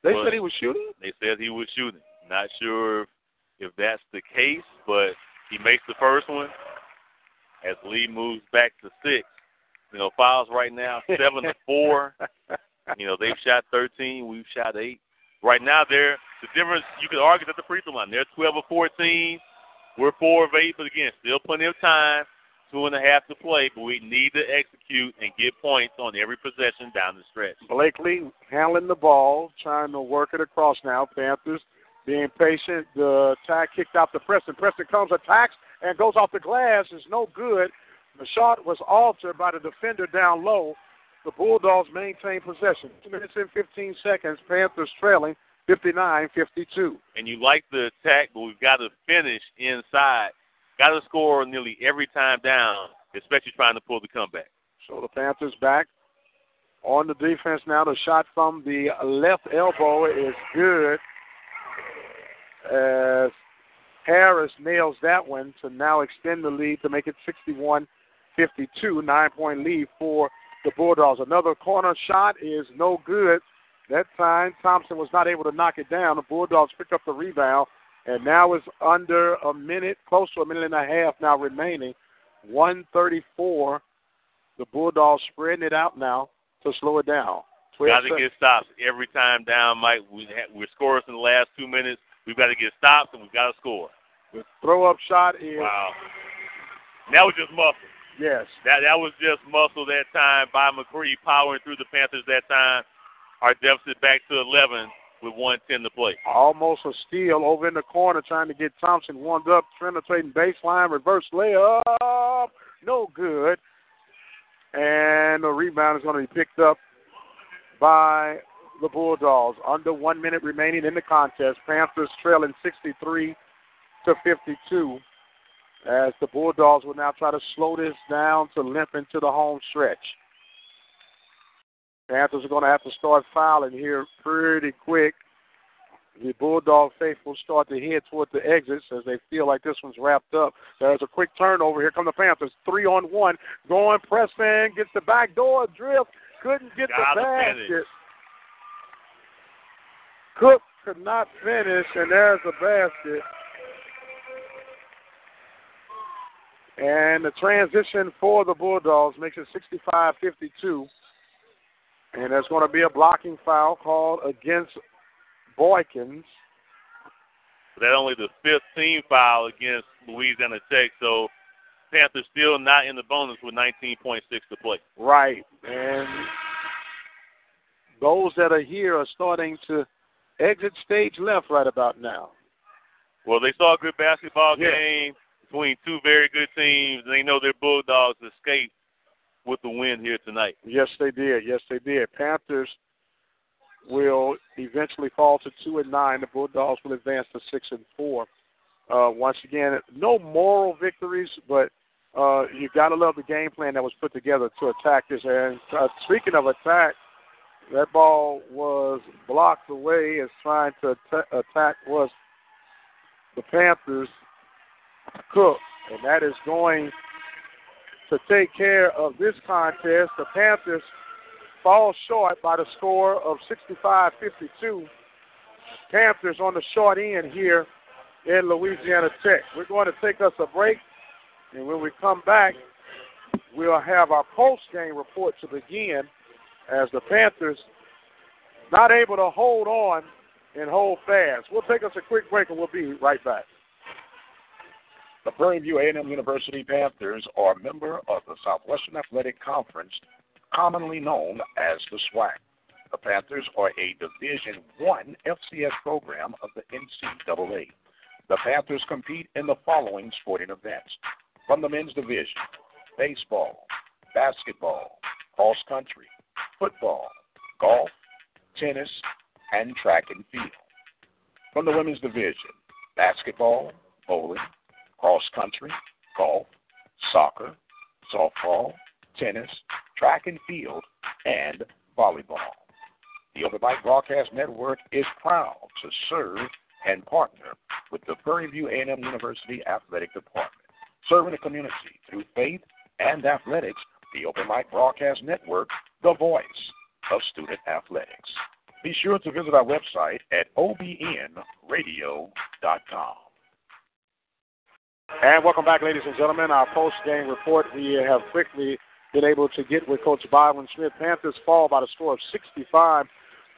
They was- said he was shooting. They said he was shooting. Not sure if, if that's the case, but he makes the first one as Lee moves back to six. You know, fouls right now seven to four. *laughs* You know, they've shot thirteen, we've shot eight. Right now, they're the difference. You could argue at the free throw line. They're twelve of fourteen. We're four of eight, but again, still plenty of time. Two and a half to play, but we need to execute and get points on every possession down the stretch. Blakely handling the ball, trying to work it across now. Panthers being patient. The tag kicked out to Preston. Preston comes, attacks, and goes off the glass. It's no good. The shot was altered by the defender down low. The Bulldogs maintain possession. Two minutes and 15 seconds. Panthers trailing 59-52. And you like the attack, but we've got to finish inside. Got to score nearly every time down, especially trying to pull the comeback. So the Panthers back on the defense now. The shot from the left elbow is good as Harris nails that one to now extend the lead to make it 61 52, nine point lead for the Bulldogs. Another corner shot is no good. That time, Thompson was not able to knock it down. The Bulldogs pick up the rebound, and now it's under a minute, close to a minute and a half now remaining. 134. The Bulldogs spreading it out now to slow it down. Got to get stops every time down, Mike. We ha- we're scorers in the last two minutes. We've got to get stops and we've got to score. The throw up shot is. Wow. That was just muscle. Yes. That that was just muscle that time by McCree powering through the Panthers that time. Our deficit back to 11 with 110 to play. Almost a steal over in the corner trying to get Thompson warmed up, penetrating baseline, reverse layup. No good. And the rebound is going to be picked up by the Bulldogs. Under one minute remaining in the contest. Panthers trailing 63 to 52 as the Bulldogs will now try to slow this down to limp into the home stretch. Panthers are going to have to start fouling here pretty quick. The Bulldog faithful start to head toward the exits as they feel like this one's wrapped up. There's a quick turnover. Here come the Panthers. Three on one. Going pressing. Gets the back door. Drift. Couldn't get Gotta the basket. finish. Cook could not finish, and there's a basket. And the transition for the Bulldogs makes it 65 52. And there's going to be a blocking foul called against Boykins. That only the fifth team foul against Louisiana Tech, so Panthers still not in the bonus with 19.6 to play. Right. And those that are here are starting to exit stage left right about now. Well, they saw a good basketball Yeah. game between two very good teams, and they know their Bulldogs escaped with the win here tonight. Yes, they did. Yes, they did. Panthers will eventually fall to two and nine. The Bulldogs will advance to six and four. Uh, once again, no moral victories, but uh, you got to love the game plan that was put together to attack this. And uh, speaking of attack, that ball was blocked away as trying to atta- attack was the Panthers Cook, and that is going to take care of this contest. The Panthers fall short by the score of 65-52. Panthers on the short end here in Louisiana Tech. We're going to take us a break, and when we come back, we'll have our post-game report to begin as the Panthers not able to hold on and hold fast. We'll take us a quick break, and we'll be right back. The Prairie View A&M University Panthers are a member of the Southwestern Athletic Conference, commonly known as the SWAC. The Panthers are a Division One FCS program of the NCAA. The Panthers compete in the following sporting events: from the men's division, baseball, basketball, cross country, football, golf, tennis, and track and field. From the women's division, basketball, bowling, cross country, golf, soccer, softball, tennis, track and field, and volleyball. The Open Mic Broadcast Network is proud to serve and partner with the Prairie View A&M University Athletic Department, serving the community through faith and athletics. The Open Mic Broadcast Network, the voice of student athletics. Be sure to visit our website at obnradio.com. And welcome back, ladies and gentlemen. Our post-game report. We have quickly been able to get with Coach Byron Smith. Panthers fall by the score of 65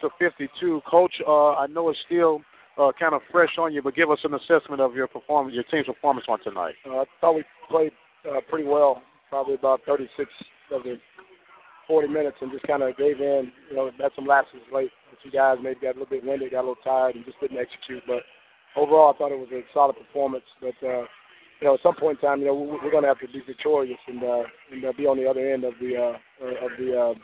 to 52. Coach, uh, I know it's still uh, kind of fresh on you, but give us an assessment of your performance, your team's performance on tonight. Uh, I thought we played uh, pretty well, probably about 36 of the 40 minutes, and just kind of gave in. You know, had some lapses late. A few guys maybe got a little bit winded, got a little tired, and just didn't execute. But overall, I thought it was a solid performance. But uh, you know, at some point in time, you know, we- we're going to have to be victorious and uh, and uh, be on the other end of the uh, uh, of the uh, of,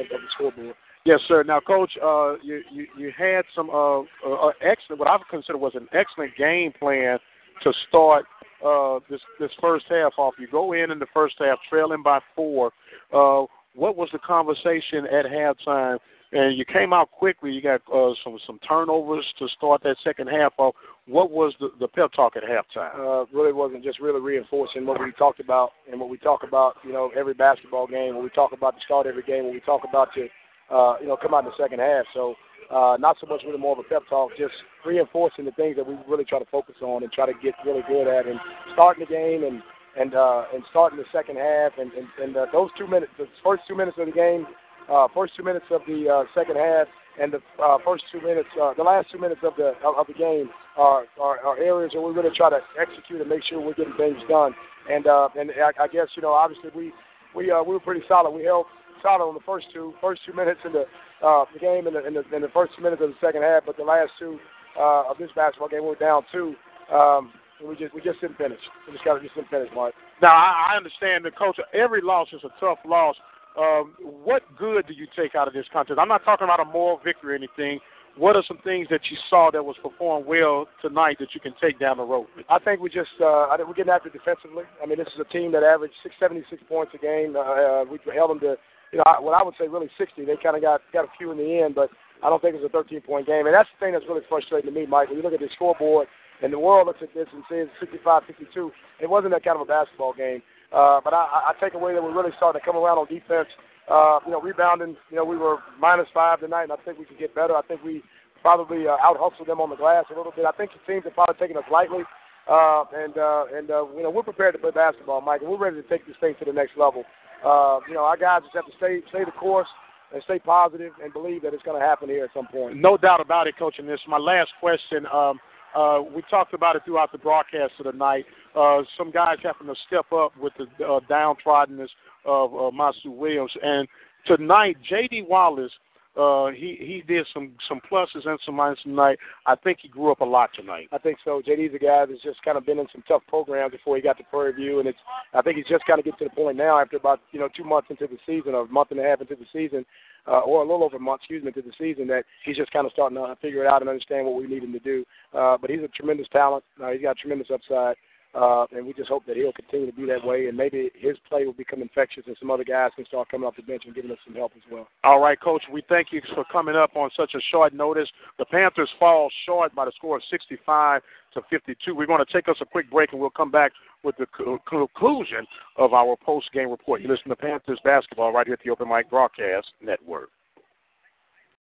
of the scoreboard. Yes, sir. Now, Coach, uh, you, you you had some uh, uh, excellent, what I would consider was an excellent game plan to start uh, this this first half off. You go in in the first half trailing by four. Uh, what was the conversation at halftime? And you came out quickly. You got uh, some some turnovers to start that second half off. What was the, the pep talk at halftime? Uh, really wasn't just really reinforcing what we talked about and what we talk about. You know, every basketball game. When we talk about the start every game. When we talk about to, uh, you know, come out in the second half. So uh, not so much really more of a pep talk, just reinforcing the things that we really try to focus on and try to get really good at, and starting the game and and uh, and starting the second half, and and, and uh, those two minutes, the first two minutes of the game, uh, first two minutes of the uh, second half, and the uh, first two minutes, uh, the last two minutes of the of, the game are, are are areas where we really try to execute and make sure we're getting things done. And uh, and I, I guess you know obviously we we uh, we were pretty solid. We held solid on the first two first two minutes in the uh, the game in the, in the in the first two minutes of the second half, but the last two uh, of this basketball game we were down two. Um, we just we just didn't finish. We just got to just didn't finish, Mark. Now I, I understand the coach. Every loss is a tough loss. Um, what good do you take out of this contest? I'm not talking about a moral victory or anything. What are some things that you saw that was performed well tonight that you can take down the road? I think we just uh, I think we're getting after defensively. I mean, this is a team that averaged 676 points a game. Uh, we held them to you know, what I would say really 60. They kind of got got a few in the end, but I don't think it's a 13 point game. And that's the thing that's really frustrating to me, Mike. When you look at the scoreboard and the world looks at this and says 65 52, it wasn't that kind of a basketball game. Uh, but I, I take away that we're really starting to come around on defense. Uh, you know, rebounding, you know, we were minus five tonight, and I think we could get better. I think we probably uh, out hustled them on the glass a little bit. I think the teams are probably taking us lightly. Uh, and uh, and uh, you know we're prepared to play basketball, Mike, and we're ready to take this thing to the next level uh, you know, our guys just have to stay stay the course and stay positive and believe that it's going to happen here at some point. No doubt about it, Coach. And this is my last question. Um, uh, we talked about it throughout the broadcast of the night. Uh, some guys having to step up with the uh, downtroddenness of uh, Masu Williams. And tonight, J.D. Wallace – uh, he he did some some pluses and some minuses tonight. I think he grew up a lot tonight. I think so. JD's a guy that's just kind of been in some tough programs before he got to Prairie View, and it's I think he's just kind of getting to the point now after about you know two months into the season, or a month and a half into the season, uh, or a little over a month, excuse me, into the season that he's just kind of starting to figure it out and understand what we need him to do. Uh, but he's a tremendous talent. Uh, he's got tremendous upside. Uh, and we just hope that he'll continue to be that way, and maybe his play will become infectious, and some other guys can start coming off the bench and giving us some help as well. All right, Coach. We thank you for coming up on such a short notice. The Panthers fall short by the score of 65 to 52. We're going to take us a quick break, and we'll come back with the conclusion of our post-game report. You listen to Panthers basketball right here at the Open Mic Broadcast Network.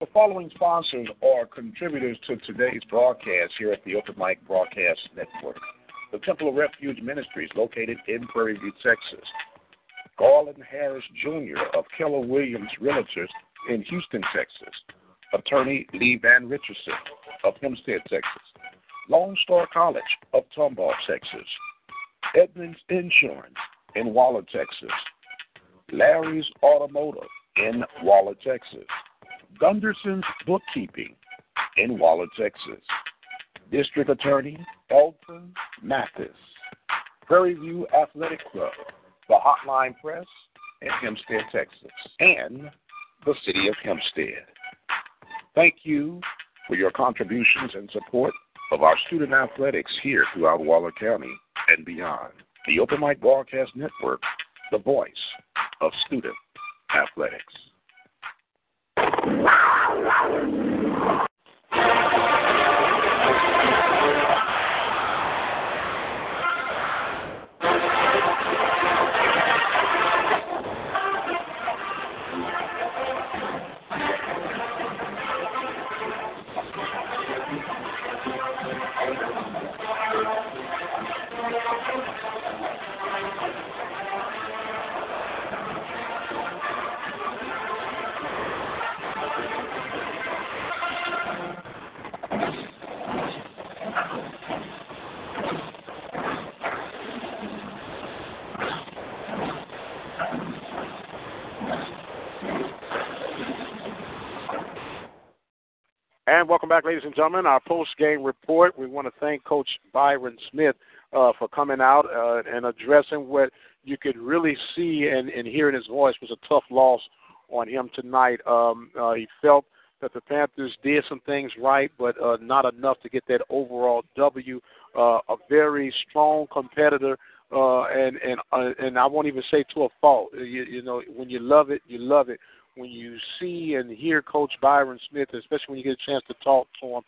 The following sponsors are contributors to today's broadcast here at the Open Mic Broadcast Network the Temple of Refuge Ministries, located in Prairie View, Texas. Garland Harris Jr. of Keller Williams Realtors in Houston, Texas. Attorney Lee Van Richardson of Hempstead, Texas. Lone Star College of Tomball, Texas. Edmonds Insurance in Waller, Texas. Larry's Automotive in Waller, Texas. Gunderson's Bookkeeping in Waller, Texas. District Attorney Elton Mathis, Prairie View Athletic Club, the Hotline Press in Hempstead, Texas, and the City of Hempstead. Thank you for your contributions and support of our student athletics here throughout Waller County and beyond. The Open Mic Broadcast Network, the voice of student athletics. And welcome back, ladies and gentlemen. Our post-game report. We want to thank Coach Byron Smith uh, for coming out uh, and addressing what you could really see and, and hear in his voice was a tough loss on him tonight. Um, uh, he felt that the Panthers did some things right, but uh, not enough to get that overall W. Uh, a very strong competitor, uh, and and uh, and I won't even say to a fault. You, you know, when you love it, you love it. When you see and hear Coach Byron Smith, especially when you get a chance to talk to him,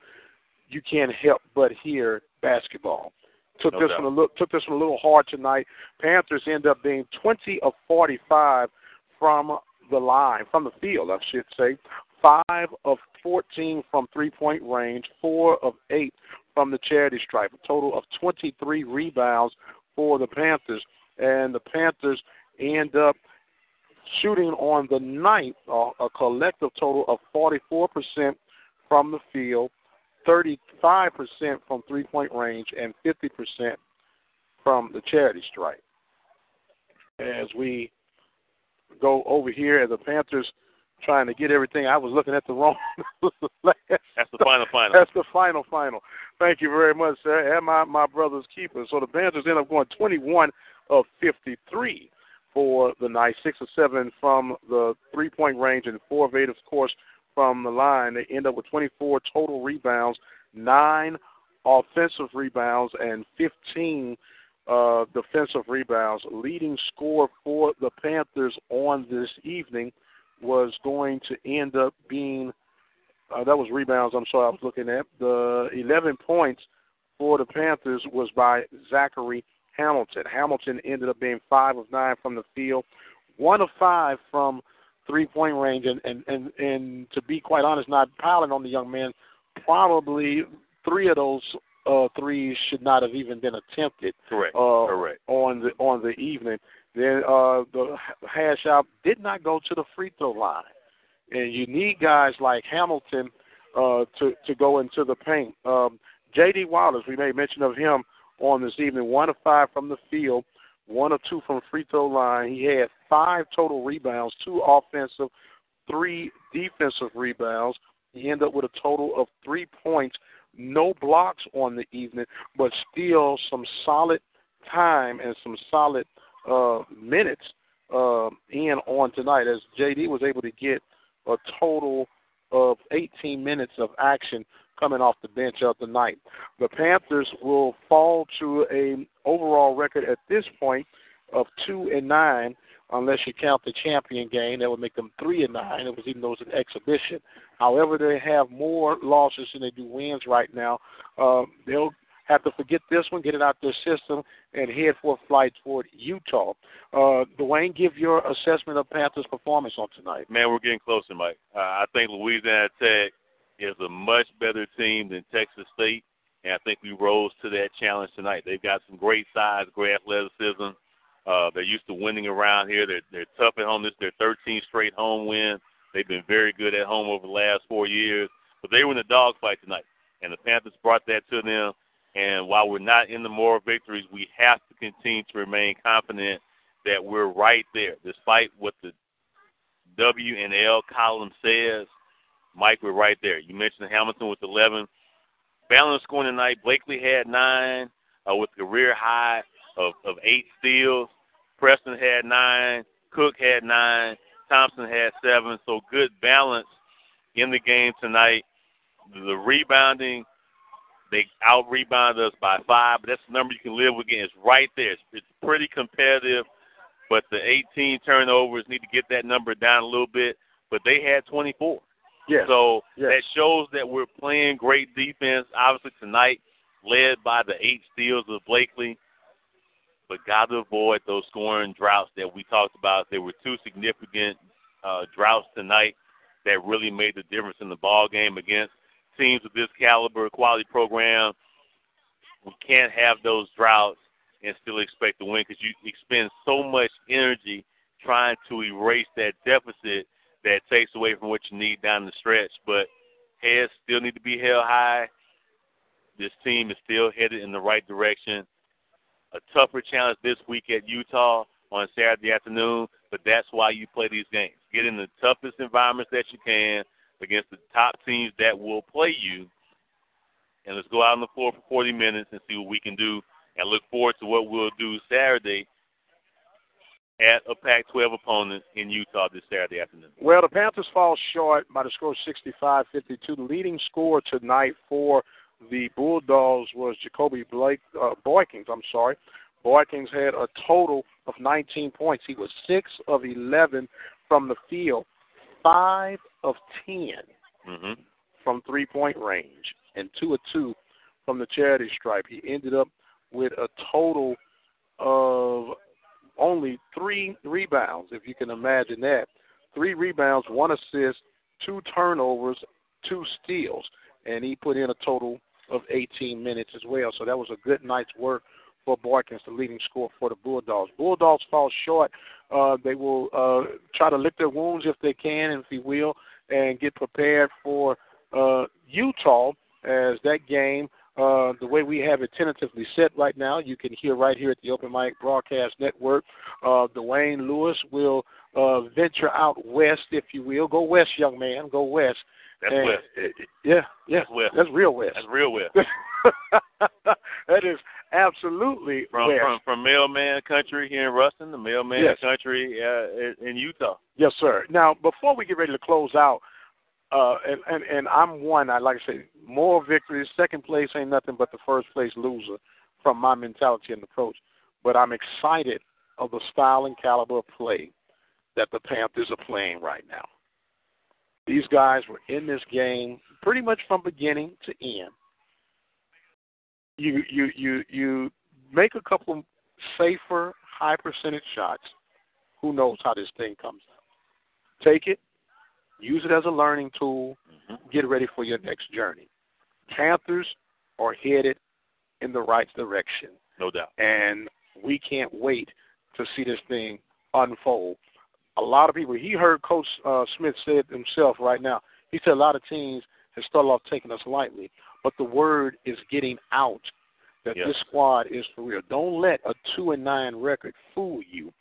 you can't help but hear basketball. Took No this doubt. one a little took this one a little hard tonight. Panthers end up being 20 of 45 from the line, from the field, I should say. Five of 14 from three-point range, four of eight from the charity stripe. A total of 23 rebounds for the Panthers, and the Panthers end up shooting on the night uh, a collective total of 44% from the field, 35% from three point range, and 50% from the charity stripe. As we go over here, as the Panthers trying to get everything. I was looking at the wrong. *laughs* That's the final final. that's the final final. Thank you very much, sir. And my my brother's keeper. So the Panthers end up going 21 of 53 for the night, six or seven from the three point range, and four of eight, of course, from the line. They end up with 24 total rebounds, nine offensive rebounds, and 15 uh, defensive rebounds. Leading score for the Panthers on this evening was going to end up being uh, that was rebounds. I'm sorry, I was looking at the 11 points for the Panthers was by Zachary Hamilton. Hamilton ended up being five of nine from the field, one of five from three point range, and and and, and to be quite honest, not piling on the young man, probably three of those uh, threes should not have even been attempted. Correct. Uh, Correct. On the on the evening, then uh, the hash out did not go to the free throw line, and you need guys like Hamilton uh, to to go into the paint. Um, J.D. Wallace, we made mention of him on this evening. One of five from the field, one of two from free throw line. He had five total rebounds, two offensive, three defensive rebounds. He ended up with a total of three points, no blocks on the evening, but still some solid time and some solid uh, minutes uh, in on tonight as JD was able to get a total of 18 minutes of action coming off the bench of the night. The Panthers will fall to a overall record at this point of two and nine, unless you count the champion game. That would make them three and nine. It was even though it's an exhibition. However, they have more losses than they do wins right now. Uh, they'll have to forget this one, get it out their system, and head for a flight toward Utah. Uh, Dwayne, give your assessment of Panthers' performance on tonight. Man, we're getting closer, Mike. Uh, I think Louisiana Tech is a much better team than Texas State, and I think we rose to that challenge tonight. They've got some great size, great athleticism. Uh, they're used to winning around here. They're they're tough at home. This is their 13th straight home win. They've been very good at home over the last four years. But they were in the dogfight tonight, and the Panthers brought that to them. And while we're not in the moral victories, we have to continue to remain confident that we're right there, despite what the W and L column says. Mike, we're right there. You mentioned Hamilton with 11. Balance scoring tonight. Blakely had nine uh, with career high of, of eight steals. Preston had nine. Cook had nine. Thompson had seven. So good balance in the game tonight. The rebounding, they out rebounded us by five, but that's the number you can live with. Again, it's right there. It's, it's pretty competitive, but the 18 turnovers need to get that number down a little bit. But they had 24. Yes. So Yes. that shows that we're playing great defense. Obviously tonight, led by the eight steals of Blakely, but got to avoid those scoring droughts that we talked about. There were two significant uh, droughts tonight that really made the difference in the ball game against teams of this caliber, quality program. We can't have those droughts and still expect to win because you expend so much energy trying to erase that deficit that takes away from what you need down the stretch. But heads still need to be held high. This team is still headed in the right direction. A tougher challenge this week at Utah on Saturday afternoon, but that's why you play these games. Get in the toughest environments that you can against the top teams that will play you. And let's go out on the floor for 40 minutes and see what we can do and look forward to what we'll do Saturday at a Pac-12 opponent in Utah this Saturday afternoon? Well, the Panthers fall short by the score 65-52. The leading scorer tonight for the Bulldogs was Jacobi Blake uh, Boykins. I'm sorry. Boykins had a total of 19 points. He was six of 11 from the field, five of 10 mm-hmm. from three-point range, and two of two from the charity stripe. He ended up with a total of only three rebounds, if you can imagine that. Three rebounds, one assist, two turnovers, two steals, and he put in a total of 18 minutes as well. So that was a good night's work for Boykins, the leading scorer for the Bulldogs. Bulldogs fall short. Uh, they will uh, try to lick their wounds if they can, if you will, and get prepared for uh, Utah as that game uh, the way we have it tentatively set right now, you can hear right here at the Open Mic Broadcast Network. Uh, Dwayne Lewis will uh, venture out west, if you will. Go west, young man. Go west. That's and, west. Yeah, yeah. That's west. That's real west. That's real west. *laughs* that is absolutely from west. from from mailman country here in Ruston, the mailman Yes. country uh, in Utah. Yes, sir. Now, before we get ready to close out, uh, and, and and I'm one. I like to say more victories. Second place ain't nothing but the first place loser from my mentality and approach. But I'm excited of the style and caliber of play that the Panthers are playing right now. These guys were in this game pretty much from beginning to end. You you you you make a couple safer, high percentage shots. Who knows how this thing comes out? Take it, use it as a learning tool, get ready for your next journey. Panthers are headed in the right direction, No doubt. and we can't wait to see this thing unfold. A lot of people, he heard Coach uh, Smith say it himself right now. He said a lot of teams have started off taking us lightly, but the word is getting out that Yes. this squad is for real. Don't let a two and nine record fool you,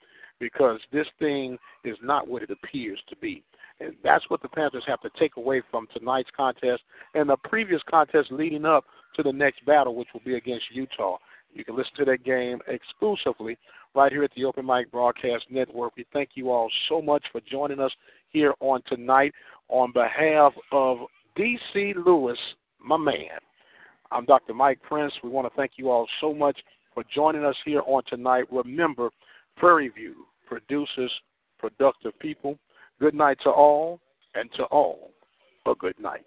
because this thing is not what it appears to be. And that's what the Panthers have to take away from tonight's contest and the previous contest leading up to the next battle, which will be against Utah. You can listen to that game exclusively right here at the Open Mic Broadcast Network. We thank you all so much for joining us here on tonight. On behalf of DC Lewis, my man, I'm Dr. Mike Prince. We want to thank you all so much for joining us here on tonight. Remember, Prairie View produces productive people. Good night to all, and to all, a good night.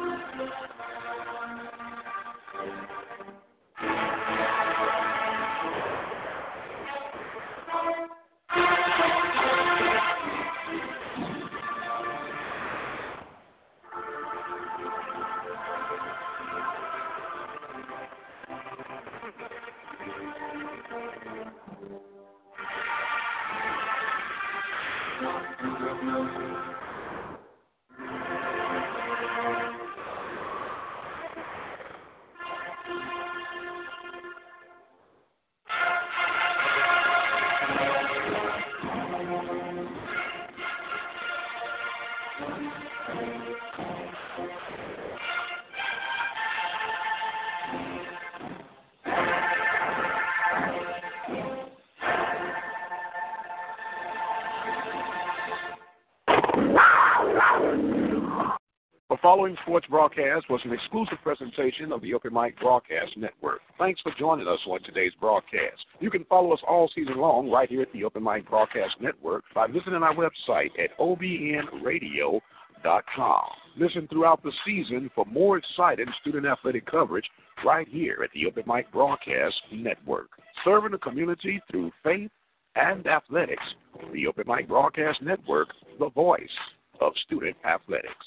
Thank you. Following sports broadcast was an exclusive presentation of the Open Mic Broadcast Network. Thanks for joining us on today's broadcast. You can follow us all season long right here at the Open Mic Broadcast Network by visiting our website at obnradio.com. Listen throughout the season for more exciting student athletic coverage right here at the Open Mic Broadcast Network. Serving the community through faith and athletics. The Open Mic Broadcast Network, the voice of student athletics.